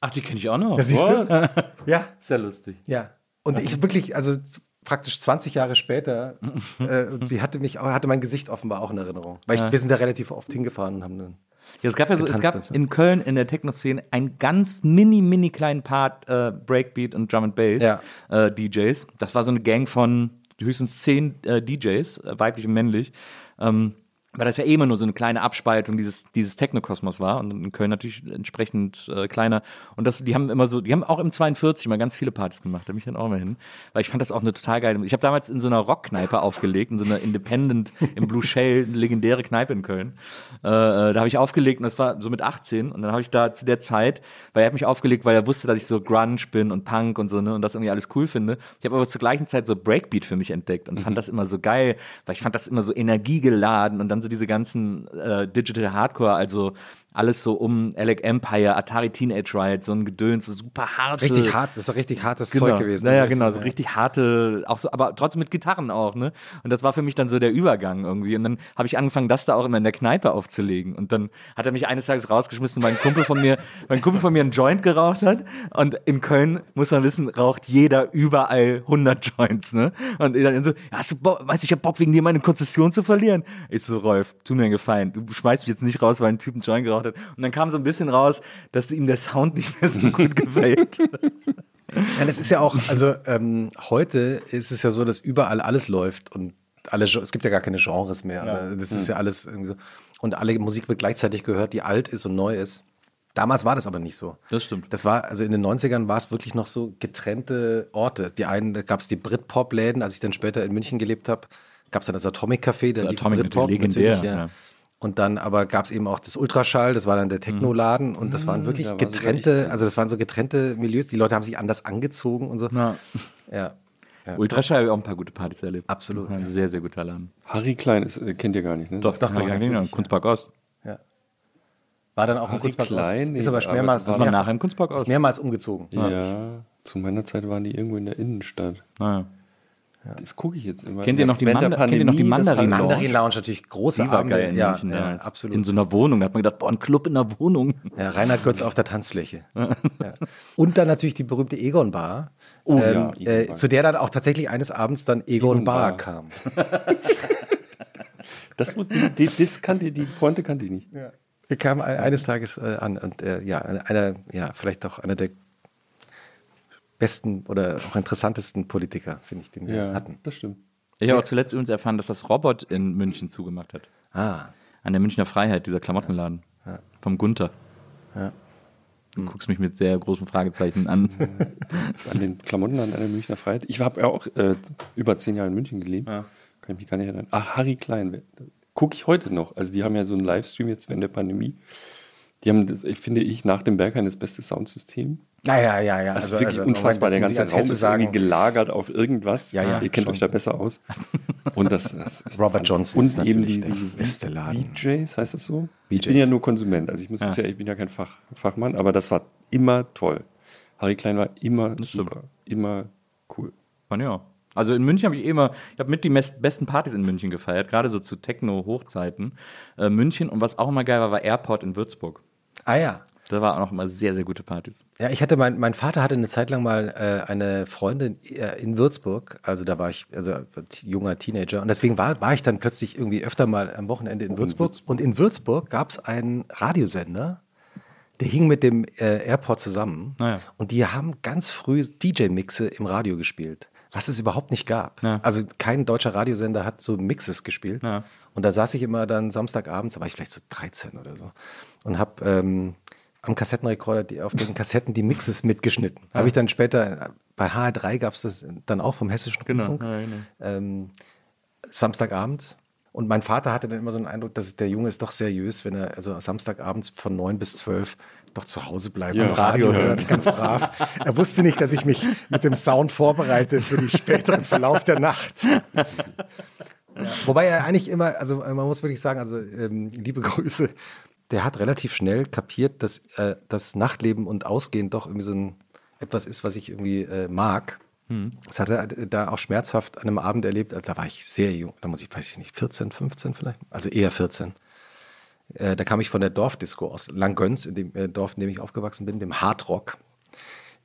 Ach, die kenne ich auch noch. Das siehst du? ja. Sehr lustig. Ja. Und ich wirklich, also praktisch 20 Jahre später, äh, sie hatte mich, hatte mein Gesicht offenbar auch in Erinnerung. Weil ich, wir sind da relativ oft hingefahren und haben dann. Ja, es gab ja so, es gab in Köln in der Techno-Szene einen ganz mini, mini kleinen Part äh, Breakbeat und Drum and Bass ja. äh, DJs. Das war so eine Gang von höchstens zehn äh, DJs, äh, weiblich und männlich. Ähm, weil das ja eh immer nur so eine kleine Abspaltung dieses, dieses Technokosmos war und in Köln natürlich entsprechend äh, kleiner. Und das, die haben immer so, die haben auch im 42 mal ganz viele Partys gemacht, da bin ich dann auch mal hin. Weil ich fand das auch eine total geile. Ich habe damals in so einer Rockkneipe aufgelegt, in so einer Independent, im Blue Shell, legendäre Kneipe in Köln. Äh, äh da habe ich aufgelegt und das war so mit 18 und dann habe ich da zu der Zeit, weil er hat mich aufgelegt, weil er wusste, dass ich so Grunge bin und Punk und so, ne, und das irgendwie alles cool finde. Ich habe aber zur gleichen Zeit so Breakbeat für mich entdeckt und fand mhm. das immer so geil, weil ich fand das immer so energiegeladen und dann so diese ganzen äh, Digital Hardcore, also alles so um Alec Empire, Atari Teenage Riot, so ein Gedöns, so super hart. Richtig hart, das ist richtig hartes genau. Zeug gewesen. Naja, genau, so richtig harte, auch so, aber trotzdem mit Gitarren auch, ne? Und das war für mich dann so der Übergang irgendwie. Und dann habe ich angefangen, das da auch immer in der Kneipe aufzulegen. Und dann hat er mich eines Tages rausgeschmissen, weil ein Kumpel von mir, weil ein Kumpel von mir einen Joint geraucht hat. Und in Köln, muss man wissen, raucht jeder überall 100 Joints, ne? Und dann so, hast du Bock, weißt du, ich hab Bock, wegen dir meine Konzession zu verlieren. Ich so, Rolf, tu mir einen Gefallen. Du schmeißt mich jetzt nicht raus, weil ein Typ einen Joint geraucht hat. Und dann kam so ein bisschen raus, dass ihm der Sound nicht mehr so gut gefällt. Ja, das ist ja auch, also ähm, heute ist es ja so, dass überall alles läuft und alle, es gibt ja gar keine Genres mehr. Ja. Das ist ja alles irgendwie so. Und alle Musik wird gleichzeitig gehört, die alt ist und neu ist. Damals war das aber nicht so. Das stimmt. Das war, also in den 90ern war es wirklich noch so getrennte Orte. Die einen, da gab es die Britpop-Läden, als ich dann später in München gelebt habe, gab es dann das Atomic Café, dann Atomic Britpop, legendär. Ja. Ja. Und dann aber gab es eben auch das Ultraschall, das war dann der Technoladen und das waren mhm. wirklich ja, getrennte, also das waren so getrennte Milieus. Die Leute haben sich anders angezogen und so. Ja. ja. ja. Ultraschall habe ich auch ein paar gute Partys erlebt. Absolut. Ein sehr, sehr guter Laden. Harry Klein ist, äh, kennt ihr gar nicht, ne? Doch, doch, doch. Ja, ja, Kunstpark Ost. Ja. War dann auch Harry im Kunstpark Klein, Ost. Ist aber mehrmals, das war nachher im Kunstpark Ost. Ist mehrmals umgezogen. Ja, zu meiner Zeit waren die irgendwo in der Innenstadt. Naja. Ja. Das gucke ich jetzt immer. Kennt ihr noch die, Manda Pandemie, kennt ihr noch die Mandarin Lounge? Mandarin Lounge natürlich große Abende. in ja, München ja, absolut. In so einer Wohnung, da hat man gedacht, boah, ein Club in einer Wohnung. Ja, Reinhard Götz auf der Tanzfläche. ja. Und dann natürlich die berühmte Egon Bar, oh, ähm, ja, äh, zu der dann auch tatsächlich eines Abends dann Egon, Egon Bar, Bar kam. das, die, die, das kannte, die Pointe kannte ich nicht. Ja. Wir kamen eines Tages äh, an und äh, ja, einer, ja, vielleicht auch einer der besten oder auch interessantesten Politiker, finde ich, den wir ja, hatten. Das stimmt. Ich habe auch zuletzt übrigens erfahren, dass das Robot in München zugemacht hat. Ah. An der Münchner Freiheit, dieser Klamottenladen. Ja. Vom Gunther. Ja. Du hm. guckst mich mit sehr großen Fragezeichen an. an den Klamottenladen an der Münchner Freiheit. Ich habe ja auch äh, über zehn Jahre in München gelebt. Ja. Kann ich mich gar nicht erinnern. Ach, Harry Klein. Gucke ich heute noch. Also die haben ja so einen Livestream jetzt während der Pandemie. Die haben, das, ich finde ich, nach dem Berghain das beste Soundsystem. Ja, ja, ja, ja. Das ist also, wirklich also, unfassbar. Der ganze Raum ist sagen. irgendwie gelagert auf irgendwas. Ja, ja. Ihr kennt schon. euch da besser aus. Und das, das Robert Johnson und ist eben die, die beste Laden. VJs, heißt das so? VJs. Ich bin ja nur Konsument, also ich muss ja. ja, ich bin ja kein Fach, Fachmann, aber das war immer toll. Harry Klein war immer super, immer cool. Fand ja. Also in München habe ich immer, ich habe mit die besten Partys in München gefeiert, gerade so zu Techno-Hochzeiten. Äh, München und was auch immer geil war, war Airport in Würzburg. Ah ja. Da waren auch noch immer sehr, sehr gute Partys. Ja, ich hatte, mein, mein Vater hatte eine Zeit lang mal äh, eine Freundin äh, in Würzburg. Also da war ich, also junger Teenager. Und deswegen war, war ich dann plötzlich irgendwie öfter mal am Wochenende in Würzburg. Würzburg. Und in Würzburg gab es einen Radiosender, der hing mit dem äh, Airport zusammen. Ah, ja. Und die haben ganz früh DJ-Mixe im Radio gespielt was es überhaupt nicht gab. Ja. Also kein deutscher Radiosender hat so Mixes gespielt. Ja. Und da saß ich immer dann Samstagabends, da war ich vielleicht so 13 oder so, und habe ähm, am Kassettenrekorder die, auf den Kassetten die Mixes mitgeschnitten. Habe ich dann später, bei HR3 gab es das dann auch vom Hessischen Genau. Rundfunk. Ja, genau. Ähm, Samstagabends. Und mein Vater hatte dann immer so einen Eindruck, dass der Junge ist doch seriös, wenn er also Samstagabends von 9 bis 12 doch zu Hause bleibt Ja, und Radio Radio hört, ganz brav. Er wusste nicht, dass ich mich mit dem Sound vorbereite für den späteren Verlauf der Nacht. Ja. Wobei er eigentlich immer, also man muss wirklich sagen, also ähm, liebe Grüße, der hat relativ schnell kapiert, dass äh, das Nachtleben und Ausgehen doch irgendwie so ein etwas ist, was ich irgendwie äh, mag. Das hat er da auch schmerzhaft an einem Abend erlebt. Also Da war ich sehr jung, da muss ich, weiß ich nicht, 14, 15 vielleicht, also eher 14. Äh, da kam ich von der Dorfdisco aus Langgöns, in dem äh, Dorf, in dem ich aufgewachsen bin, dem Hardrock.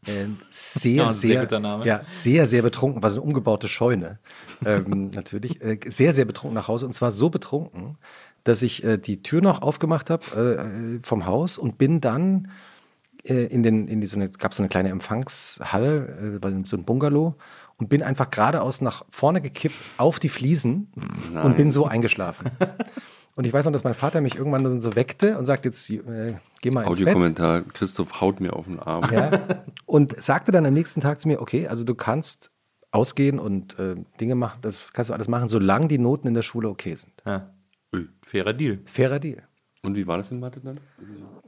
Äh, sehr, Ja, ein sehr sehr, guter Name. ja, sehr, sehr betrunken, war so eine umgebaute Scheune, ähm, natürlich. Äh, sehr, sehr betrunken nach Hause und zwar so betrunken, dass ich äh, die Tür noch aufgemacht habe äh, vom Haus und bin dann äh, in den, in die, so eine, gab so eine kleine Empfangshalle, äh, bei so ein Bungalow und bin einfach geradeaus nach vorne gekippt auf die Fliesen und bin so eingeschlafen. Und ich weiß noch, dass mein Vater mich irgendwann dann so weckte und sagte, jetzt äh, geh mal ins Bett. Audiokommentar, Christoph haut mir auf den Arm. Ja, und sagte dann am nächsten Tag zu mir, okay, also du kannst ausgehen und äh, Dinge machen, das kannst du alles machen, solange die Noten in der Schule okay sind. Ja. Fairer Deal. Fairer Deal. Und wie war das in Mathe dann?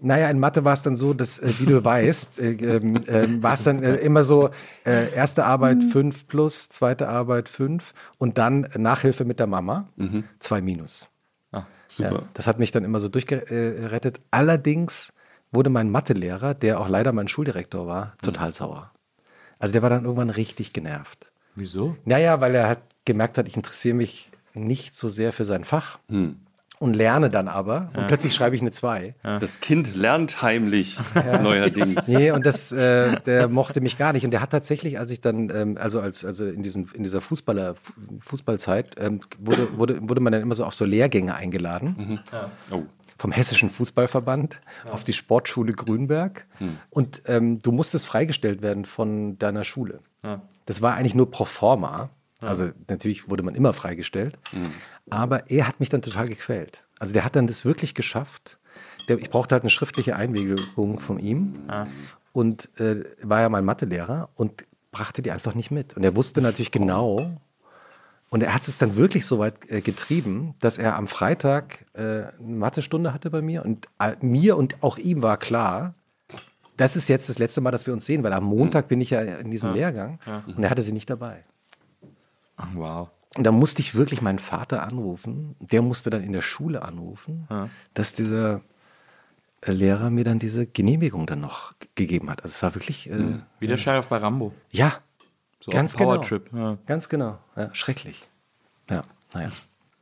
Naja, in Mathe war es dann so, dass, äh, wie du weißt, äh, ähm, ähm, war es dann äh, immer so, äh, erste Arbeit 5 plus, zweite Arbeit 5 und dann Nachhilfe mit der Mama, 2 minus. Super. Ja, das hat mich dann immer so durchgerettet. Allerdings wurde mein Mathelehrer, der auch leider mein Schuldirektor war, total sauer. Also der war dann irgendwann richtig genervt. Wieso? Naja, weil er halt gemerkt hat, ich interessiere mich nicht so sehr für sein Fach und lerne dann aber und plötzlich schreibe ich eine 2. Das Kind lernt heimlich neuerdings. Nee, und das, äh, der mochte mich gar nicht. Und der hat tatsächlich, als ich dann, ähm, also als, also in diesen, in dieser Fußballer, Fußballzeit, ähm, wurde, wurde, wurde man dann immer so auf so Lehrgänge eingeladen. Oh. vom Hessischen Fußballverband auf die Sportschule Grünberg. Und ähm, du musstest freigestellt werden von deiner Schule. Das war eigentlich nur pro forma. Also natürlich wurde man immer freigestellt. Aber er hat mich dann total gequält. Also der hat dann das wirklich geschafft. Der, ich brauchte halt eine schriftliche Einwilligung von ihm. Und äh, war ja mein Mathelehrer und brachte die einfach nicht mit. Und er wusste natürlich genau, und er hat es dann wirklich so weit äh, getrieben, dass er am Freitag äh, eine Mathestunde hatte bei mir und äh, mir und auch ihm war klar, das ist jetzt das letzte Mal, dass wir uns sehen, weil am Montag bin ich ja in diesem Lehrgang und er hatte sie nicht dabei. Wow. Und da musste ich wirklich meinen Vater anrufen. Der musste dann in der Schule anrufen, dass dieser äh, Lehrer mir dann diese Genehmigung dann noch gegeben hat. Also es war wirklich, äh, Wie der Sheriff bei Rambo. ja, So ganz genau. Ja. Ganz genau. Ja, schrecklich. Ja, naja.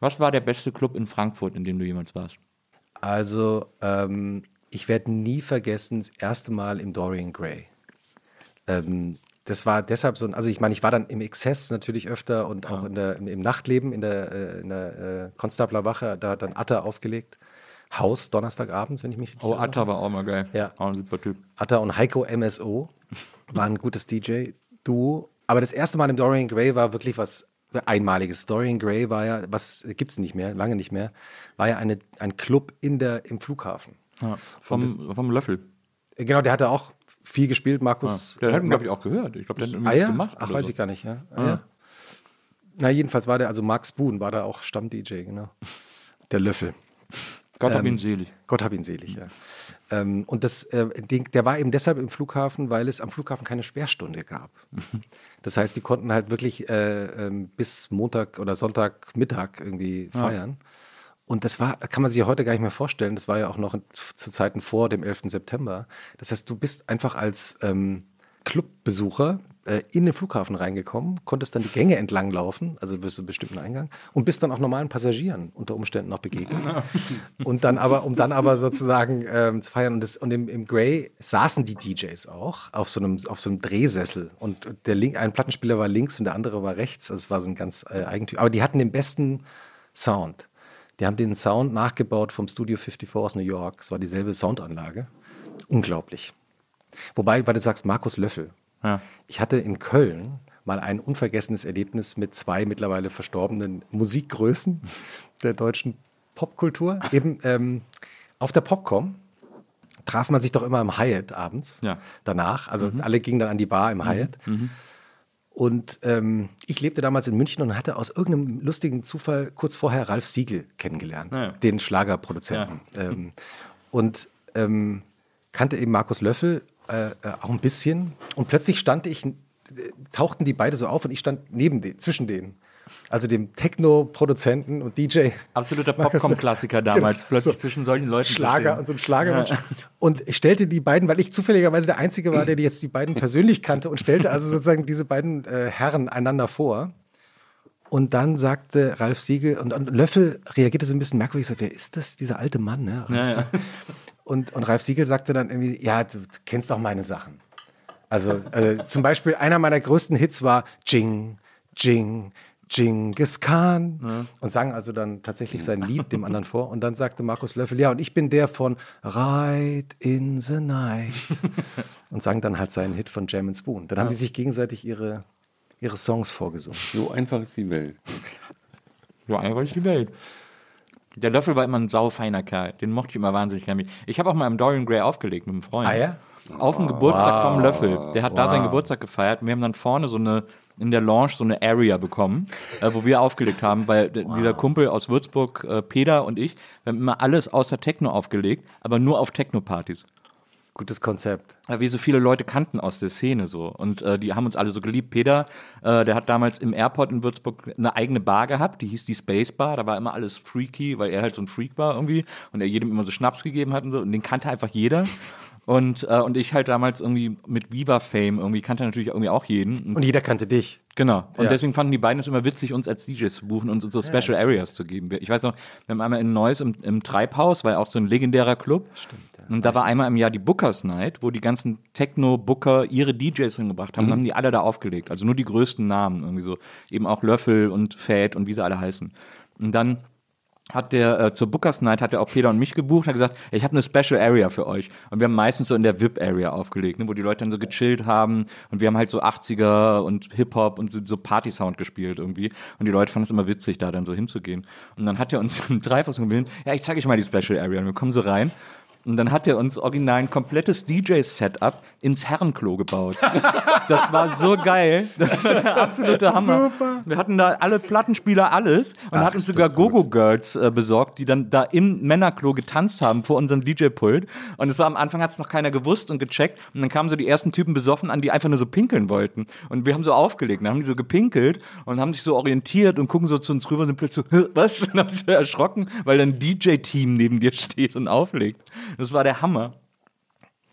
Was war der beste Club in Frankfurt, in dem du jemals warst? Also, ähm, ich werde nie vergessen, das erste Mal im Dorian Gray. Ähm, das war deshalb so, ein- also ich meine, ich war dann im Exzess natürlich öfter und auch in der, im, im Nachtleben, in der, äh, in der äh, Konstablerwache, da hat dann Atta aufgelegt. Haus, Donnerstagabends, wenn ich mich Oh. Atta war auch mal geil. Ja. Auch ein super Typ. Atta und Heiko MSO waren ein gutes DJ-Duo. Aber das erste Mal im Dorian Gray war wirklich was Einmaliges. Dorian Gray war ja, was gibt es nicht mehr, lange nicht mehr, war ja eine, ein Club in der, im Flughafen. Ja. Vom, vom Löffel. Genau, der hatte auch viel gespielt, Markus. Der hat äh, ihn, glaube ich, auch gehört. Ich glaube, der hat ihn Ah ja? gemacht. Ach, weiß so. ich gar nicht, ja. Ah, ja. Na, jedenfalls war der, also Mark Spoon war da auch Stamm-DJ, genau. Der Löffel. Gott hab Ähm, ihn selig. Gott hab ihn selig, ja. Ähm, und das, äh, Ding, der war eben deshalb im Flughafen, weil es am Flughafen keine Sperrstunde gab. Das heißt, die konnten halt wirklich äh, ähm, bis Montag oder Sonntagmittag irgendwie feiern. Und das war, kann man sich ja heute gar nicht mehr vorstellen. Das war ja auch noch zu Zeiten vor dem 11. September. Das heißt, du bist einfach als ähm, Clubbesucher äh, in den Flughafen reingekommen, konntest dann die Gänge entlang laufen, also bis zu einem bestimmten Eingang, und bist dann auch normalen Passagieren unter Umständen noch begegnet. und dann aber, um dann aber sozusagen ähm, zu feiern. Und, das, und im, im Grey saßen die DJs auch auf so einem, auf so einem Drehsessel. Und der Link, ein Plattenspieler war links und der andere war rechts. Also es war so ein ganz äh, eigentümlich. Aber die hatten den besten Sound. Die haben den Sound nachgebaut vom Studio 54 aus New York. Es war dieselbe Soundanlage. Unglaublich. Wobei, weil du sagst, Markus Löffel. Ja. Ich hatte in Köln mal ein unvergessenes Erlebnis mit zwei mittlerweile verstorbenen Musikgrößen der deutschen Popkultur. Eben ähm, auf der Popcom traf man sich doch immer im Hyatt abends Ja. danach. Also alle gingen dann an die Bar im Hyatt. Und ähm, ich lebte damals in München und hatte aus irgendeinem lustigen Zufall kurz vorher Ralf Siegel kennengelernt, Ja. den Schlagerproduzenten. Ähm, und ähm, kannte eben Markus Löffel äh, äh, auch ein bisschen. Und plötzlich stand ich, äh, tauchten die beide so auf und ich stand neben denen, zwischen denen. Also dem Techno-Produzenten und DJ. Absoluter Popcom-Klassiker damals, Genau. plötzlich So. zwischen solchen Leuten Schlager und so ein Schlagermensch. Und ich stellte die beiden, weil ich zufälligerweise der Einzige war, der die jetzt die beiden persönlich kannte und stellte also sozusagen diese beiden äh, Herren einander vor. Und dann sagte Ralf Siegel, und, und Löffel reagierte so ein bisschen merkwürdig, sagte, wer ist das, dieser alte Mann? Ne? Ja, ja. Und, und Ralf Siegel sagte dann irgendwie, ja, du, kennst doch meine Sachen. Also äh, zum Beispiel einer meiner größten Hits war Jing, Jing, Genghis Khan und sang also dann tatsächlich sein Lied dem anderen vor. Und dann sagte Markus Löffel, ja, und ich bin der von Ride in the Night und sang dann halt seinen Hit von Jam and Spoon. Dann haben die sich gegenseitig ihre, ihre Songs vorgesungen. So einfach ist die Welt. Ja, einfach ist die Welt. Der Löffel war immer ein saufeiner Kerl. Den mochte ich immer wahnsinnig gerne. Ich habe auch mal im Dorian Gray aufgelegt mit einem Freund. Ah, ja? Auf dem Geburtstag vom Löffel. Der hat da seinen Geburtstag gefeiert. Und wir haben dann vorne so eine, in der Lounge so eine Area bekommen, äh, wo wir aufgelegt haben, weil d- dieser Kumpel aus Würzburg, äh, Peter und ich, wir haben immer alles außer Techno aufgelegt, aber nur auf Techno-Partys. Gutes Konzept. wir so viele Leute kannten aus der Szene so. Und äh, die haben uns alle so geliebt. Peter, äh, der hat damals im Airport in Würzburg eine eigene Bar gehabt, die hieß die Space Bar. Da war immer alles freaky, weil er halt so ein Freak war irgendwie und er jedem immer so Schnaps gegeben hat und so. Und den kannte einfach jeder. Und, äh, und ich halt damals irgendwie mit Viva Fame irgendwie kannte natürlich irgendwie auch jeden. Und Und jeder kannte dich. Genau. Und Ja. deswegen fanden die beiden es immer witzig, uns als DJs zu buchen und uns so Special Areas zu geben. Ich weiß noch, wir haben einmal in Neuss im, im Treibhaus, war ja auch so ein legendärer Club. Stimmt. Und da war einmal im Jahr die Bookers Night, wo die ganzen Techno-Booker ihre DJs hingebracht haben. haben die alle da aufgelegt. Also nur die größten Namen. Irgendwie so. Eben auch Löffel und Fat und wie sie alle heißen. Und dann hat der äh, zur Bookers Night hat er auch Peter und mich gebucht und hat gesagt, ich habe eine Special Area für euch. Und wir haben meistens so in der VIP Area aufgelegt, ne, wo die Leute dann so gechillt haben und wir haben halt so 80er und Hip Hop und so, so Party Sound gespielt irgendwie und die Leute fanden es immer witzig da dann so hinzugehen. Und dann hat er uns im Treibhaus gebeten, ja, ich zeige euch mal die Special Area und wir kommen so rein. Und dann hat er uns original ein komplettes DJ-Setup ins Herrenklo gebaut. Das war so geil. Das war der absolute Hammer. Wir hatten da alle Plattenspieler, alles. Und hatten sogar Gogo-Girls äh, besorgt, die dann da im Männerklo getanzt haben vor unserem DJ-Pult. Und es war am Anfang hat es noch keiner gewusst und gecheckt. Und dann kamen so die ersten Typen besoffen an, die einfach nur so pinkeln wollten. Und wir haben so aufgelegt. Dann haben die so gepinkelt und haben sich so orientiert und gucken so zu uns rüber und sind plötzlich so, "Hä, was? Und haben sich so erschrocken, weil dann ein DJ-Team neben dir steht und auflegt. Das war der Hammer.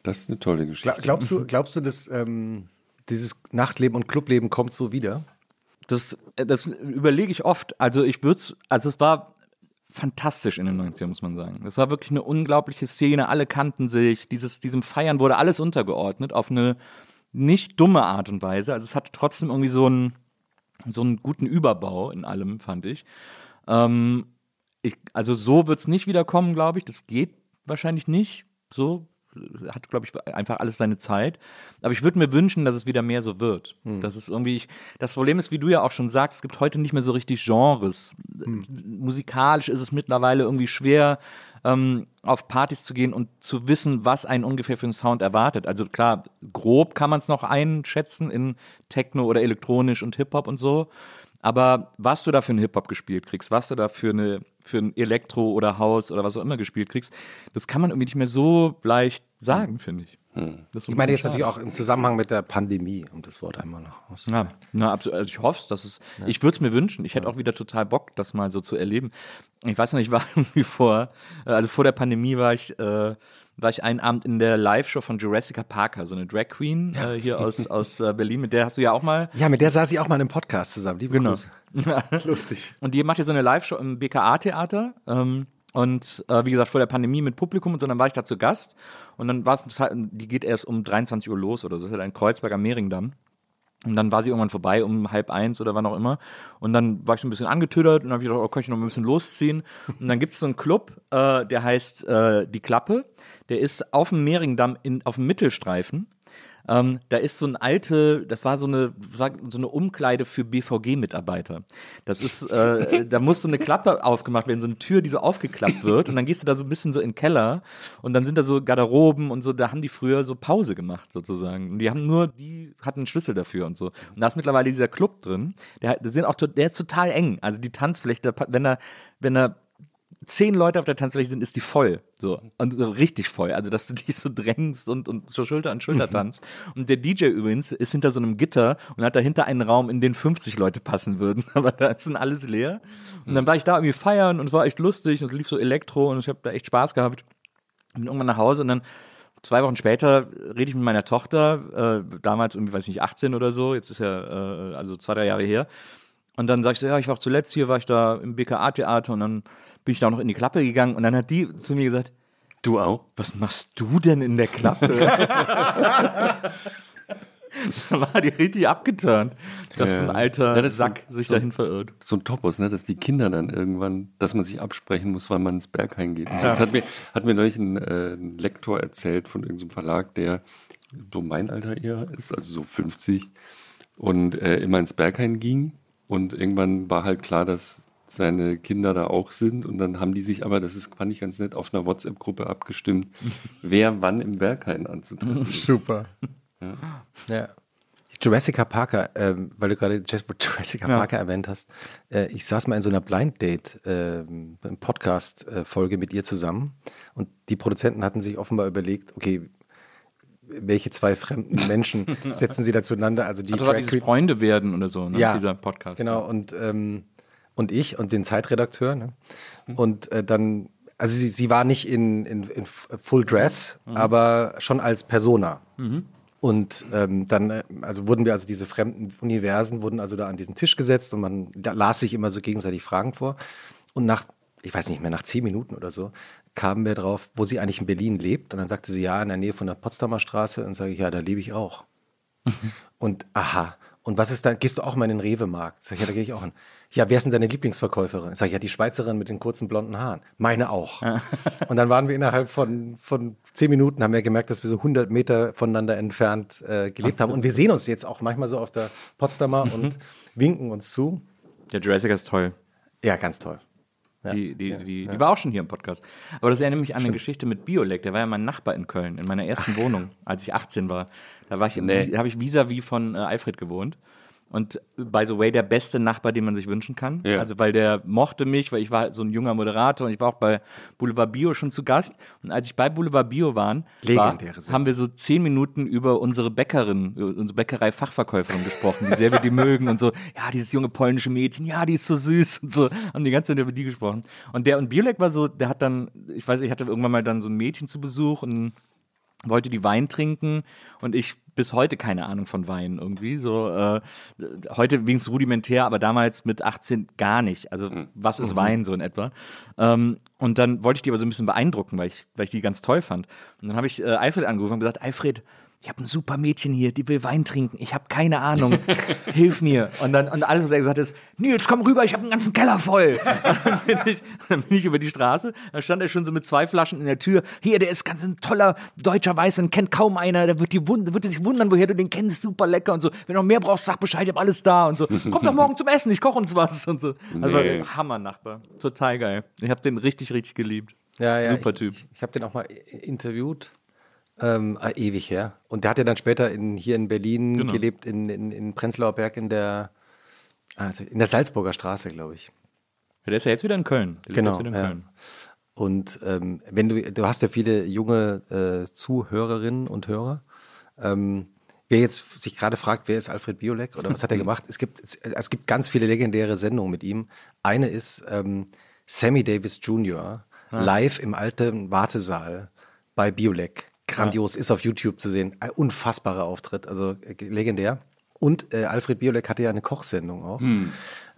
Das ist eine tolle Geschichte. Gla- Glaubst du, glaubst du, dass ähm, dieses Nachtleben und Clubleben kommt so wieder? Das, äh, das überlege ich oft. Also ich würde es, also es war fantastisch in den 90ern, muss man sagen. Es war wirklich eine unglaubliche Szene, alle kannten sich, dieses, diesem Feiern wurde alles untergeordnet auf eine nicht dumme Art und Weise. Also es hatte trotzdem irgendwie so einen, so einen guten Überbau in allem, fand ich. Ähm, ich also so wird es nicht wiederkommen, glaube ich. Das geht wahrscheinlich nicht. So hat, glaube ich, einfach alles seine Zeit. Aber ich würde mir wünschen, dass es wieder mehr so wird. Das ist irgendwie, ich, das Problem ist, wie du ja auch schon sagst, es gibt heute nicht mehr so richtig Genres. Musikalisch ist es mittlerweile irgendwie schwer, ähm, auf Partys zu gehen und zu wissen, was einen ungefähr für einen Sound erwartet. Also klar, grob kann man es noch einschätzen in Techno oder elektronisch und Hip-Hop und so. Aber was du da für einen Hip-Hop gespielt kriegst, was du da für, eine, für ein Elektro oder Haus oder was auch immer gespielt kriegst, das kann man irgendwie nicht mehr so leicht sagen, finde ich. Ein Ich meine jetzt schade. natürlich auch im Zusammenhang mit der Pandemie, um das Wort einmal noch auszuführen. Ja, na, absolut. Also ich hoffe es, dass es. Ich würde es mir wünschen. Ich hätte auch wieder total Bock, das mal so zu erleben. Ich weiß noch, ich war irgendwie vor, also vor der Pandemie war ich, äh, war ich einen Abend in der Live-Show von Jurassica Parker, so eine Drag Queen äh, hier aus, aus äh, Berlin, mit der hast du ja auch mal. Ja, mit der saß ich auch mal in einem Podcast zusammen. Liebe Genau. Grüße. Lustig. Und die macht ja so eine Live-Show im BKA-Theater. Ähm, und äh, wie gesagt, vor der Pandemie mit Publikum und so, dann war ich da zu Gast. Und dann war es, total- die geht erst um 23 Uhr los oder so. Das ist halt ein Kreuzberg am Mehringdamm. Und dann war sie irgendwann vorbei um halb eins oder wann auch immer. Und dann war ich so ein bisschen angetödert und habe ich gedacht, oh, kann ich noch ein bisschen losziehen. Und dann gibt es so einen Club, äh, der heißt äh, Die Klappe. Der ist auf dem Mehringdamm in, auf dem Mittelstreifen. Ähm, da ist so ein alte, das war so eine, so eine Umkleide für BVG-Mitarbeiter. Das ist, äh, da muss so eine Klappe aufgemacht werden, so eine Tür, die so aufgeklappt wird und dann gehst du da so ein bisschen so in den Keller und dann sind da so Garderoben und so, da haben die früher so Pause gemacht sozusagen. Und die haben nur, die hatten einen Schlüssel dafür und so. Und da ist mittlerweile dieser Club drin, der, der, sind auch, der ist total eng. Also die Tanzfläche, wenn da, wenn da zehn Leute auf der Tanzfläche sind, ist die voll. So. Und so richtig voll. Also, dass du dich so drängst und, und so Schulter an Schulter mhm. tanzt. Und der DJ übrigens ist hinter so einem Gitter und hat dahinter einen Raum, in den 50 Leute passen würden. Aber da ist dann alles leer. Und dann war ich da irgendwie feiern und es war echt lustig und es lief so Elektro und ich habe da echt Spaß gehabt. Bin irgendwann nach Hause und dann zwei Wochen später rede ich mit meiner Tochter, äh, damals irgendwie, weiß ich nicht, 18 oder so, jetzt ist ja äh, also zwei, drei Jahre her. Und dann sag ich so, ja, ich war auch zuletzt hier, war ich da im BKA-Theater und dann bin ich da auch noch in die Klappe gegangen und dann hat die zu mir gesagt, du auch? Was machst du denn in der Klappe? da war die richtig abgeturnt, dass ja. ein alter ja, Sack so, sich so, dahin verirrt. So ein Topos, ne? dass die Kinder dann irgendwann, dass man sich absprechen muss, weil man ins Berghain geht. Das hat mir, hat mir neulich ein, äh, ein Lektor erzählt von irgendeinem Verlag, der so mein Alter eher ist, also so 50 und äh, immer ins Berghain ging und irgendwann war halt klar, dass seine Kinder da auch sind. Und dann haben die sich aber, das ist, fand ich ganz nett, auf einer WhatsApp-Gruppe abgestimmt, wer wann im Berghain anzutreffen ist. Super. Ja. ja. Jurassic Parker, ähm, weil du gerade Jurassic ja. Parker erwähnt hast. Äh, ich saß mal in so einer Blind Date äh, Podcast-Folge mit ihr zusammen und die Produzenten hatten sich offenbar überlegt, okay, welche zwei fremden Menschen setzen sie da zueinander? Also die also dieses Freunde werden oder so, ne? ja, dieser Podcast. Genau, und ähm, und ich und den Zeitredakteur. Ne? Mhm. Und äh, dann, also sie, sie war nicht in, in, in Full Dress, mhm. aber schon als Persona. Mhm. Und ähm, dann, äh, also wurden wir also diese fremden Universen wurden also da an diesen Tisch gesetzt und man da las sich immer so gegenseitig Fragen vor. Und nach, ich weiß nicht mehr, nach zehn Minuten oder so, kamen wir drauf, wo sie eigentlich in Berlin lebt. Und dann sagte sie, ja, in der Nähe von der Potsdamer Straße. Und sage ich, ja, da lebe ich auch. und aha. Und was ist da? Gehst du auch mal in den Rewe-Markt? Sag ich, ja, da gehe ich auch hin. Ja, wer ist denn deine Lieblingsverkäuferin? Sag ich, ja, die Schweizerin mit den kurzen blonden Haaren. Meine auch. und dann waren wir innerhalb von, von zehn Minuten, haben wir gemerkt, dass wir so 100 Meter voneinander entfernt äh, gelebt Ach, haben. Und wir sehen uns jetzt auch manchmal so auf der Potsdamer mhm. und winken uns zu. Der Jurassic ist toll. Ja, ganz toll. Ja, die, die, ja, die, ja. die, war auch schon hier im Podcast. Aber das erinnert mich an Stimmt. eine Geschichte mit Biolek. Der war ja mein Nachbar in Köln, in meiner ersten Ach. Wohnung, als ich 18 war. Da war ich, nee. habe ich vis-à-vis von äh, Alfred gewohnt. Und by the way, der beste Nachbar, den man sich wünschen kann. Ja. Also, weil der mochte mich, weil ich war so ein junger Moderator und ich war auch bei Boulevard Bio schon zu Gast. Und als ich bei Boulevard Bio waren, war, haben wir so zehn Minuten über unsere Bäckerin, unsere Bäckerei-Fachverkäuferin gesprochen, wie sehr wir die mögen und so. Ja, dieses junge polnische Mädchen, ja, die ist so süß und so. Haben die ganze Zeit über die gesprochen. Und der und Biolek war so, der hat dann, ich weiß, ich hatte irgendwann mal dann so ein Mädchen zu Besuch und wollte die Wein trinken und ich bis heute keine Ahnung von Wein irgendwie. So äh, heute wenigstens rudimentär, aber damals mit 18 gar nicht. Also hm. was ist mhm. Wein so in etwa? Ähm, und dann wollte ich die aber so ein bisschen beeindrucken, weil ich, weil ich die ganz toll fand. Und dann habe ich äh, Alfred angerufen und gesagt, Alfred, ich habe ein super Mädchen hier, die will Wein trinken. Ich habe keine Ahnung. Hilf mir. Und dann und alles, was er gesagt hat, ist, Nils, komm rüber, ich habe einen ganzen Keller voll. dann, bin ich, dann bin ich über die Straße, da stand er schon so mit zwei Flaschen in der Tür. Hier, der ist ganz ein toller deutscher Weiß und kennt kaum einer. Der wird, die wund wird sich wundern, woher du den kennst. Super lecker und so. Wenn du noch mehr brauchst, sag Bescheid, ich habe alles da und so. Komm doch morgen zum Essen, ich koche uns was und so. Also nee. Hammer Nachbar. Total geil. Ich habe den richtig, richtig geliebt. Ja, ja. Super Typ. Ich, ich habe den auch mal interviewt ähm, ah, ewig her. Und der hat ja dann später in, hier in Berlin genau. gelebt, in, in, in Prenzlauer Berg in der, also in der Salzburger Straße, glaube ich. Ja, der ist ja jetzt wieder in Köln. Der genau. In ja. Köln. Und ähm, wenn du, du hast ja viele junge äh, Zuhörerinnen und Hörer. Ähm, wer jetzt sich gerade fragt, wer ist Alfred Biolek oder was hat er gemacht? Es gibt, es, es, gibt ganz viele legendäre Sendungen mit ihm. Eine ist ähm, Sammy Davis Jr. Ah. live im alten Wartesaal bei Biolek grandios, ist auf YouTube zu sehen. Ein unfassbarer Auftritt, also äh, legendär. Und äh, Alfred Biolek hatte ja eine Kochsendung auch. Hm.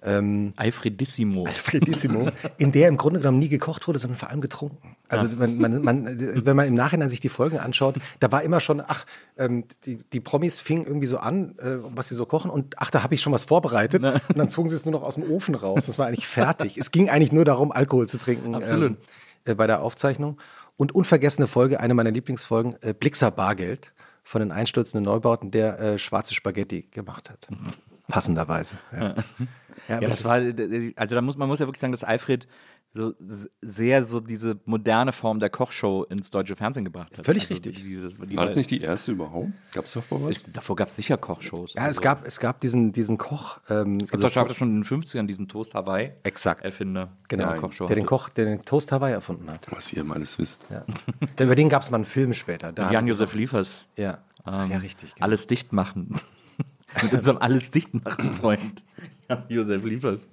Ähm, Alfredissimo. Alfredissimo, in der im Grunde genommen nie gekocht wurde, sondern vor allem getrunken. Also ja. man, man, man, wenn man im Nachhinein sich die Folgen anschaut, da war immer schon, ach, ähm, die, die Promis fingen irgendwie so an, äh, was sie so kochen und ach, da habe ich schon was vorbereitet Na. und dann zogen sie es nur noch aus dem Ofen raus. Das war eigentlich fertig. es ging eigentlich nur darum, Alkohol zu trinken ähm, äh, bei der Aufzeichnung. Und unvergessene Folge, eine meiner Lieblingsfolgen, äh, Blixer Bargeld von den einstürzenden Neubauten, der äh, schwarze Spaghetti gemacht hat. Passenderweise. Ja. Ja, das war, also da muss man muss ja wirklich sagen, dass Alfred so sehr so diese moderne Form der Kochshow ins deutsche Fernsehen gebracht hat. Völlig also richtig. Diese, die war das nicht die erste überhaupt? Gab es davor was? davor gab es sicher Kochshows. Ja, also. es, gab, es gab diesen, diesen Koch. Ähm, es gibt also doch schon in den 50ern diesen Toast Hawaii. Exakt. Erfinder. Genau. Der, Kochshow der den Koch, der den Toast Hawaii erfunden hat. Was ihr alles wisst. Ja. Über den gab es mal einen Film später. Jan-Josef Liefers. Ja. Ähm, ja, richtig. Genau. Alles dicht machen. Mit unserem alles dicht machen Freund. Josef Liefers.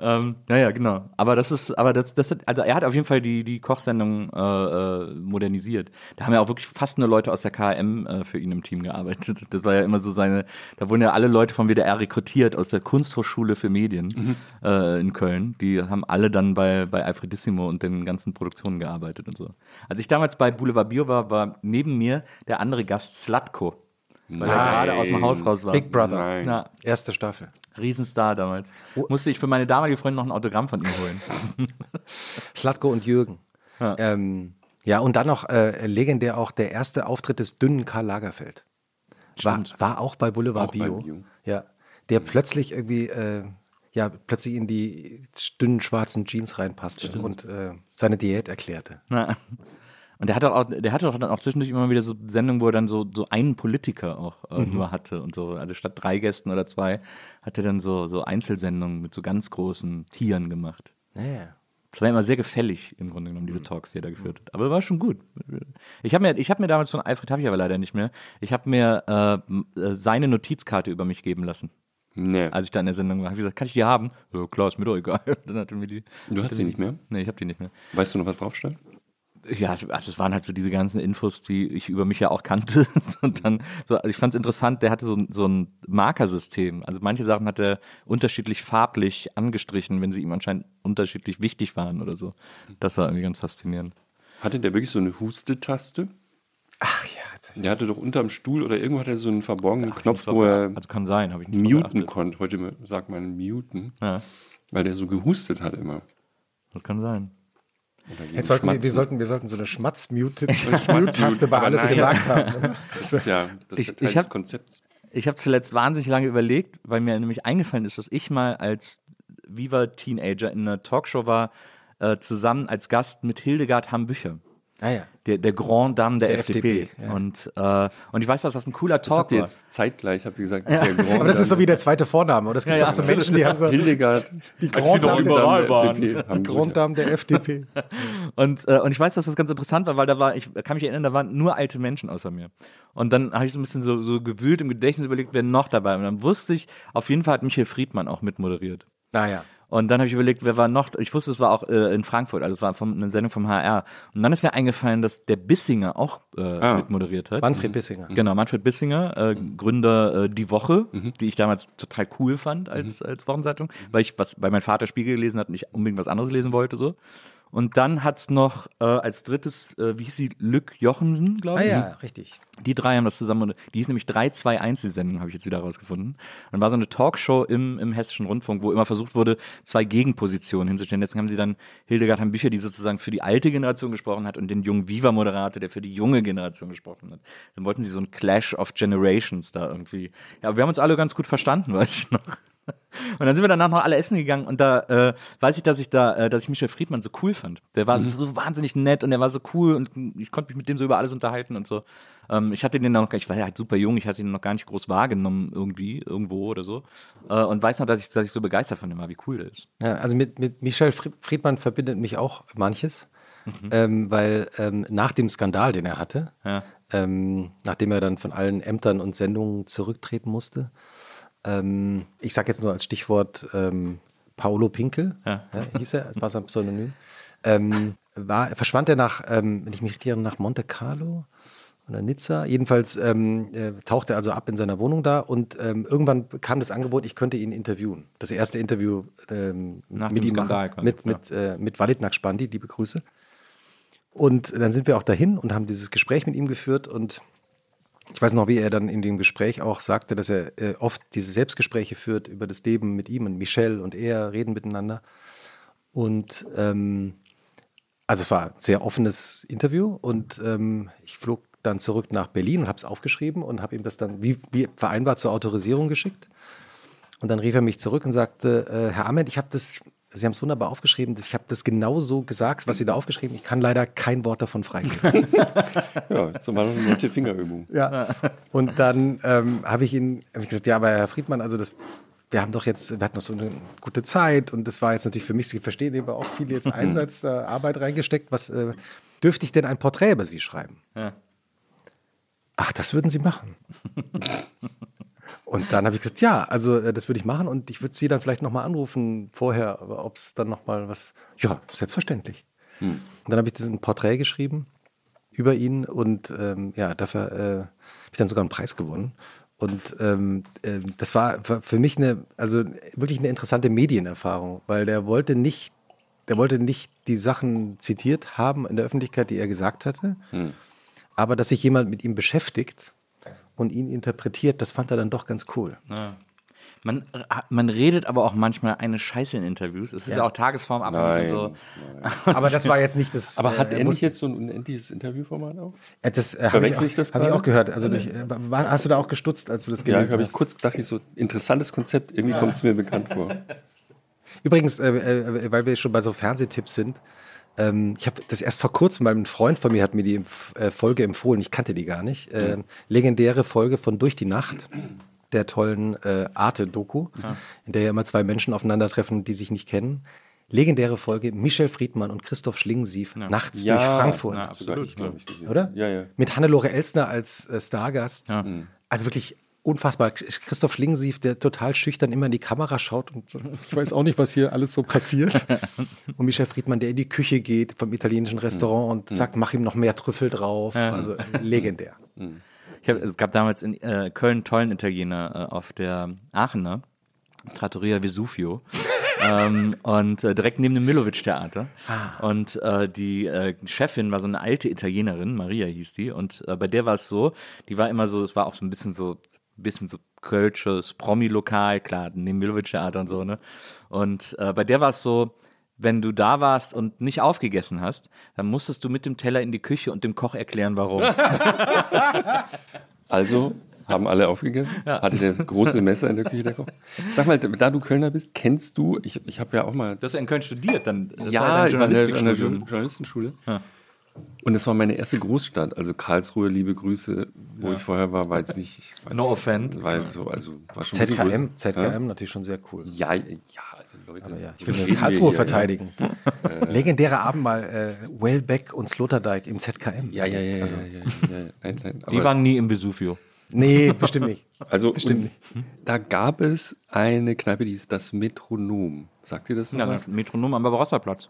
ähm, naja, genau. Aber das ist, aber das, das hat, also er hat auf jeden Fall die, die Kochsendung äh, äh modernisiert. Da haben ja auch wirklich fast nur Leute aus der KM äh, für ihn im Team gearbeitet. Das war ja immer so seine, da wurden ja alle Leute vom WDR rekrutiert aus der Kunsthochschule für Medien mhm. äh, in Köln. Die haben alle dann bei, bei Alfredissimo und den ganzen Produktionen gearbeitet und so. Als ich damals bei Boulevard Bio war, war neben mir der andere Gast Slatko weil er gerade aus dem Haus raus war. Big Brother. Ja. Erste Staffel. Riesenstar damals. Oh. Musste ich für meine damalige Freundin noch ein Autogramm von ihm holen. Slatko und Jürgen. Ja. Ähm, ja, und dann noch äh, legendär auch der erste Auftritt des dünnen Karl Lagerfeld. War, war auch bei Boulevard auch Bio. Bio. Ja. Der plötzlich irgendwie, äh, ja, plötzlich in die dünnen schwarzen Jeans reinpasste Stimmt. und äh, seine Diät erklärte. Ja. Und der hatte auch, der hatte auch dann auch zwischendurch immer wieder so Sendungen, wo er dann so, so einen Politiker auch äh, mhm. nur hatte und so. Also statt drei Gästen oder zwei hat er dann so, so Einzelsendungen mit so ganz großen Tieren gemacht. Ja. Das war immer sehr gefällig im Grunde genommen, diese mhm. Talks, die er da geführt hat. Aber war schon gut. Ich habe mir, hab mir damals von Alfred, habe ich aber leider nicht mehr, ich habe mir äh, äh, seine Notizkarte über mich geben lassen. Nee. Als ich da in der Sendung war, habe ich gesagt, kann ich die haben? Ja, klar, ist mir doch egal. Dann hat er mir die, du hast die nicht mehr? Nee, ich habe die nicht mehr. Weißt du noch, was draufsteht? Ja, also es waren halt so diese ganzen Infos, die ich über mich ja auch kannte. Und dann, so, ich fand es interessant, der hatte so, so ein Markersystem. Also manche Sachen hat er unterschiedlich farblich angestrichen, wenn sie ihm anscheinend unterschiedlich wichtig waren oder so. Das war irgendwie ganz faszinierend. Hatte der wirklich so eine Hustetaste? Ach ja. Der hatte doch unterm Stuhl oder irgendwo hat er so einen verborgenen Ach, Knopf, wo er also kann sein, ich nicht muten konnte. Heute sagt man muten, ja. weil der so gehustet hat immer. Das kann sein. Jetzt sollten wir, wir, sollten, wir sollten so eine Schmatz-Mute-Taste bei alles gesagt haben. Das ist ja das ich, Teil ich hab, des Konzepts. Ich habe zuletzt wahnsinnig lange überlegt, weil mir nämlich eingefallen ist, dass ich mal als Viva-Teenager in einer Talkshow war, äh, zusammen als Gast mit Hildegard Hambücher. Ah ja. Der, der Grand Dame der, der FDP. FDP ja. und, äh, und ich weiß, dass das ein cooler Talk das war. Jetzt zeitgleich habt ihr gesagt, ja. der Grand Aber das ist so wie der zweite Vorname. Oder es gibt ja, auch so Menschen, die haben so Hildegard, die Grand Dame der, FDP. Die Grand Dame der FDP. und, äh, und ich weiß, dass das ganz interessant war, weil da war, ich kann mich erinnern, da waren nur alte Menschen außer mir. Und dann habe ich so ein bisschen so, so gewühlt im Gedächtnis überlegt, wer noch dabei. Und dann wusste ich, auf jeden Fall hat Michael Friedmann auch mitmoderiert. Naja. Ah, und dann habe ich überlegt, wer war noch? Ich wusste, es war auch äh, in Frankfurt, also es war vom, eine Sendung vom HR. Und dann ist mir eingefallen, dass der Bissinger auch äh, ah. mit moderiert hat. Manfred Bissinger. Genau, Manfred Bissinger, äh, Gründer äh, Die Woche, mhm. die ich damals total cool fand als, mhm. als Wochenzeitung, weil ich was, weil mein Vater Spiegel gelesen hat und ich unbedingt was anderes lesen wollte so. Und dann hat es noch äh, als drittes, äh, wie hieß sie, Lück Jochensen, glaube ich. Ah ja, richtig. Die drei haben das zusammen, die hieß nämlich 321, die Sendung, habe ich jetzt wieder rausgefunden. Und war so eine Talkshow im, im Hessischen Rundfunk, wo immer versucht wurde, zwei Gegenpositionen hinzustellen. Deswegen haben sie dann Hildegard haben Bücher, die sozusagen für die alte Generation gesprochen hat und den jungen Viva-Moderator, der für die junge Generation gesprochen hat. Dann wollten sie so ein Clash of Generations da irgendwie. Ja, aber wir haben uns alle ganz gut verstanden, weiß ich noch. Und dann sind wir danach noch alle essen gegangen und da äh, weiß ich, dass ich da, äh, dass ich Michel Friedmann so cool fand. Der war mhm. so wahnsinnig nett und der war so cool und ich konnte mich mit dem so über alles unterhalten und so. Ähm, ich hatte den noch gar nicht, ich war ja halt super jung, ich hatte ihn noch gar nicht groß wahrgenommen irgendwie, irgendwo oder so. Äh, und weiß noch, dass ich, dass ich so begeistert von ihm war, wie cool der ist. Ja, also mit, mit Michel Friedmann verbindet mich auch manches, mhm. ähm, weil ähm, nach dem Skandal, den er hatte, ja. Ähm, nachdem er dann von allen Ämtern und Sendungen zurücktreten musste, ähm, ich sage jetzt nur als Stichwort ähm, Paolo Pinkel, ja. Ja, hieß er, das war sein Pseudonym, ähm, war, verschwand er nach, ähm, wenn ich mich richtig erinnere, nach Monte Carlo oder Nizza. Jedenfalls ähm, äh, tauchte er also ab in seiner Wohnung da und ähm, irgendwann kam das Angebot, ich könnte ihn interviewen. Das erste Interview ähm, mit ihm Skandal, machen, mit, mit, äh, mit Walid Nakspandi, liebe Grüße. Und dann sind wir auch dahin und haben dieses Gespräch mit ihm geführt und ich weiß noch, wie er dann in dem Gespräch auch sagte, dass er äh, oft diese Selbstgespräche führt über das Leben mit ihm und Michelle und er reden miteinander. Und ähm, also es war ein sehr offenes Interview und ähm, ich flog dann zurück nach Berlin und habe es aufgeschrieben und habe ihm das dann wie, wie vereinbart zur Autorisierung geschickt. Und dann rief er mich zurück und sagte, äh, Herr Ahmed, ich habe das, Sie haben es wunderbar aufgeschrieben, ich habe das genauso gesagt, was Sie da aufgeschrieben haben. Ich kann leider kein Wort davon freigeben. ja, zumal eine nette Fingerübung. Ja. Und dann ähm, habe ich ihn hab ich gesagt, ja, aber Herr Friedmann, also das, wir haben doch jetzt, wir hatten noch so eine gute Zeit und das war jetzt natürlich für mich, Sie verstehen, eben auch viel jetzt Einsatz, äh, Arbeit reingesteckt. Was äh, dürfte ich denn ein Porträt über Sie schreiben? Ja. Ach, das würden Sie machen. Und dann habe ich gesagt, ja, also äh, das würde ich machen und ich würde Sie dann vielleicht nochmal anrufen vorher, ob es dann nochmal was. Ja, selbstverständlich. Hm. Und dann habe ich diesen Porträt geschrieben über ihn und ähm, ja, dafür äh, habe ich dann sogar einen Preis gewonnen. Und ähm, äh, das war für mich eine, also wirklich eine interessante Medienerfahrung, weil der wollte nicht, der wollte nicht die Sachen zitiert haben in der Öffentlichkeit, die er gesagt hatte, hm. aber dass sich jemand mit ihm beschäftigt und ihn interpretiert, das fand er dann doch ganz cool. Ja. Man, man redet aber auch manchmal eine Scheiße in Interviews. Es ist ja, ja auch tagesformabhängig und so. Aber das war jetzt nicht das. Aber hat äh, er nicht jetzt so ein unendliches Interviewformat auch? Äh, das äh, habe ich, ich, hab ich, auch gehört. Also durch, äh, war, hast du da auch gestutzt, als du das gelesen ja, habe ich kurz gedacht, ich so interessantes Konzept. Irgendwie ja. kommt es mir bekannt vor. Übrigens, äh, äh, weil wir schon bei so Fernsehtipps sind. Ähm, ich habe das erst vor kurzem, weil ein Freund von mir hat mir die Folge empfohlen. Ich kannte die gar nicht. Ähm, legendäre Folge von Durch die Nacht der tollen äh, Arte-Doku, ja. in der ja immer zwei Menschen aufeinandertreffen, die sich nicht kennen. Legendäre Folge, Michel Friedmann und Christoph Schlingensief, ja. nachts ja, durch Frankfurt. Ja, absolut, glaube ich. Oder? Ja, ja. Mit Hannelore Elsner als äh, Stargast. Ja. Mhm. Also wirklich unfassbar. Christoph Schlingensief, der total schüchtern immer in die Kamera schaut und ich weiß auch nicht, was hier alles so passiert. und Michel Friedmann, der in die Küche geht vom italienischen Restaurant und mhm. sagt, mach ihm noch mehr Trüffel drauf. Also legendär. Mhm. Hab, es gab damals in äh, Köln einen tollen Italiener äh, auf der Aachener, Trattoria Vesuvio. ähm, und äh, direkt neben dem Milovic-Theater. Ah. Und äh, die äh, Chefin war so eine alte Italienerin, Maria hieß die. Und äh, bei der war es so, die war immer so, es war auch so ein bisschen so, bisschen so kölsches Promi-Lokal, klar, neben Milovic-Theater und so, ne? Und äh, bei der war es so, wenn du da warst und nicht aufgegessen hast, dann musstest du mit dem Teller in die Küche und dem Koch erklären, warum. also haben alle aufgegessen? Ja. Hatte der große Messer in der Küche der Koch? Sag mal, da du Kölner bist, kennst du, ich, ich habe ja auch mal... Du hast ja in Köln studiert, dann ja, war der, an der Journalistenschule. Ja. Und es war meine erste Großstadt, also Karlsruhe, liebe Grüße, wo ja. ich vorher war, war jetzt nicht. no offend. Weil so, also war schon ZKM, ZKM ja? natürlich schon sehr cool. Ja, ja, also Leute. Ja, ich will Karlsruhe hier, verteidigen. Ja. Legendärer Abend mal äh, Wellbeck und Sloterdijk im ZKM. Ja, ja, ja. Also, ja, ja, ja. Nein, nein, Die waren nie im Vesuvio. Nee, bestimmt nicht. Also bestimmt nicht. Da gab es eine Kneipe, die hieß das Metronom. Sagt ihr das noch? Ja, was? Metronom am Barbarossa-Platz.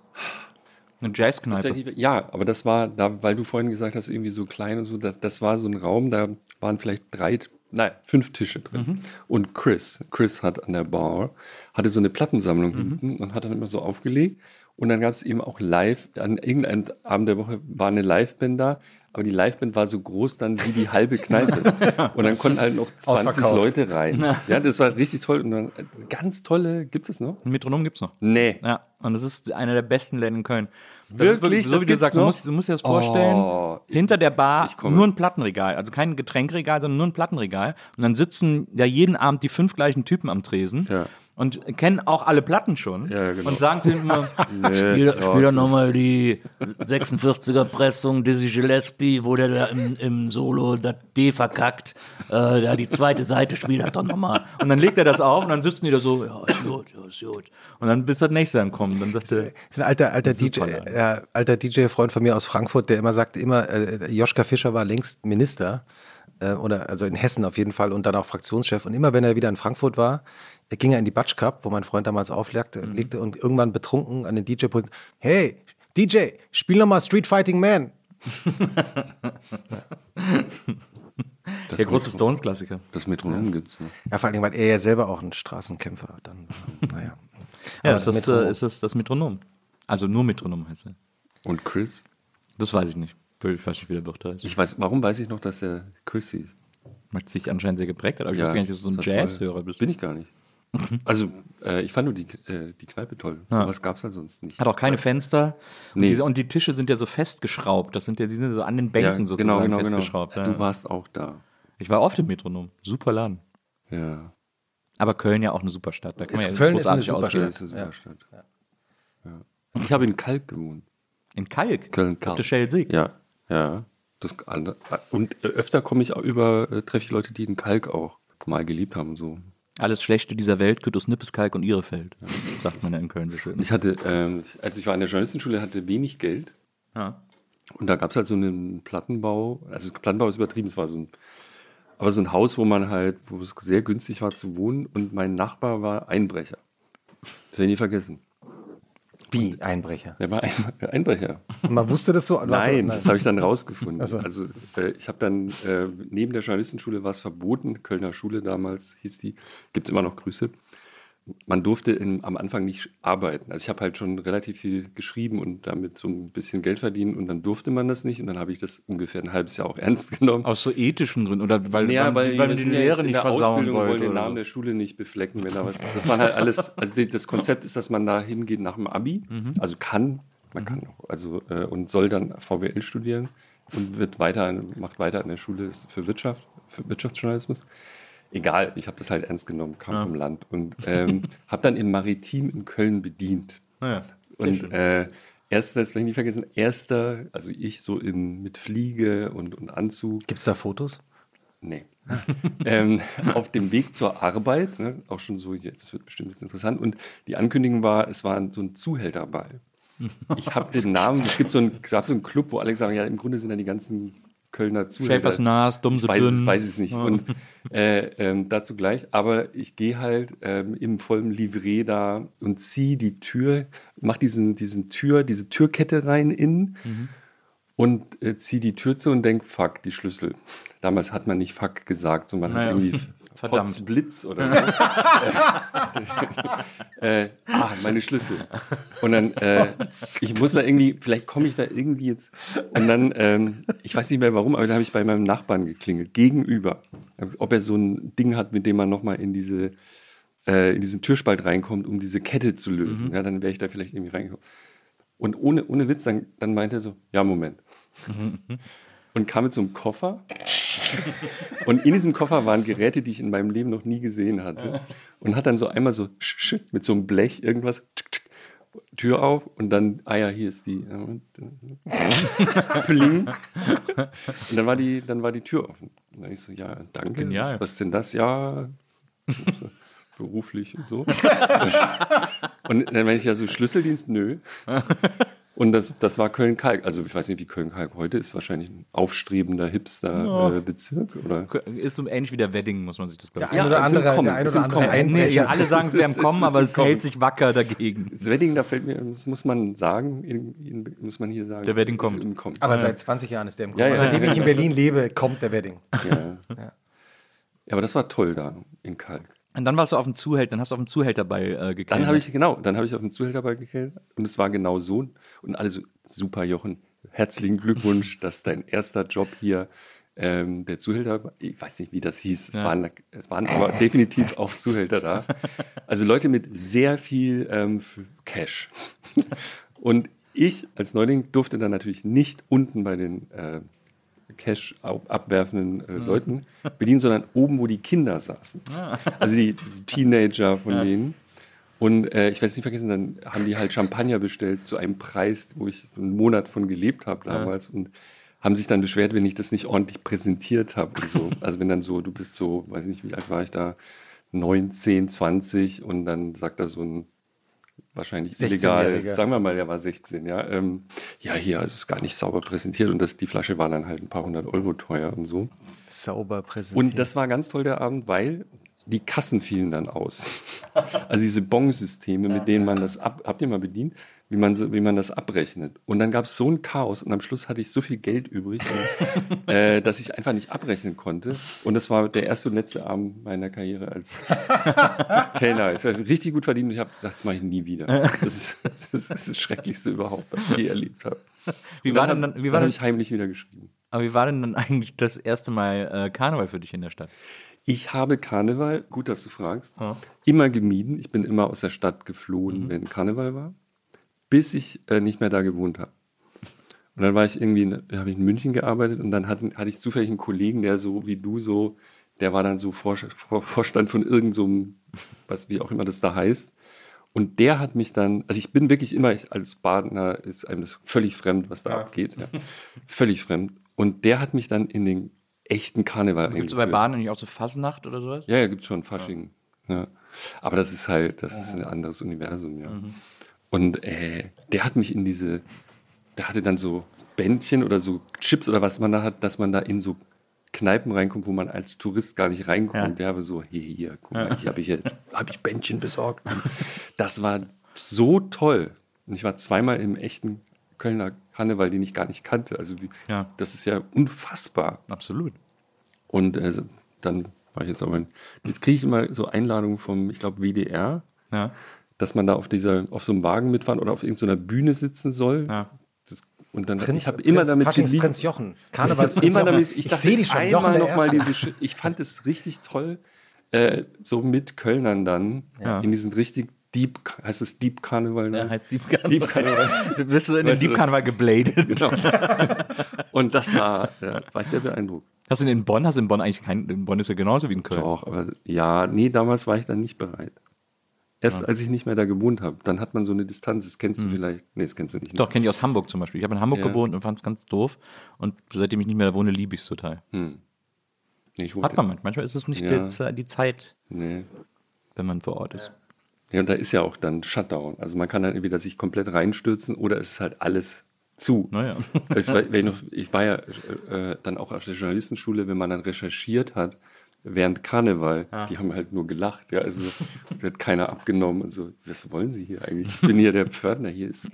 Eine Jazzkneipe. Ja, aber das war, da, weil du vorhin gesagt hast, irgendwie so klein und so, das, das war so ein Raum, da waren vielleicht drei, nein, fünf Tische drin. Mhm. Und Chris, Chris hat an der Bar, hatte so eine Plattensammlung mhm. hinten und hat dann immer so aufgelegt. Und dann gab es eben auch live, an irgendeinem Abend der Woche war eine Liveband da, aber die Liveband war so groß dann wie die halbe Kneipe. und dann konnten halt noch 20 Leute rein. Ja, das war richtig toll. Und dann ganz tolle, gibt es noch? Ein Metronom gibt es noch. Nee. Ja, und das ist einer der besten Läden in Köln. Das wirklich? wirklich so wie gesagt, du musst, du musst dir das vorstellen, oh, hinter der Bar nur ein Plattenregal, also kein Getränkeregal, sondern nur ein Plattenregal. Und dann sitzen ja jeden Abend die fünf gleichen Typen am Tresen. Ja und kennen auch alle Platten schon ja, genau. und sagen zu ihm immer, nee, spiel, spiel doch nochmal die 46er Pressung Dizzy Gillespie, wo der da im, im Solo das D verkackt, äh, da die zweite Seite spielt er doch nochmal. Und dann legt er das auf und dann sitzen die da so, ja, ist gut, ja, ist gut. Und dann bis das nächste dann kommt, dann sagt er, das ist ein alter, alter DJ, äh, alter DJ-Freund von mir aus Frankfurt, der immer sagt, immer, äh, Joschka Fischer war längst Minister äh, oder also in Hessen auf jeden Fall und dann auch Fraktionschef. Und immer wenn er wieder in Frankfurt war, er ging er in die Batsch Cup, wo mein Freund damals auflegte mhm. legte und irgendwann betrunken an den DJ-Pult, hey, DJ, spiel nochmal Street Fighting Man. Der große Stones-Klassiker. Das Metronom ja. es. Ne? Ja, vor allem, weil er ja selber auch ein Straßenkämpfer dann, naja. ja, ist das, äh, ist das das Metronom. Also nur Metronom heißt er. Und Chris? Das weiß ich nicht. Ich weiß nicht, wie der wird heißt. Ich weiß, warum weiß ich noch, dass der Chris hieß? Weil es sich anscheinend sehr geprägt hat. Aber ich ja, wusste gar nicht, dass du so ein Jazzhörer bist. Bin ich gar nicht. Also, äh, ich fand nur die, äh, die Kneipe toll. Ja. Sowas gab es halt sonst nicht. Hat auch keine Fenster. Und, Nee. diese, und die Tische sind ja so festgeschraubt. Das sind ja, die sind so an den ja, Bänken sozusagen genau, genau, genau. festgeschraubt. Ja. Du warst auch da. Ich war oft im Metronom. Super Laden. Ja. Aber Köln ja auch eine super Stadt. Da kann Ist- man ja Köln ist eine großartig super. Das ist eine super Stadt. Ja. Ich habe in Kalk gewohnt. In Kalk? Köln-Kalk. Auf der Schelsig? Ja, ja. Das, und öfter komme ich auch über, äh, treffe ich Leute, die in Kalk auch mal gelebt haben und so. Alles Schlechte dieser Welt gehört aus Nippes, Kalk und Ihrefeld. Sagt man ja in Köln so schön. Ich hatte, ähm, als ich war in der Journalistenschule, hatte wenig Geld. Ja. Und da gab es halt so einen Plattenbau, also Plattenbau ist übertrieben, es war so ein, aber so ein Haus, wo man halt, wo es sehr günstig war zu wohnen und mein Nachbar war Einbrecher. Das werde ich nie vergessen. Wie Einbrecher. Der war ein, Einbrecher. Man wusste das so? Nein, das habe ich dann rausgefunden. Ach so. Also äh, ich habe dann, äh, neben der Journalistenschule war es verboten, Kölner Schule damals hieß die, gibt es immer noch Grüße. Man durfte in, am Anfang nicht arbeiten. Also ich habe halt schon relativ viel geschrieben und damit so ein bisschen Geld verdienen und dann durfte man das nicht und dann habe ich das ungefähr ein halbes Jahr auch ernst genommen. Aus so ethischen Gründen oder weil, Ja, weil, weil wir die Lehre nicht versauen Ausbildung und wollen wollte. den Namen so. der Schule nicht beflecken, wenn da was. Das waren halt alles. Also die, das Konzept ist, dass man da hingeht nach dem Abi, Mhm. also kann, man kann auch, also äh, und soll dann VWL studieren und wird weiter, macht weiter an der Schule für Wirtschaft, für Wirtschaftsjournalismus. Egal, ich habe das halt ernst genommen, kam vom Land und ähm, habe dann im Maritim in Köln bedient. Naja, sehr Und äh, erster, das will ich nie vergessen, erster, also ich so in, mit Fliege und, und Anzug, Gibt es da Fotos? Nee. ähm, auf dem Weg zur Arbeit, ne, auch schon so, jetzt das wird bestimmt jetzt interessant. Und die Ankündigung war, es war so ein Zuhälterball. Ich habe den Namen, es gibt so einen, es gab so einen Club, wo alle sagen, ja, im Grunde sind da die ganzen Kölner Zuhälter. Schäfers Nas, dumm so Ich weiß, dünn. es, weiß es nicht. Und äh, ähm, dazu gleich. Aber ich gehe halt ähm, im vollen Livret da und ziehe die Tür, mach diesen, diesen Tür, diese Türkette rein innen und äh, ziehe die Tür zu und denke, fuck, die Schlüssel. Damals hat man nicht fuck gesagt, sondern man Naja. hat irgendwie Verdammt. Potzblitz oder so. äh, ah, meine Schlüssel. Und dann, äh, ich muss da irgendwie, vielleicht komme ich da irgendwie jetzt. Und dann, ähm, ich weiß nicht mehr warum, aber dann habe ich bei meinem Nachbarn geklingelt, gegenüber. Ob er so ein Ding hat, mit dem man nochmal in diese äh, in diesen Türspalt reinkommt, um diese Kette zu lösen. Ja, dann wäre ich da vielleicht irgendwie reingekommen. Und ohne, ohne Witz, dann, dann meinte er so, ja, Moment. Und kam mit so einem Koffer. Und in diesem Koffer waren Geräte, die ich in meinem Leben noch nie gesehen hatte. Und hat dann so einmal so mit so einem Blech irgendwas, Tür auf und dann, ah ja, hier ist die. äh, Pling. Und dann war die, dann war die Tür offen. Und dann ich so, ja, danke. Genial. Was, was ist denn das? Ja, beruflich und so. und dann meine ich ja so, Schlüsseldienst, nö. Und das, das war Köln-Kalk. Also ich weiß nicht, wie Köln-Kalk heute ist. Wahrscheinlich ein aufstrebender Hipster-Bezirk. oder? Ist so ähnlich wie der Wedding, muss man sich das Der glauben. ein oder andere, der ein ist oder im andere Kommen. Einbrecher. Nee, ja, alle sagen, es wäre im Kommen, aber es hält sich wacker dagegen. Das Wedding, da fällt mir, das muss man sagen, in, in, muss man hier sagen. Der Wedding kommt. Im Kommen. Aber seit 20 Jahren ist der im Kommen. Ja, ja. Seitdem ich in Berlin lebe, kommt der Wedding. ja. ja, aber das war toll da in Kalk. Und dann warst du auf dem Zuhälter, dann hast du auf dem Zuhälterball äh, gekellnert. Dann habe ich, genau, dann habe ich auf den Zuhälterball gekillt und es war genau so. Und alle so, super Jochen, herzlichen Glückwunsch, das ist dein erster Job hier. Ähm, der Zuhälter, ich weiß nicht, wie das hieß, es, Ja. waren, es waren aber definitiv auch Zuhälter da. Also Leute mit sehr viel ähm, Cash. Und ich als Neuling durfte dann natürlich nicht unten bei den äh, Cash ab- abwerfenden äh, Leuten bedienen, sondern oben, wo die Kinder saßen. Also die, Teenager von denen. Und äh, ich werde es nicht vergessen, dann haben die halt Champagner bestellt zu einem Preis, wo ich einen Monat von gelebt habe damals und haben sich dann beschwert, wenn ich das nicht ordentlich präsentiert habe. So. Also wenn dann so, du bist so, weiß ich nicht, wie alt war ich da, 19, 20 und dann sagt da so ein wahrscheinlich illegal, 16-Jähriger. sagen wir mal, der war 16, ja. Ähm, ja, hier, also es ist gar nicht sauber präsentiert und das, die Flasche war dann halt ein paar hundert Euro teuer und so. Sauber präsentiert. Und das war ganz toll der Abend, weil die Kassen fielen dann aus. Also diese Bon-Systeme, mit denen man das ab, habt ihr mal bedient, wie man, wie man das abrechnet. Und dann gab es so ein Chaos und am Schluss hatte ich so viel Geld übrig, äh, dass ich einfach nicht abrechnen konnte. Und das war der erste und letzte Abend meiner Karriere als Kellner. Ich habe richtig gut verdient und ich habe gedacht, das mache ich nie wieder. Das ist, das ist das Schrecklichste überhaupt, was ich je erlebt habe. Wie war dann denn dann, wie dann war habe ich heimlich wieder geschrieben. aber wie war denn dann eigentlich das erste Mal äh, Karneval für dich in der Stadt? Ich habe Karneval, gut, dass du fragst, immer gemieden. Ich bin immer aus der Stadt geflohen, wenn Karneval war, bis ich äh, nicht mehr da gewohnt habe. Und dann war ich irgendwie, in- habe ich in München gearbeitet und dann hatten, hatte ich zufällig einen Kollegen, der so wie du so, der war dann so Vor, Vor, Vorstand von irgendeinem, so was wie auch immer das da heißt. Und der hat mich dann, also ich bin wirklich immer, ich, als Badener ist einem das völlig fremd, was da abgeht. Ja. Völlig fremd. Und der hat mich dann in den echten Karneval Gibt es bei. Bahn nicht auch so Fasnacht oder sowas? Ja, ja, gibt schon Fasching. Ja. Aber das ist halt, das ist ein anderes Universum, ja. Und äh, der hat mich in diese, der hatte dann so Bändchen oder so Chips oder was man da hat, dass man da in so Kneipen reinkommt, wo man als Tourist gar nicht reinkommt. Der habe so, hey, hier, guck mal, hier habe ich, hier- hab ich Bändchen besorgt. Das war so toll. Und ich war zweimal im echten Kölner Karneval, den ich gar nicht kannte. Also wie, Ja. das ist ja unfassbar. Absolut. Und äh, dann war ich jetzt aber, jetzt kriege ich immer so Einladungen vom, ich glaube, WDR, Ja. Dass man da auf dieser, auf so einem Wagen mitfahren oder auf irgendeiner Bühne sitzen soll. Ja. Das, und dann, Prinz, ich habe immer damit geliebt- Prinz Jochen. ich Karnevalsprinz immer Jochen. damit, ich, ich sehe dich schon, Jochen einmal noch mal diese, Sch- ich fand es richtig toll, äh, so mit Kölnern dann, Ja. in diesen richtig Deep, heißt es Deep Karneval? Ne? Der heißt Deep Karneval. Deep Karneval. Du bist so in den Deep Karneval gebladet. genau. Und das war, ja, war sehr beeindruckt. Hast du in Bonn? Hast du in Bonn eigentlich keinen? In Bonn ist ja genauso wie in Köln. Doch, aber ja, nee, damals war ich dann nicht bereit. Erst als ich nicht mehr da gewohnt habe, dann hat man so eine Distanz, das kennst du vielleicht. Nee, das kennst du nicht. ne? Mhm. Doch, kenne ich aus Hamburg zum Beispiel. Ich habe in Hamburg Ja. gewohnt und fand es ganz doof. Und seitdem ich nicht mehr da wohne, liebe ich es total. Hm. Nee, Hat man manchmal. Manchmal ist es nicht Ja. die, die Zeit, Nee. wenn man vor Ort ist. Ja, und da ist ja auch dann Shutdown. Also man kann dann entweder sich komplett reinstürzen oder es ist halt alles zu. Naja. Ich war, ich, noch, ich war ja äh, dann auch auf der Journalistenschule, wenn man dann recherchiert hat, während Karneval, die haben halt nur gelacht. Ja, also hat keiner abgenommen und so, was wollen Sie hier eigentlich? Ich bin hier der Pförtner, hier ist,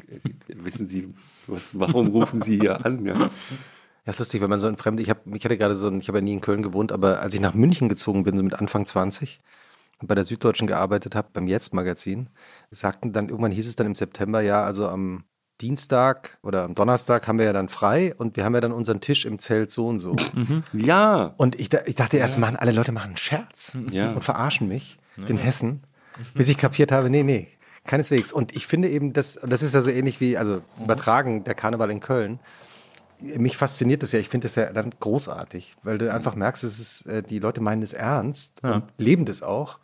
wissen Sie, was, warum rufen Sie hier an? Ja. Ja, ist lustig, wenn man so ein Fremd, ich habe ich hatte gerade so ein, ich habe ja nie in Köln gewohnt, aber als ich nach München gezogen bin, so mit Anfang 20 und bei der Süddeutschen gearbeitet habe, beim Jetzt-Magazin, sagten dann, irgendwann hieß es dann im September, ja, also am Dienstag oder am Donnerstag haben wir ja dann frei und wir haben ja dann unseren Tisch im Zelt so und so. ja, Und ich, ich dachte erst, Mann, alle Leute machen einen Scherz Ja. und verarschen mich, den Hessen, bis ich kapiert habe, nee, nee, keineswegs. Und ich finde eben, das, und das ist ja so ähnlich wie, also übertragen, der Karneval in Köln. Mich fasziniert das ja, ich finde das ja dann großartig, weil du einfach merkst, es ist, äh, die Leute meinen es ernst und leben das auch.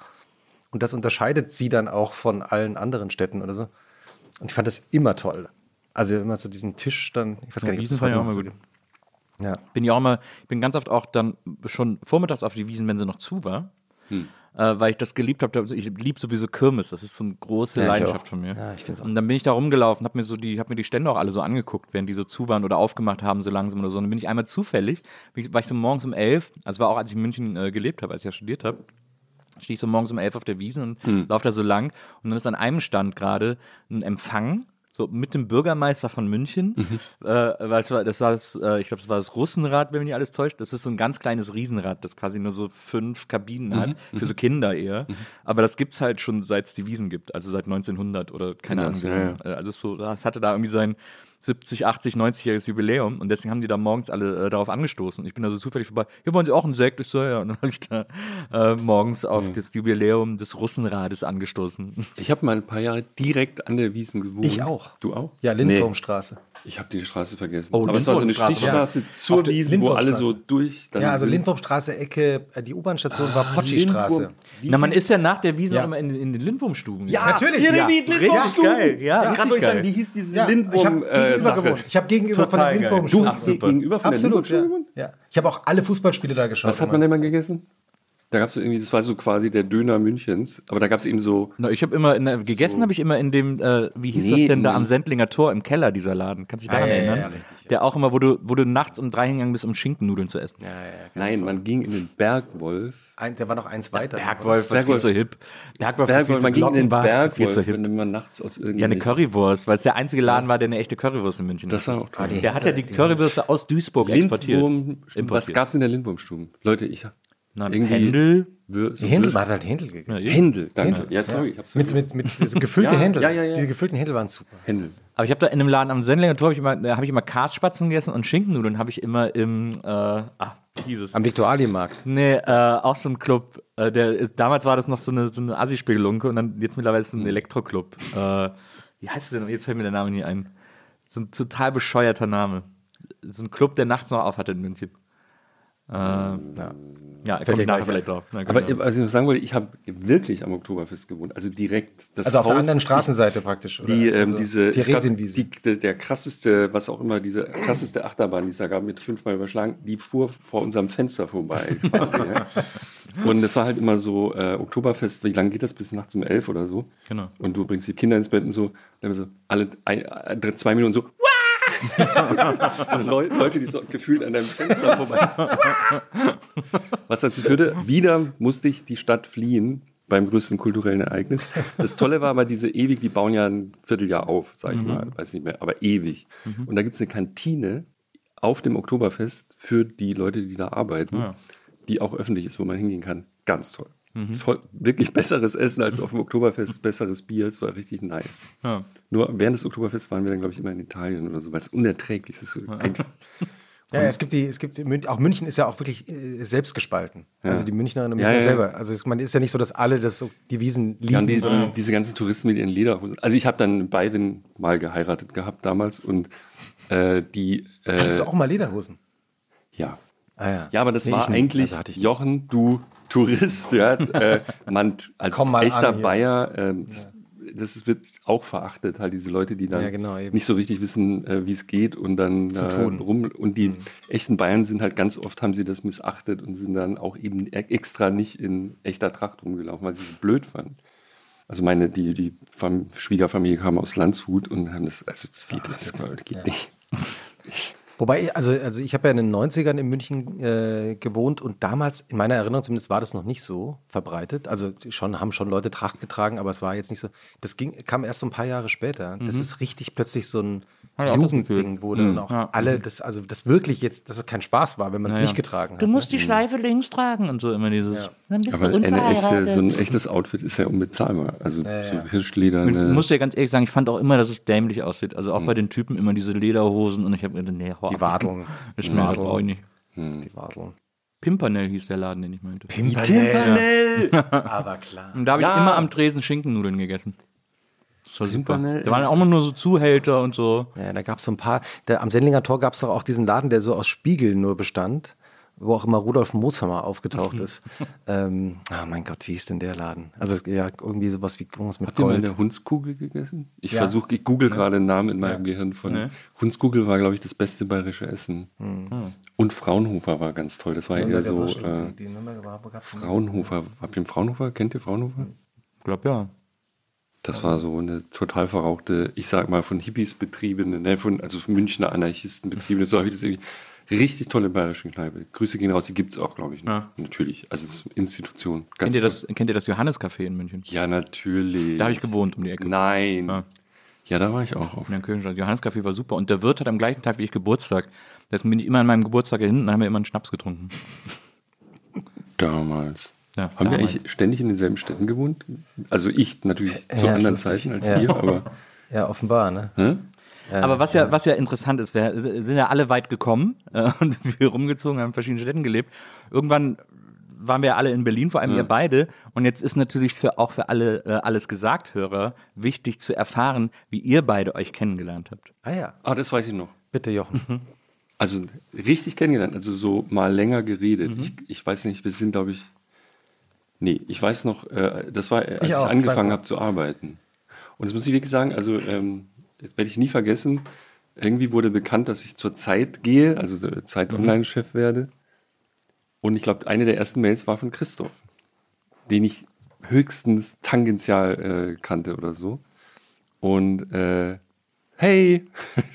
Und das unterscheidet sie dann auch von allen anderen Städten oder so. Und ich fand das immer toll. Also immer so diesen Tisch dann, ich weiß gar Ja, nicht, ob heute auch so gut. gibt. Ja. Bin ja auch mal, ich bin ganz oft auch dann schon vormittags auf die Wiesen, wenn sie noch zu war. Hm. Äh, weil ich das geliebt habe. Ich liebe sowieso Kirmes. Das ist so eine große Ja, Leidenschaft von mir. Ja, ich find's auch. Und dann bin ich da rumgelaufen, habe mir so die, habe mir die Stände auch alle so angeguckt, während die so zu waren oder aufgemacht haben, so langsam oder so. Und dann bin ich einmal zufällig, bin ich, war ich so morgens um elf, also war auch als ich in München äh, gelebt habe, als ich ja studiert habe, stehe ich so morgens um elf auf der Wiesen und Hm. laufe da so lang und dann ist an einem Stand gerade ein Empfang. So mit dem Bürgermeister von München. Mhm. Äh, weil es war, das war das, äh, ich glaube, das war das Russenrad, wenn mich nicht alles täuscht. Das ist so ein ganz kleines Riesenrad, das quasi nur so fünf Kabinen hat, Mhm. für so Kinder eher. Aber das gibt's halt schon seit es die Wiesen gibt, also seit 1900 oder keine Ahnung. ja, genau. Äh, Also es so, das hatte da irgendwie sein 70, 80, 90-jähriges Jubiläum und deswegen haben die da morgens alle äh, darauf angestoßen. Ich bin da so zufällig vorbei. Hier wollen Sie auch einen Sekt? Ich so, ja. Und dann habe ich da äh, morgens auf das Jubiläum des Russenrades angestoßen. ich habe mal ein paar Jahre direkt an der Wiesen gewohnt. Ich auch. Du auch? Ja, Lindwurmstraße. Ich habe die Straße vergessen. Oh, Aber es war so eine. Stichstraße zur Auf der Wiesen, wo alle so durch. dann Ja, also. Lindwurmstraße, Ecke, äh, die U-Bahn-Station war Potschi-Straße. Lindwurm- Na, man ist ja nach der Wiesen Ja. auch immer in, in den Lindwurmstuben. Ja, Natürlich, Hier, ja. wie Richtig Lindwurmstuben. geil, ja, kann euch sagen, geil. wie hieß diese Ja, ich habe Lindwurm gegenüber äh, gewohnt. Ich habe gegenüber Total von der geil. Du Lindwurmstraße. hast gegenüber von Absolut, der ja. Gewohnt? ja. Ich habe auch alle Fußballspiele da geschaut. Was hat man denn mal gegessen? Da gab es irgendwie, das war so quasi der Döner Münchens, aber da gab es eben so, Na, ich habe immer, in der, gegessen habe ich immer in dem, äh, wie hieß das Nee, denn da am Sendlinger Tor im Keller, dieser Laden. Kannst du dich daran Ah, ja, ja, erinnern? ja, richtig, Der auch immer, wo du, wo du nachts um drei hingegangen bist, um Schinkennudeln zu essen. nein, man ging in den Bergwolf. Ein, der war noch eins weiter. Bergwolf war viel Bergwolf. zu hip. Bergwolf, viel Bergwolf, zu man ging in den Glockenbach, viel zu Bergwolf, hip. wenn man nachts aus Ja, eine. Currywurst, weil es der einzige Laden war, der eine echte Currywurst in München Das hatte. war auch toll. Der hat ja die Currywürste aus Duisburg exportiert. Lindwurm, was Importiert. gab es in der Lindwurmstuben? Leute, ich Na, irgendwie- Händel. So Händel, man hat halt Händel gegessen. Händel, danke. Händel, Ja, sorry, ich hab's Mit, mit, mit so gefüllte Ja, Händel. ja, ja, ja. Diese gefüllten Händel waren super. Händel. Aber ich habe da in einem Laden am Sendlinger Tor habe ich immer, da habe ich immer Kasspatzen gegessen und Schinkennudeln habe ich immer im, äh, ah, hieß es. Am Viktualienmarkt. Nee, äh, auch so ein Club. Äh, der ist, damals war das noch so eine, so eine Assi-Spiegelunke und dann jetzt mittlerweile ist es ein Elektroclub. Äh, wie heißt es denn? Jetzt fällt mir der Name nie ein. So ein total bescheuerter Name. So ein Club, der nachts noch aufhatte in München. Äh, ja, ja komme ich nachher vielleicht drauf. Na, Aber genau. was ich noch sagen wollte, ich habe wirklich am Oktoberfest gewohnt, also direkt. Das Also auf der anderen Straßenseite praktisch. Oder? Die, ähm, also diese, es gab Theresienwiese. die, der, krasseste, was auch immer, diese krasseste Achterbahn, die es da gab, mit fünfmal überschlagen, die fuhr vor unserem Fenster vorbei. quasi, ja. Und es war halt immer so, äh, Oktoberfest, wie lange geht das? Bis nachts um elf oder so. Genau. Und du bringst die Kinder ins Bett und so, und dann so alle ein, äh, zwei Minuten so, also Leu Leute, die so gefühlt an deinem Fenster vorbei. Was dazu führte, wieder musste ich die Stadt fliehen beim größten kulturellen Ereignis. Das Tolle war aber diese ewig, die bauen ja ein Vierteljahr auf, sag ich mal, weiß nicht mehr, aber ewig. Und da gibt es eine Kantine auf dem Oktoberfest für die Leute, die da arbeiten, die auch öffentlich ist, wo man hingehen kann. Ganz toll. Toll. Wirklich besseres Essen als auf dem Oktoberfest, besseres Bier, es war richtig nice. Ja. Nur während des Oktoberfests waren wir dann, glaube ich, immer in Italien oder so, weil es unerträglich ist. Ja, es gibt die, es gibt auch München ist ja auch wirklich äh, selbst gespalten. Also die Münchnerinnen und Ja, Münchner ja. selber. Also es man ist ja nicht so, dass alle das so die Wiesen lieben. Ja, die, die, diese ganzen Touristen mit ihren Lederhosen. Also ich habe dann Beiden mal geheiratet gehabt damals und äh, die. Äh, Hattest du auch mal Lederhosen? Ja. Ah, ja. Ja, aber das Nee, war eigentlich Also. Jochen, du Tourist, ja, äh, man als Komm mal echter an. Bayer, ähm, das, das wird auch verachtet, halt diese Leute, die dann Ja, genau, nicht so richtig wissen, äh, wie es geht und dann Zu äh. Mhm. rum und die echten Bayern sind halt ganz oft haben sie das missachtet und sind dann auch eben e- extra nicht in echter Tracht rumgelaufen, weil sie es blöd fanden. Also meine, die, die Fam Schwiegerfamilie kam aus Landshut und haben das, also das geht, das geht nicht. Wobei, also, also ich habe ja in den 90ern in München äh, gewohnt und damals, in meiner Erinnerung zumindest, war das noch nicht so verbreitet. Also schon haben schon Leute Tracht getragen, aber es war jetzt nicht so. Das ging, kam erst so ein paar Jahre später. Das ist richtig plötzlich so ein Ich Jugendding wurde und auch Ja. alle, das, also das wirklich jetzt, dass es kein Spaß war, wenn man es Ja, nicht ja. getragen hat. Du musst ne? die Schleife links tragen und so immer dieses. Dann bist Aber du eine echte, so ein echtes Outfit ist ja unbezahlbar. Also so ja. Hirschleder. Ich ne- muss dir ganz ehrlich sagen, ich fand auch immer, dass es dämlich aussieht. Also auch bei den Typen immer diese Lederhosen und ich habe mir gedacht, nee, hau Die. Wadeln. Ist mir das brauche ich nicht. Die Wadeln. Pimpernel hieß der Laden, den ich meinte. Pimpernel. Aber klar. Und da habe ich Ja. immer am Tresen Schinkennudeln gegessen. Das war super. Pimpernel? Da waren auch immer nur so Zuhälter und so. Ja, da gab es so ein paar. Der, am Sendlinger Tor gab es doch auch diesen Laden, der so aus Spiegeln nur bestand, wo auch immer Rudolf Mooshammer aufgetaucht ist. ähm, ah, mein Gott, wie hieß denn der Laden? Also ja, irgendwie sowas wie irgendwas mit Habt ihr mal Gold. eine Hundskugel gegessen? Ich Ja. versuche, ich google gerade einen Namen in meinem Gehirn von. Ne. Hundskugel war, glaube ich, das beste bayerische Essen. Und Fraunhofer war ganz toll. Das war eher so. Äh, Die Nürnberger war-. Fraunhofer. Habt ihr einen Fraunhofer? Kennt ihr Fraunhofer? Ich glaube ja. Das war so eine total verrauchte, ich sag mal, von Hippies betriebene, ne, von, also von Münchner Anarchisten betriebene, so habe ich das irgendwie. Richtig tolle bayerische Kneipe. Grüße gehen raus, die gibt es auch, glaube ich. Ne? Ja. Natürlich. Also es ist eine Institution. Ganz Kennt ihr, das, kennt ihr das Johannes-Café in München? Ja, natürlich. Da habe ich gewohnt um die Ecke. Nein. Ja. Ja, da war ich auch. Auf. In der Kirchenstraße. Johannes-Café war super. Und der Wirt hat am gleichen Tag wie ich Geburtstag. Deswegen bin ich immer an meinem Geburtstag hin und haben wir immer einen Schnaps getrunken. Damals. Ja, Haben wir damals. eigentlich ständig in denselben Städten gewohnt? Also ich natürlich zu Ja, ist anderen. Zeiten als Ja. ihr, aber. Ja, offenbar, ne? Hä? Aber was ja, was ja interessant ist, wir sind ja alle weit gekommen äh, und wir rumgezogen, haben in verschiedenen Städten gelebt. Irgendwann waren wir alle in Berlin, vor allem ihr beide. Und jetzt ist natürlich für, auch für alle äh, alles gesagt Hörer wichtig zu erfahren, wie ihr beide euch kennengelernt habt. Ah ja, Ah, das weiß ich noch. bitte Jochen. Also richtig kennengelernt, also so mal länger geredet. Mhm. Ich, ich weiß nicht, wir sind, glaube ich. Nee, ich weiß noch, äh, das war, als Ich ich, auch, angefangen habe zu arbeiten. Und das muss ich wirklich sagen, also ähm, das werde ich nie vergessen. Irgendwie wurde bekannt, dass ich zur Zeit gehe, also so Zeit Mhm. Online-Chef werde. Und ich glaube, eine der ersten Mails war von Christoph, den ich höchstens tangential äh, kannte oder so. Und äh, hey,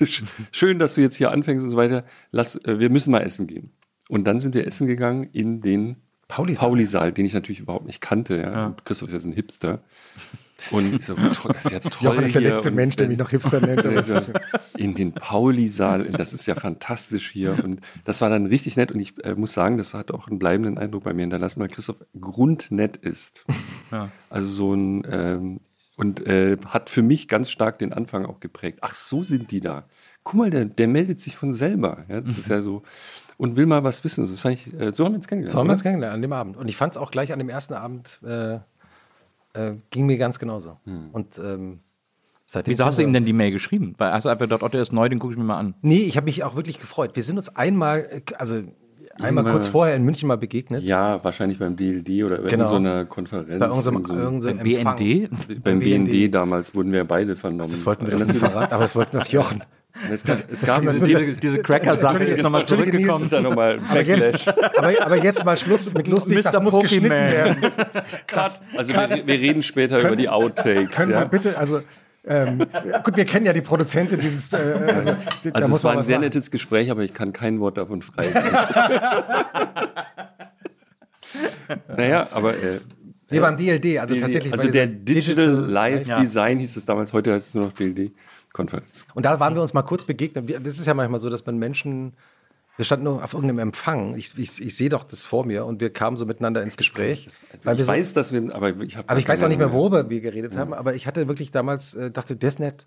schön, dass du jetzt hier anfängst und so weiter. Lass, äh, wir müssen mal essen gehen. Und dann sind wir essen gegangen in den Pauli-Saal. Pauli-Saal, den ich natürlich überhaupt nicht kannte. Ja. Und Christoph ist ja so ein Hipster. Und ich so, das ist ja toll. Jochen ist der letzte Und Mensch, der mich noch Hipster nennt. in den Pauli-Saal. Das ist ja fantastisch hier. Und das war dann richtig nett. Und ich äh, muss sagen, das hat auch einen bleibenden Eindruck bei mir hinterlassen, weil Christoph grundnett ist. Also so ein, ähm, und äh, hat für mich ganz stark den Anfang auch geprägt. Ach, so sind die da. Guck mal, der, der meldet sich von selber. Ja, das ist ja so. Und will mal was wissen. Das fand ich, äh, so haben wir uns kennengelernt. So haben wir uns kennengelernt an dem Abend. Und ich fand es auch gleich an dem ersten Abend, äh, äh, ging mir ganz genauso. Und ähm, seitdem Wieso hast du ihm wir denn die Mail geschrieben? Weil hast du einfach oh, der ist neu, den gucke ich mir mal an. Nee, ich habe mich auch wirklich gefreut. Wir sind uns einmal, äh, also einmal Immer- kurz vorher in München mal begegnet. Ja, wahrscheinlich beim DLD oder Genau. in so einer Konferenz. Bei unserem, so einem- irgendeinem. BND? beim BND. BND damals wurden wir beide vernommen. Das wollten wir doch nicht verraten, aber das wollten noch Jochen. Es gab, es gab das diese, Diese, diese Cracker-Sache ist nochmal das ist ja nochmal Aber jetzt, Backlash. aber, aber jetzt mal Schluss mit lustig, das Mr. muss geschnitten Pokeyman. werden. Cut. Also wir, wir reden später über die Outtakes. Können ja? wir bitte, also ähm, gut, wir kennen ja die Produzentin dieses, äh, also, da Also muss es war ein sehr machen. nettes Gespräch, aber ich kann kein Wort davon frei. naja, aber äh, Nee, beim DLD, also die- tatsächlich. also der Digital Live Ja. Design hieß es damals, heute heißt es nur noch DLD-Konferenz. Und da waren wir uns mal kurz begegnet. Das ist ja manchmal so, dass man Menschen, wir standen nur auf irgendeinem Empfang, ich, ich, ich sehe doch das vor mir und wir kamen so miteinander ins Gespräch. Also weil ich so- weiß, dass wir, aber ich habe aber ich weiß auch nicht mehr, worüber wir geredet haben, aber ich hatte wirklich damals, äh, dachte, der ist nett.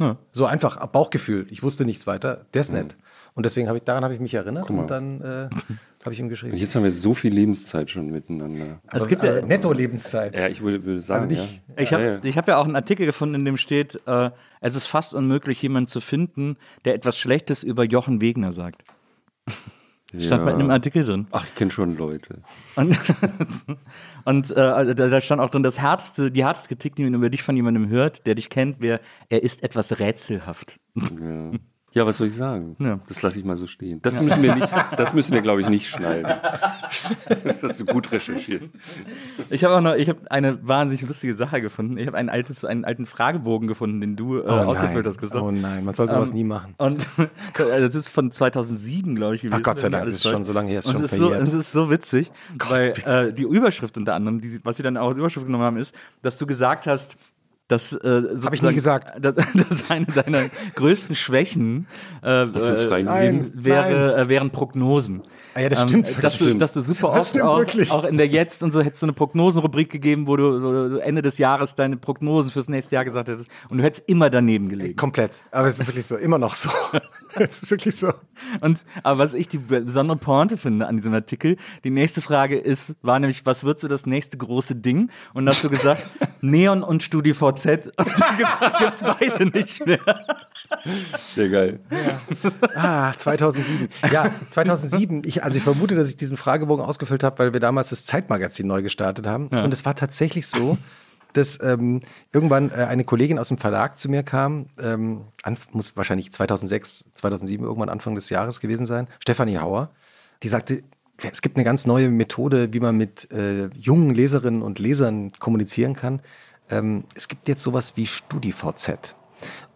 Ja. So einfach, Bauchgefühl. Ich wusste nichts weiter, der ist nett. Und deswegen habe ich, daran habe ich mich erinnert und dann äh, habe ich ihm geschrieben. Und jetzt haben wir so viel Lebenszeit schon miteinander. Es gibt ja, äh, Netto-Lebenszeit. Ja, ich würde, würde sagen, Also nicht- ja. Ich habe ja, ja. hab ja auch einen Artikel gefunden, in dem steht, äh, es ist fast unmöglich, jemanden zu finden, der etwas Schlechtes über Jochen Wegner sagt. Stand Ja. in einem Artikel drin. Ach, ich kenne schon Leute. Und, und äh, da, da stand auch drin, das härteste, die härteste Kritik, die man über dich von jemandem hört, der dich kennt, wäre, er ist etwas rätselhaft. Ja. Ja, was soll ich sagen? Ja. Das lasse ich mal so stehen. Das müssen wir nicht, das müssen wir, glaube ich, nicht schneiden. Das hast du gut recherchiert. Ich habe auch noch, ich habe eine wahnsinnig lustige Sache gefunden. Ich habe ein altes, einen alten Fragebogen gefunden, den du äh, ausgefüllt hast. Christoph. oh nein, man soll sowas Ähm, nie machen. Und also das ist von 2007, glaube ich. gewesen, Ach Gott sei Dank, das ist schon so lange her, ist Und schon es ist so, es ist so witzig, weil äh, die Überschrift unter anderem, die, was sie dann auch als Überschrift genommen haben, ist, dass du gesagt hast, dass äh, Hab ich nie gesagt. Dass, dass eine deiner größten Schwächen äh, äh? Nein. wäre, äh, wären Prognosen. Ah ja, das stimmt. dass, Das Du, stimmt. dass du super Das oft stimmt auch, wirklich. auch in der Jetzt und so hättest du eine Prognosenrubrik gegeben, wo du, wo du Ende des Jahres deine Prognosen fürs nächste Jahr gesagt hättest und du hättest immer daneben gelegen. Komplett. Aber es ist wirklich so, immer noch so. es ist wirklich so. Und, aber was ich die besondere Pointe finde an diesem Artikel, die nächste Frage ist, war nämlich, was wird so das nächste große Ding? Und da hast du gesagt, Neon und StudiVZ. Und die gibt es beide nicht mehr. Sehr geil. Ah, 2007. Ja, 2007. Ich, also ich vermute, dass ich diesen Fragebogen ausgefüllt habe, weil wir damals das Zeitmagazin neu gestartet haben. Und es war tatsächlich so, dass ähm, irgendwann äh, eine Kollegin aus dem Verlag zu mir kam, ähm, an, muss wahrscheinlich 2006, 2007, irgendwann Anfang des Jahres gewesen sein, Stefanie Hauer, die sagte, es gibt eine ganz neue Methode, wie man mit äh, jungen Leserinnen und Lesern kommunizieren kann. Ähm, es gibt jetzt sowas wie StudiVZ.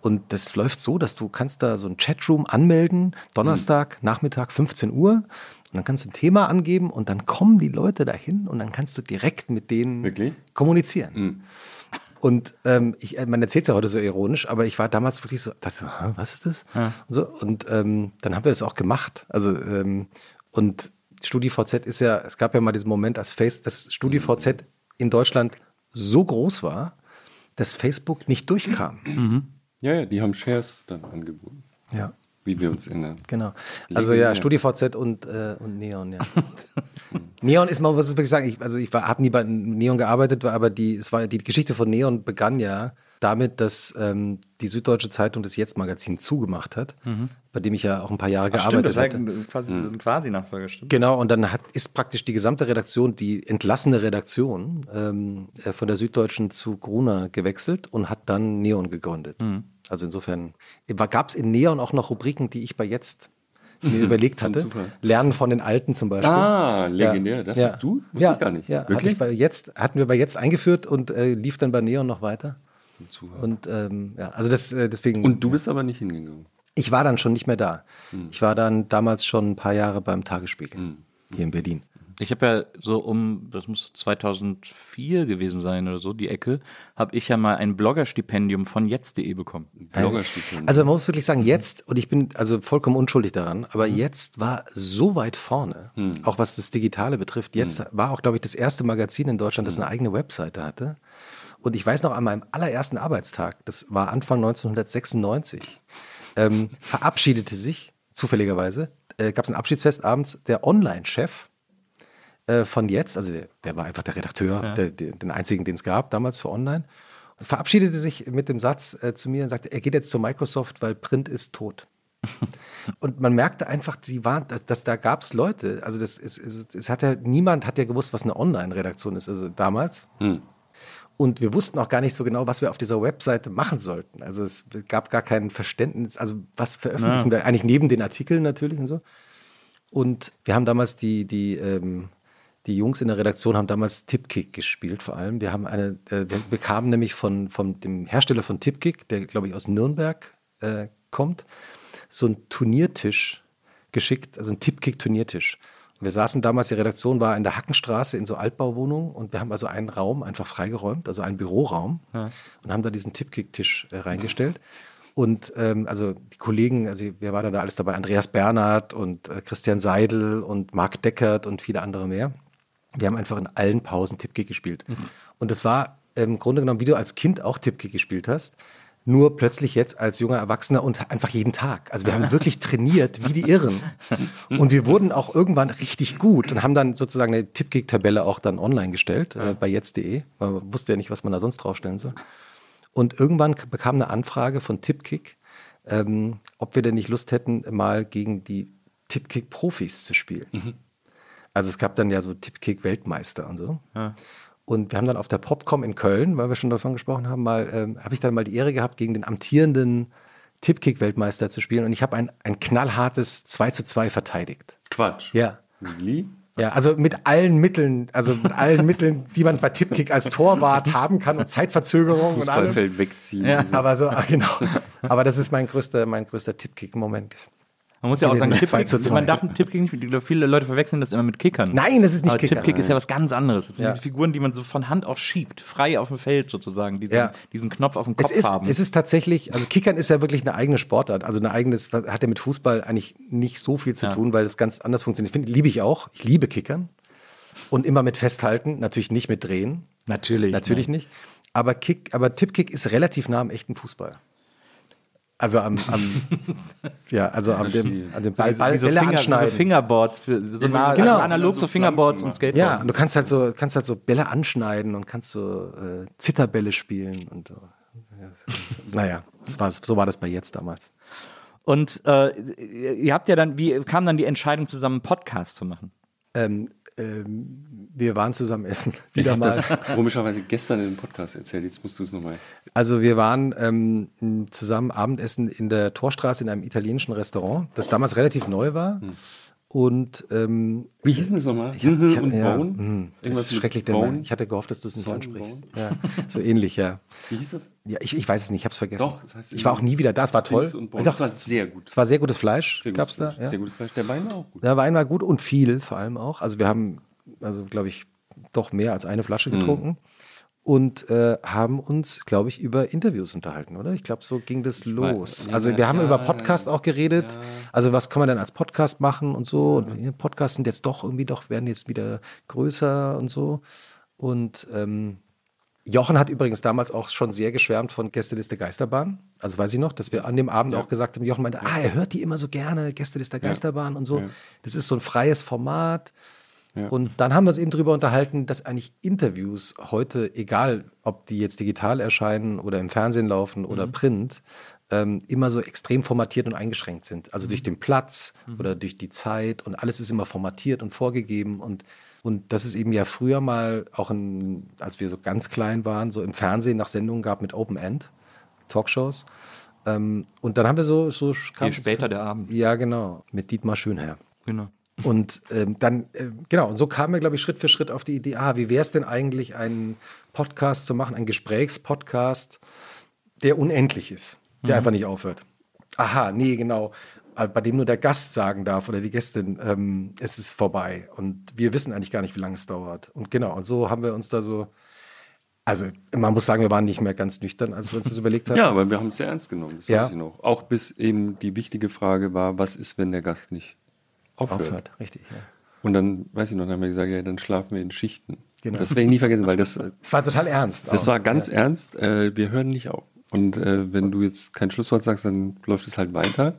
Und das läuft so, dass du kannst da so ein Chatroom anmelden, Donnerstag, Nachmittag, 15 Uhr. Und dann kannst du ein Thema angeben und dann kommen die Leute dahin und dann kannst du direkt mit denen Wirklich? kommunizieren. Und ähm, ich, äh, man erzählt es ja heute so ironisch, aber ich war damals wirklich so, dachte so, "Hä, was ist das? Und, so, und ähm, dann haben wir das auch gemacht. Also ähm, und StudiVZ ist ja, es gab ja mal diesen Moment, als Face, dass StudiVZ in Deutschland so groß war, dass Facebook nicht durchkam. Ja, ja, die haben Shares dann angeboten, Ja. Wie wir uns erinnern. Genau. Also ja, Legendär. StudiVZ und, äh, und Neon, ja. Neon ist mal, was ich wirklich sagen, ich, also ich habe nie bei Neon gearbeitet, war aber die, es war, die Geschichte von Neon begann ja damit, dass ähm, die Süddeutsche Zeitung das Jetzt-Magazin zugemacht hat, bei dem ich ja auch ein paar Jahre gearbeitet hatte. quasi, ein Quasi-Nachfolger, stimmt. Genau, und dann hat, ist praktisch die gesamte Redaktion, die entlassene Redaktion ähm, äh, von der Süddeutschen zu Gruner gewechselt und hat dann Neon gegründet. Also insofern gab es in Neon auch noch Rubriken, die ich bei jetzt mir überlegt hatte. Lernen von den Alten zum Beispiel. Ah, legendär. Das hast du? Wusste ja, ich gar nicht. Ja, hatte Wirklich? ich bei jetzt, hatten wir bei jetzt eingeführt und äh, lief dann bei Neon noch weiter. Und ähm, ja, also das, äh, deswegen. Und du bist aber nicht hingegangen. Ich war dann schon nicht mehr da. Hm. Ich war dann damals schon ein paar Jahre beim Tagesspiegel hier in Berlin. Ich habe ja so um, das muss 2004 gewesen sein oder so, die Ecke, habe ich ja mal ein Bloggerstipendium von jetzt.de bekommen. Bloggerstipendium. Also man muss wirklich sagen, jetzt, und ich bin also vollkommen unschuldig daran, aber jetzt war so weit vorne, auch was das Digitale betrifft. Jetzt war auch, glaube ich, das erste Magazin in Deutschland, das eine eigene Webseite hatte. Und ich weiß noch an meinem allerersten Arbeitstag, das war Anfang 1996, ähm, verabschiedete sich zufälligerweise äh, gab es ein Abschiedsfest abends, der Online-Chef äh, von jetzt, also der, der, war einfach der Redakteur, ja. der, der, den einzigen, den es gab damals für Online, verabschiedete sich mit dem Satz äh, zu mir und sagte, er geht jetzt zu Microsoft, weil Print ist tot. und man merkte einfach, die waren, dass, dass da gab es Leute, also das ist, es, es hat ja, niemand hat ja gewusst, was eine Online-Redaktion ist, also damals. Hm. Und wir wussten auch gar nicht so genau, was wir auf dieser Webseite machen sollten. Also es gab gar kein Verständnis, also was veröffentlichen ja. wir eigentlich neben den Artikeln natürlich und so. Und wir haben damals die, die, ähm, die Jungs in der Redaktion haben damals Tipkick gespielt vor allem. Wir haben eine, äh, wir bekamen nämlich von, von dem Hersteller von Tipkick, der glaube ich aus Nürnberg äh, kommt, so einen Turniertisch geschickt, also einen Tipkick-Turniertisch. Wir saßen damals, die Redaktion war in der Hackenstraße in so Altbauwohnungen und wir haben also einen Raum einfach freigeräumt, also einen Büroraum ja. und haben da diesen Tippkick-Tisch äh, reingestellt. Und ähm, also die Kollegen, also wir waren da alles dabei, Andreas Bernhard und äh, Christian Seidel und Marc Deckert und viele andere mehr. Wir haben einfach in allen Pausen Tippkick gespielt. Mhm. Und das war im Grunde genommen, wie du als Kind auch Tippkick gespielt hast nur plötzlich jetzt als junger Erwachsener und einfach jeden Tag. Also wir haben wirklich trainiert wie die Irren. Und wir wurden auch irgendwann richtig gut und haben dann sozusagen eine Tippkick-Tabelle auch dann online gestellt äh, bei jetzt.de. Man wusste ja nicht, was man da sonst draufstellen soll. Und irgendwann bekam eine Anfrage von Tippkick, ähm, ob wir denn nicht Lust hätten, mal gegen die Tippkick-Profis zu spielen. Mhm. Also es gab dann ja so Tippkick-Weltmeister und so. Ja. Und wir haben dann auf der Popcom in Köln, weil wir schon davon gesprochen haben, mal, ähm, habe ich dann mal die Ehre gehabt, gegen den amtierenden Tippkick-Weltmeister zu spielen. Und ich habe ein, ein knallhartes 2 zu 2 verteidigt. Quatsch. Ja. Wie? Ja, also mit allen Mitteln, also mit allen Mitteln, die man bei Tippkick als Torwart haben kann und Zeitverzögerung und allem. wegziehen. Ja. Aber so, ach, genau. Aber das ist mein größter, mein größter Tippkick-Moment. Man muss ja auch sagen, Tippkick, man darf einen Tippkick nicht, viele Leute verwechseln das immer mit Kickern. Nein, das ist nicht Aber Kicker. Tippkick ist ja was ganz anderes. Das sind ja. diese Figuren, die man so von Hand auch schiebt, frei auf dem Feld sozusagen, diesen, ja. diesen Knopf auf dem Kopf es ist, haben. Es ist tatsächlich, also Kickern ist ja wirklich eine eigene Sportart, also eine eigenes, hat ja mit Fußball eigentlich nicht so viel zu ja. tun, weil es ganz anders funktioniert. Finde, liebe ich auch. Ich liebe Kickern. Und immer mit Festhalten, natürlich nicht mit Drehen. Natürlich. Natürlich nicht. Aber Kick, aber Tippkick ist relativ nah am echten Fußball. Also am, am ja, also am dem, an dem Ball, so, Ball, so Bälle Finger, anschneiden. So Fingerboards, für, so nah, genau. also analog so zu Fingerboards und Skateboards. Ja, und du kannst halt so, kannst halt so Bälle anschneiden und kannst so äh, Zitterbälle spielen und so. naja, das war, so war das bei jetzt damals. Und äh, ihr habt ja dann, wie kam dann die Entscheidung zusammen, einen Podcast zu machen? Ähm, wir waren zusammen essen. Wieder ich mal. das komischerweise gestern in dem Podcast erzählt. Jetzt musst du es nochmal. Also wir waren ähm, zusammen Abendessen in der Torstraße in einem italienischen Restaurant, das damals relativ neu war. Hm. Und ähm, wie hieß denn das nochmal? Ich, ich, und ja, Bone? Mh, Irgendwas ist schrecklich. Bone? Ich hatte gehofft, dass du es nicht ansprichst. Ja, so ähnlich, ja. Wie hieß das? Ja, ich, ich weiß es nicht, ich habe es vergessen. Doch, das heißt, ich war auch nie wieder da, es war toll. Doch, das war sehr gut. Es war sehr gutes Fleisch, gab es da. Ja. Sehr gutes Fleisch. Der Wein war auch gut. Der Wein war gut und viel vor allem auch. Also wir haben, also glaube ich, doch mehr als eine Flasche mhm. getrunken. Mhm und äh, haben uns, glaube ich, über Interviews unterhalten, oder? Ich glaube, so ging das los. Also wir haben ja, über Podcast auch geredet. Ja. Also was kann man denn als Podcast machen und so? Und Podcasts sind jetzt doch irgendwie doch, werden jetzt wieder größer und so. Und ähm, Jochen hat übrigens damals auch schon sehr geschwärmt von Gästeliste Geisterbahn. Also weiß ich noch, dass wir an dem Abend ja. auch gesagt haben, Jochen meinte, ah, er hört die immer so gerne, Gästeliste Geisterbahn und so. Das ist so ein freies Format. Und dann haben wir uns eben darüber unterhalten, dass eigentlich Interviews heute, egal ob die jetzt digital erscheinen oder im Fernsehen laufen oder mhm. Print, ähm, immer so extrem formatiert und eingeschränkt sind. Also mhm. durch den Platz mhm. oder durch die Zeit und alles ist immer formatiert und vorgegeben und und das ist eben ja früher mal, auch in, als wir so ganz klein waren, so im Fernsehen nach Sendungen gab mit Open End, Talkshows. Ähm, und dann haben wir so. so Je später der Abend. Ja, genau. Mit Dietmar Schönherr. Genau. Und ähm, dann, äh, genau, und so kamen wir, glaube ich, Schritt für Schritt auf die Idee, ah, wie wäre es denn eigentlich, einen Podcast zu machen, einen Gesprächspodcast, der unendlich ist, der mhm. einfach nicht aufhört. Aha, nee, genau, äh, bei dem nur der Gast sagen darf oder die Gästin, ähm, es ist vorbei. Und wir wissen eigentlich gar nicht, wie lange es dauert. Und genau, und so haben wir uns da so, also man muss sagen, wir waren nicht mehr ganz nüchtern, als wir uns das überlegt haben. Ja, aber wir haben es sehr ernst genommen, das ja. weiß ich noch. Auch bis eben die wichtige Frage war, was ist, wenn der Gast nicht aufhört. aufhört richtig, ja. Und dann, weiß ich noch, dann haben wir gesagt, ja, dann schlafen wir in Schichten. Genau. Das werde ich nie vergessen, weil das. Das war total ernst. Das auch. war ganz ja. ernst. Äh, wir hören nicht auf. Und äh, wenn du jetzt kein Schlusswort sagst, dann läuft es halt weiter.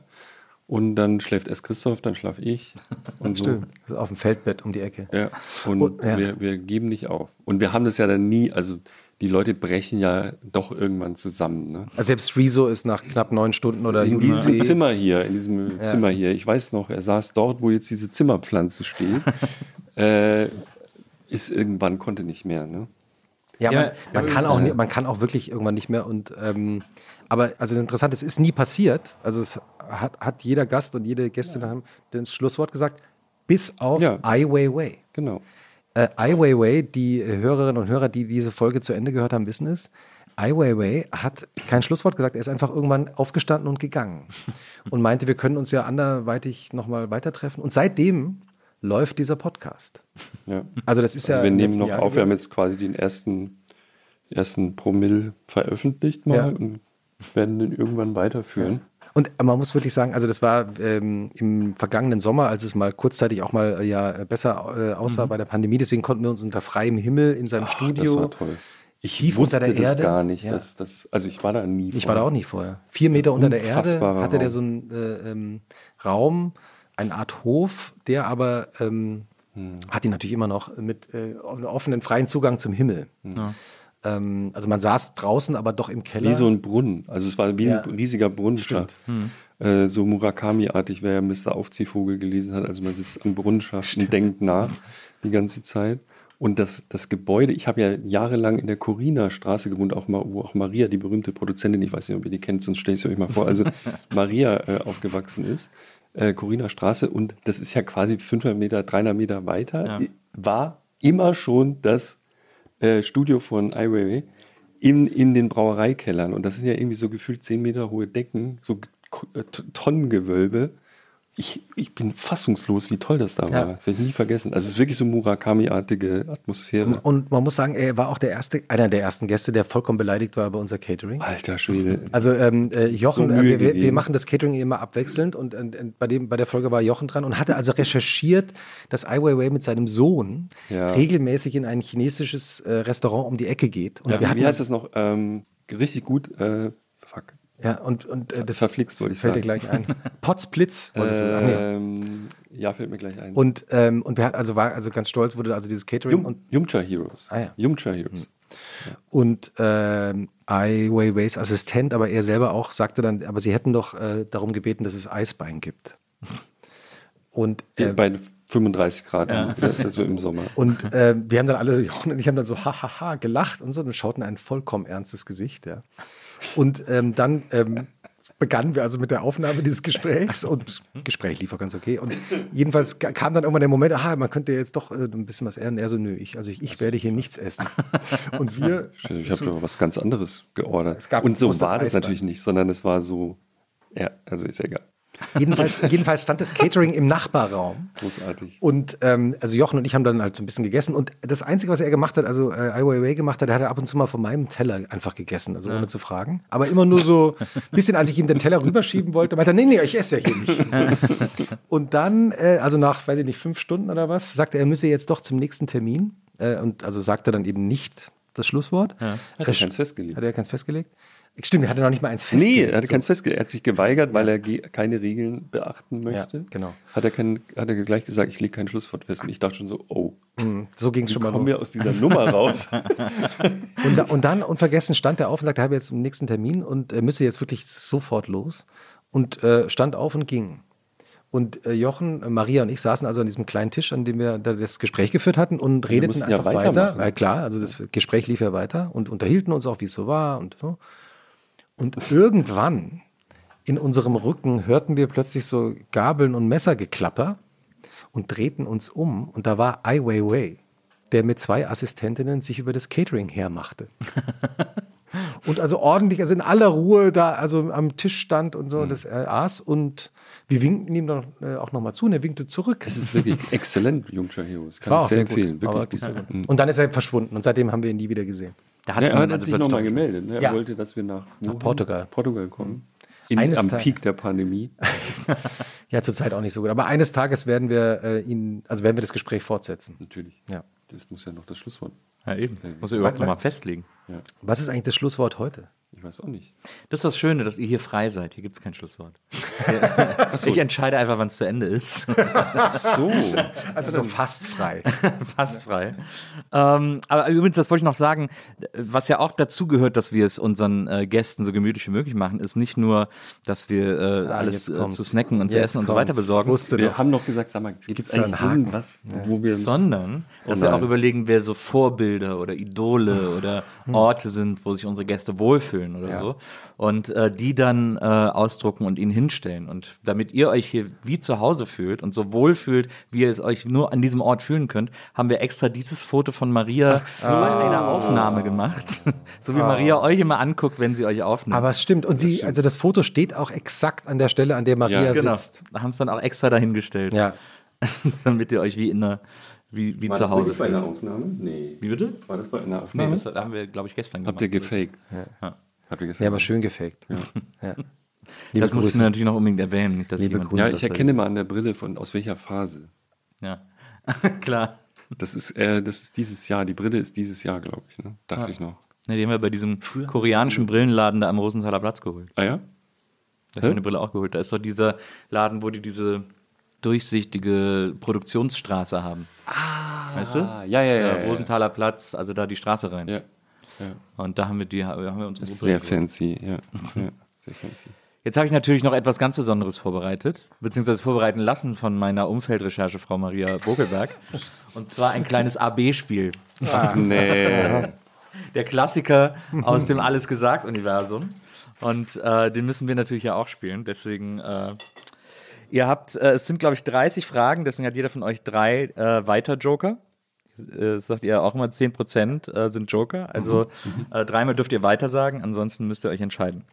Und dann schläft erst Christoph, dann schlaf ich. Und so. Stimmt. Auf dem Feldbett um die Ecke. Ja. Und, Und- ja. Wir, wir geben nicht auf. Und wir haben das ja dann nie, also die Leute brechen ja doch irgendwann zusammen. Ne? Also selbst Rezo ist nach knapp neun Stunden oder in diesem Juli- Zimmer hier, in diesem Zimmer hier, ich weiß noch, er saß dort, wo jetzt diese Zimmerpflanze steht, äh, ist irgendwann, konnte nicht mehr. Ne? Ja, Ja, man, man, ja, kann auch, man kann auch wirklich irgendwann nicht mehr. Und ähm, aber also interessant, es ist nie passiert. Also es hat, hat jeder Gast und jede Gästin haben das Schlusswort gesagt, bis auf Ja. Ai Weiwei. Genau. Äh, Ai Weiwei, die Hörerinnen und Hörer, die diese Folge zu Ende gehört haben, wissen es. Ai Weiwei hat kein Schlusswort gesagt. Er ist einfach irgendwann aufgestanden und gegangen und meinte, wir können uns ja anderweitig nochmal weiter treffen. Und seitdem läuft dieser Podcast. Ja. Also das ist Also ja wir nehmen noch Jahr auf, wir haben gewesen. jetzt quasi den ersten, ersten Promille veröffentlicht mal Ja. und werden den irgendwann weiterführen. Und man muss wirklich sagen, also das war ähm, im vergangenen Sommer, als es mal kurzzeitig auch mal äh, ja besser äh, aussah bei der Pandemie. Deswegen konnten wir uns unter freiem Himmel in seinem Ach, Studio. Das war toll. Ich tief wusste unter der das Erde. gar nicht. Ja. Dass das, also ich war da nie. Ich war da auch nicht vorher. Vier Meter unter der Erde hatte der so einen äh, ähm, Raum, eine Art Hof, der aber ähm, Hm. hat ihn natürlich immer noch mit äh, offenen, freien Zugang zum Himmel. Ähm, also man saß draußen, aber doch im Keller. Wie so ein Brunnen. Also es war wie Ja. ein riesiger Brunnenschacht. Äh, so Murakami-artig, wer ja Mr. Aufziehvogel gelesen hat. Also man sitzt am Brunnenschacht und denkt nach die ganze Zeit. Und das, das Gebäude, ich habe ja jahrelang in der Corina Straße gewohnt, auch mal, wo auch Maria, die berühmte Produzentin, ich weiß nicht, ob ihr die kennt, sonst stelle ich es euch mal vor, also Maria äh, aufgewachsen ist. Äh, Corina Straße und das ist ja quasi 500 Meter, 300 Meter weiter, war immer schon das äh, Studio von Ai Weiwei in, in den Brauereikellern. Und das sind ja irgendwie so gefühlt 10 Meter hohe Decken, so äh, Tonnengewölbe. Ich, ich bin fassungslos, wie toll das da war. Das werde ich nie vergessen. Also es ist wirklich so Murakami-artige Atmosphäre. Und man muss sagen, er war auch der erste, einer der ersten Gäste, der vollkommen beleidigt war bei unser Catering. Alter Schwede. Also ähm, äh, Jochen, So also wir, wir, machen das Catering immer abwechselnd und, und, und bei, dem, bei der Folge war Jochen dran und hatte also recherchiert, dass Ai Weiwei mit seinem Sohn Ja. regelmäßig in ein chinesisches äh, Restaurant um die Ecke geht. Und Ja, wir wie, hatten wie heißt das noch? Ähm, richtig gut. Äh. Ja, und, und äh, das Verflixt, wollte ich fällt dir sagen. gleich ein. Potzblitz. Ähm, ja, fällt mir gleich ein. Und, ähm, und wir hatten, also war also ganz stolz, wurde also dieses Catering Yum, und Yumcha Heroes. Ah, ja. Yumcha Heroes. Und ähm, Ai Weiweis Assistent, aber er selber auch, sagte dann, aber sie hätten doch äh, darum gebeten, dass es Eisbein gibt. Und, äh, Bei 35 Grad, also im Sommer. und äh, wir haben dann alle, Jochen und ich haben dann so hahaha gelacht und so und schauten ein vollkommen ernstes Gesicht. Ja. Und ähm, dann ähm, begannen wir also mit der Aufnahme dieses Gesprächs und das Gespräch lief auch ganz okay. Und jedenfalls ka- kam dann irgendwann der Moment, aha, man könnte jetzt doch äh, ein bisschen was ehren. Er so, nö, ich, also ich, ich werde hier nichts essen. Und wir, Ich habe doch was ganz anderes geordert. Es gab Und so war das Eisbein. natürlich nicht, sondern es war so, ja, also ist ja egal. Jedenfalls, jedenfalls stand das Catering im Nachbarraum. Großartig. Und ähm, also Jochen und ich haben dann halt so ein bisschen gegessen. Und das Einzige, was er gemacht hat, also äh, Ai Weiwei gemacht hat, er hat er ab und zu mal von meinem Teller einfach gegessen, also ohne zu fragen. Aber immer nur so ein bisschen, als ich ihm den Teller rüberschieben wollte, meinte er, nee, nee, ich esse ja hier nicht. und dann, äh, also nach, weiß ich nicht, fünf Stunden oder was, sagte er, er müsse jetzt doch zum nächsten Termin. Äh, und also sagte dann eben nicht das Schlusswort. Hat er keins festgelegt? Hat er keins festgelegt? Stimmt, er hatte noch nicht mal eins Nee, festgelegt. er hatte So. keins festgelegt. Er hat sich geweigert, weil er keine Regeln beachten möchte. Ja, genau. Hat er, kein, hat er gleich gesagt, ich lege kein Schlusswort fest. Und ich dachte schon so, oh, So ging es schon mal kommen los. wir aus dieser Nummer raus? Und, da, und dann unvergessen stand er auf und sagte, er habe jetzt einen nächsten Termin und er müsse jetzt wirklich sofort los. Und äh, stand auf und ging. Und äh, Jochen, äh, Maria und ich saßen also an diesem kleinen Tisch, an dem wir da das Gespräch geführt hatten und redeten mussten ja einfach weiter. Äh, klar, also das Gespräch lief ja weiter und unterhielten uns auch, wie es so war und so. Und irgendwann in unserem Rücken hörten wir plötzlich so Gabeln und Messergeklapper und drehten uns um. Und da war Ai Weiwei, der mit zwei Assistentinnen sich über das Catering hermachte. und also ordentlich, also in aller Ruhe da, also am Tisch stand und Mhm. so, das er aß. Und wir winkten ihm dann äh, auch nochmal zu und er winkte zurück. Es ist wirklich exzellent, Jungcha Heroes. Das war ich sehr sehr empfehlen. Wirklich gut. Und dann ist er verschwunden und seitdem haben wir ihn nie wieder gesehen. Da Ja, er man- hat also sich nochmal gemeldet. Ne? Er Ja. wollte, dass wir nach, wohin? Portugal. Portugal kommen. In, Eines am Tages. Peak der Pandemie. Ja, zurzeit auch nicht so gut. Aber eines Tages werden wir äh, ihn, also werden wir das Gespräch fortsetzen. Natürlich. Ja. Das muss ja noch das Schlusswort. Ja, eben. Muss er überhaupt Weil- noch festlegen. Was ist eigentlich das Schlusswort heute? Ich weiß auch nicht. Das ist das Schöne, dass ihr hier frei seid. Hier gibt es kein Schlusswort. Ich entscheide einfach, wann es zu Ende ist. So. Also so fast frei. Fast frei. Ähm, aber übrigens, das wollte ich noch sagen, was ja auch dazu gehört, dass wir es unseren äh, Gästen so gemütlich wie möglich machen, ist nicht nur, dass wir äh, alles jetzt äh, kommt's. zu snacken und zu essen und so weiter kommt's. besorgen, Wusste Wir doch. haben doch gesagt, sag mal, gibt es eigentlich Haken? irgendwas, wo wir sondern dass Oh wir auch überlegen, wer so Vorbilder oder Idole oder Orte sind, wo sich unsere Gäste wohlfühlen oder so. Und äh, die dann äh, ausdrucken und ihnen hinstellen. Und damit ihr euch hier wie zu Hause fühlt und so wohl fühlt, wie ihr es euch nur an diesem Ort fühlen könnt, haben wir extra dieses Foto von Maria bei einer Aufnahme gemacht. so wie Maria euch immer anguckt, wenn sie euch aufnimmt. Aber es stimmt. Und sie, also das Foto steht auch exakt an der Stelle, an der Maria Ja, genau. sitzt. Da haben es dann auch extra dahingestellt. Ja. damit ihr euch wie in einer, wie, wie War zu das Hause wirklich bei fühlt. einer Aufnahme? Nee. Wie bitte? War das bei einer Nee, Aufnahme? das haben wir, glaube ich, gestern gemacht. Habt ihr gefaked? Ja. Habt ihr gesagt? Ja, aber schön gefaked. Ja. Liebe Das musst du Grüße. natürlich noch unbedingt erwähnen. Nicht, dass Liebe jemand Grüße. Ja, das ich erkenne mal an der Brille von aus welcher Phase. Ja, klar. Das ist, äh, das ist dieses Jahr. Die Brille ist dieses Jahr, glaube ich. Ne? Dachte ich noch. Ne, die haben wir bei diesem koreanischen Brillenladen da am Rosenthaler Platz geholt. Ah ja? Da habe ich meine Brille auch geholt. Da ist doch dieser Laden, wo die diese durchsichtige Produktionsstraße haben. Ah, weißt du? ja, ja, ja, Der ja. Rosenthaler Platz, also da die Straße rein. Ja. Und da haben wir die, haben wir unsere Ist Brille sehr fancy. Ja. ja. Sehr fancy. Jetzt habe ich natürlich noch etwas ganz Besonderes vorbereitet, beziehungsweise vorbereiten lassen von meiner Umfeldrecherche, Frau Maria Bogelberg. Und zwar ein kleines AB-Spiel. Nee. Der Klassiker aus dem Alles gesagt-Universum. Und äh, den müssen wir natürlich ja auch spielen. Deswegen, äh, ihr habt, äh, es sind, glaube ich, 30 Fragen, deswegen hat jeder von euch drei äh, Weiter-Joker. Äh, sagt ihr auch immer, 10% äh, sind Joker. Also äh, dreimal dürft ihr weiter sagen, ansonsten müsst ihr euch entscheiden.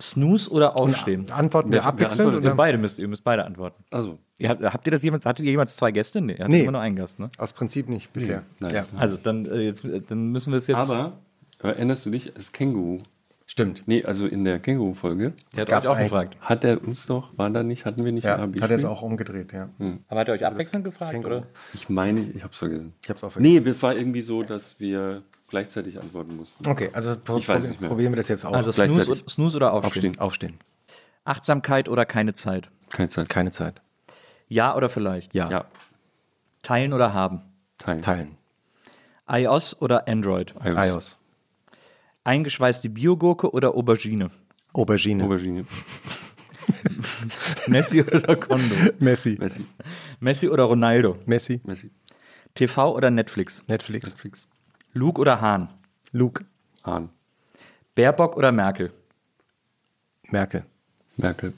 Snooze oder Aufstehen? Antworten wir wer abwechselnd? antwortet Ihr Oder? beide müsst, ihr müsst beide antworten. Also, Ihr habt, habt ihr das jemals, hattet ihr jemals zwei Gäste? Nee, ihr hattet Nee. immer nur einen Gast, ne? Aus Prinzip nicht bisher. nein. Ja. Also dann, äh, jetzt, äh, dann müssen wir es jetzt. aber erinnerst du dich, das Känguru? Stimmt. Nee, also in der Känguru-Folge der hat euch auch gefragt. hat er uns doch, war da nicht, hatten wir nicht Ja, ein hat er es auch umgedreht, ja. Aber hat er euch abwechselnd gefragt? Känguru. Oder? Ich meine, ich hab's vergessen. Ich hab's auch vergessen. Nee, es war irgendwie so, dass wir gleichzeitig antworten mussten. Okay, also pro Ich weiß nicht mehr. probieren wir das jetzt auch. Also Snooze, Snooze oder Aufstehen? Aufstehen. Aufstehen. Achtsamkeit oder keine Zeit? Keine Zeit. Keine Zeit. Ja oder vielleicht? Ja. Ja, Teilen oder haben? teilen. Teilen. iOS oder Android? iOS. iOS. Eingeschweißte Biogurke oder Aubergine? Aubergine. Aubergine. Messi oder Kondo? Messi. Messi. Messi oder Ronaldo? Messi. Messi. TV oder Netflix? Netflix. Netflix. Luke oder Hahn? Luke. Hahn. Baerbock oder Merkel? Merkel. Merkel.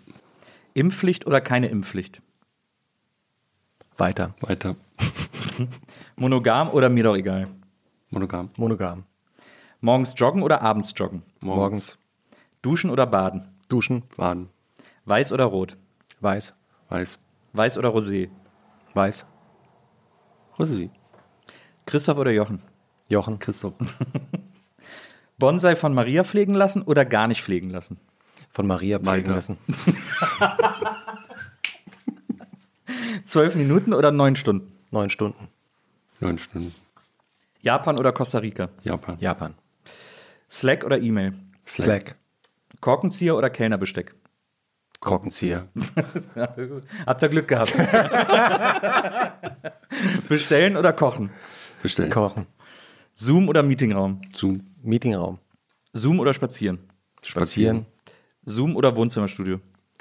Impfpflicht oder keine Impfpflicht? Weiter. Weiter. Monogam oder mir doch egal? Monogam. Monogam. Morgens joggen oder abends joggen? Morgens. Duschen oder baden? Duschen. Baden. Weiß oder rot? Weiß. Weiß. Weiß oder Rosé? Weiß. Rosi. Christoph oder Jochen? Jochen. Christoph. Bonsai von Maria pflegen lassen oder gar nicht pflegen lassen? Von Maria pflegen Weiter. lassen. Zwölf Minuten oder neun Stunden? Neun Stunden. Neun Stunden. Japan oder Costa Rica? Japan. Japan. Slack oder E-Mail? Slack. Korkenzieher oder Kellnerbesteck? Korkenzieher. Habt ihr Glück gehabt? Bestellen oder kochen? Bestellen. Kochen. Zoom oder Meetingraum? Zoom. Meetingraum. Zoom oder spazieren? Spazieren. Zoom oder Wohnzimmerstudio?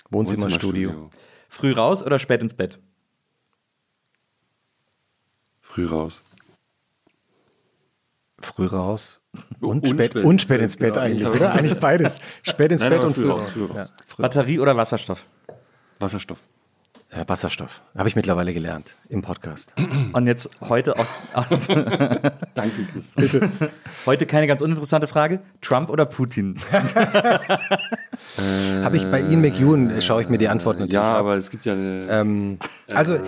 Wohnzimmerstudio. Früh raus oder spät ins Bett? Früh raus. Früh raus. Und, Und spät, spät. und spät ins Bett Genau. eigentlich, oder? Eigentlich beides. Spät ins Nein, Bett und früh früh raus, früh raus. Ja. Früh. Batterie oder Wasserstoff? Wasserstoff. Äh, Wasserstoff. Habe ich mittlerweile gelernt im Podcast. Und jetzt heute auch. Danke, Christoph. heute keine ganz uninteressante Frage. Trump oder Putin? Habe ich bei Ian McEwan, äh, schaue ich mir die Antwort natürlich Ja, ab. aber es gibt ja eine. Ähm, also,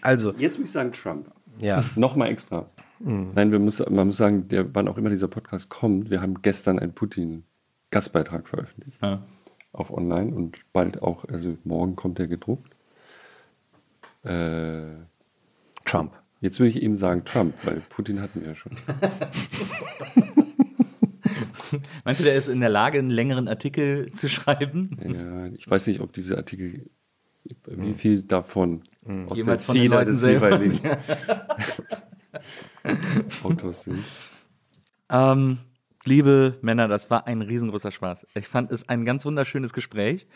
also, Jetzt muss ich sagen Trump. ja. Nochmal extra. Nein, wir muss, man muss sagen, der, wann auch immer dieser Podcast kommt, wir haben gestern einen Putin-Gastbeitrag veröffentlicht. Ja. Auf online und bald auch, also morgen kommt der gedruckt. Äh, Trump. jetzt würde ich eben sagen Trump, weil Putin hatten wir ja schon. Meinst du, der ist in der Lage, einen längeren Artikel zu schreiben? Ja, Ich weiß nicht, ob diese Artikel, wie viel davon Mhm. aus Jemals der Feder des selber. jeweiligen Autos sind. Ähm, liebe Männer, das war ein riesengroßer Spaß. Ich fand es ein ganz wunderschönes Gespräch.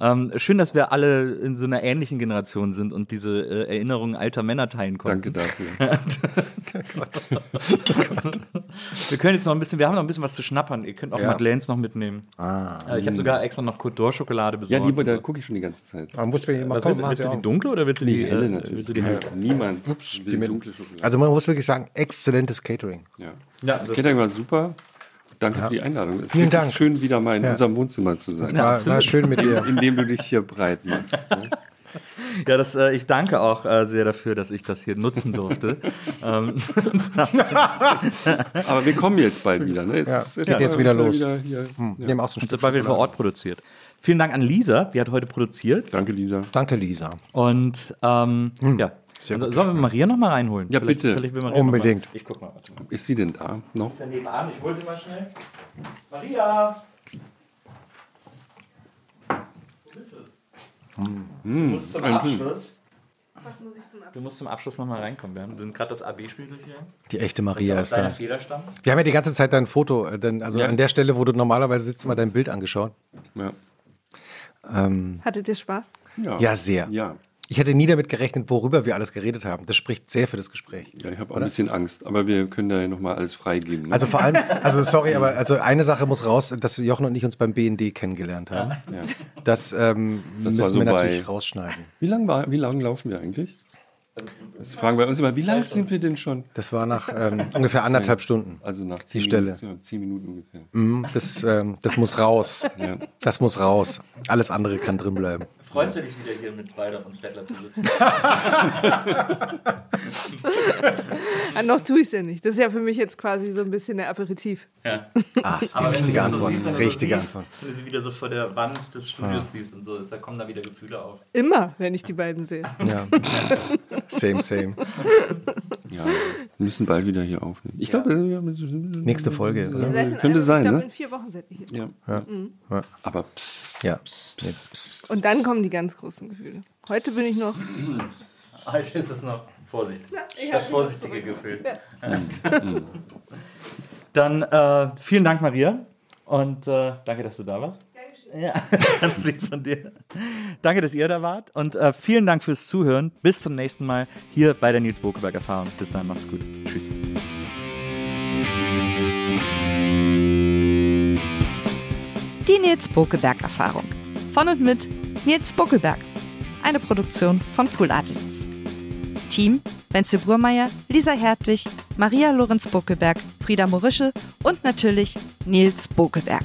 Ähm, schön, dass wir alle in so einer ähnlichen Generation sind und diese äh, Erinnerungen alter Männer teilen konnten. Danke dafür. Wir können jetzt noch ein bisschen, wir haben noch ein bisschen was zu schnappern. Ihr könnt auch Ja. Madeleines noch mitnehmen. Ah. Äh, ich habe sogar extra noch Côte d'Or Schokolade Ja, besorgt. die, da gucke ich schon die ganze Zeit. Man muss wirklich immer Was kommen, willst, du- willst die dunkle oder willst du die, Die helle äh, natürlich. willst du die helle? Niemand will mit- dunkle Schokolade. Also man muss wirklich sagen, exzellentes Catering. ja. Ja, das Catering war super. Danke für die Einladung. Es ist Vielen Dank. schön, wieder mal in Ja. unserem Wohnzimmer zu sein. Ja, War, war schön mit dir. Indem du dich hier breit machst. Ne? Ja, das, äh, ich danke auch äh, sehr dafür, dass ich das hier nutzen durfte. ähm, Aber wir kommen jetzt bald wieder. Ne? Jetzt, Ja, ist- geht jetzt wieder los. Wieder hier. Hm, Nehmen auch so ein Stück war wieder vor Ort produziert. Vielen Dank an Lisa, die hat heute produziert. Danke, Lisa. Danke, Lisa. Und ähm, ja. sehr Also, sollen wir Maria noch mal reinholen? Ja, bitte. will Maria Unbedingt. Noch mal. Ich guck mal. Warte mal. Ist sie denn da noch? Ist ja nebenan, ich hol sie mal schnell. Maria! Wo bist du? Du musst zum Abschluss. Du musst zum Abschluss noch mal reinkommen. Wir haben- sind gerade das AB-Spiel durch hier. Die echte Maria aus ist deiner da. Feder stammt. Wir haben ja die ganze Zeit dein Foto, äh, denn, also Ja. an der Stelle, wo du normalerweise sitzt, immer dein Bild angeschaut. Ja. Ähm, Hattet ihr Spaß? Ja, Ja, sehr. Ja, ich hätte nie damit gerechnet, worüber wir alles geredet haben. Das spricht sehr für das Gespräch. ja ich habe auch ein bisschen Angst. Aber wir können da ja nochmal alles freigeben. Ne? Also vor allem, also sorry, aber also eine Sache muss raus, dass Jochen und ich uns beim BND kennengelernt haben. ja. Das, ähm, Das müssen so wir bei- natürlich rausschneiden. Wie lange wie lang laufen wir eigentlich? Das fragen wir uns immer, wie lange sind wir denn schon? Das war nach ähm, ungefähr anderthalb Stunden. Also nach zehn, Stelle. Minuten, zehn Minuten ungefähr. Mhm, Das, ähm, das muss raus. Ja. Das muss raus. Alles andere kann drin bleiben. Freust du dich wieder hier mit Balder und Stettler zu sitzen? Ah, noch tue ich es ja nicht. Das ist ja für mich jetzt quasi so ein bisschen der Aperitif. Ja. Ah, ist die Aber wenn du richtige so Antwort. siehst, wenn du so richtige siehst, Antwort. Wenn du sie wieder so vor der Wand des Studios siehst und so, da kommen da wieder Gefühle auf. Immer, wenn ich die beiden sehe. Ja. Same, same. Ja, wir müssen bald wieder hier aufnehmen. Ich glaube, ja. Nächste Folge, könnte einem- sein, ich glaube, ne? in vier Wochen seid ihr hier. Ja. Ja. Aber psst. Ja. Und dann kommen die ganz großen Gefühle. Heute bin ich noch. Heute ist es noch Vorsicht. ich Das vorsichtige Gefühl. Dann äh, vielen Dank, Maria. Und äh, danke, dass du da warst. Ja, ganz lieb von dir. Danke, dass ihr da wart. Und äh, vielen Dank fürs Zuhören. Bis zum nächsten Mal hier bei der Nils Bokeberg Erfahrung. Bis dahin, macht's gut. Tschüss. Die Nils Bokeberg Erfahrung. Von und mit Nils Bokeberg. Eine Produktion von Pool Artists. Team Wenzel Burmeier, Lisa Hertwig, Maria Lorenz Bokeberg, Frieda Morische und natürlich Nils Bokeberg.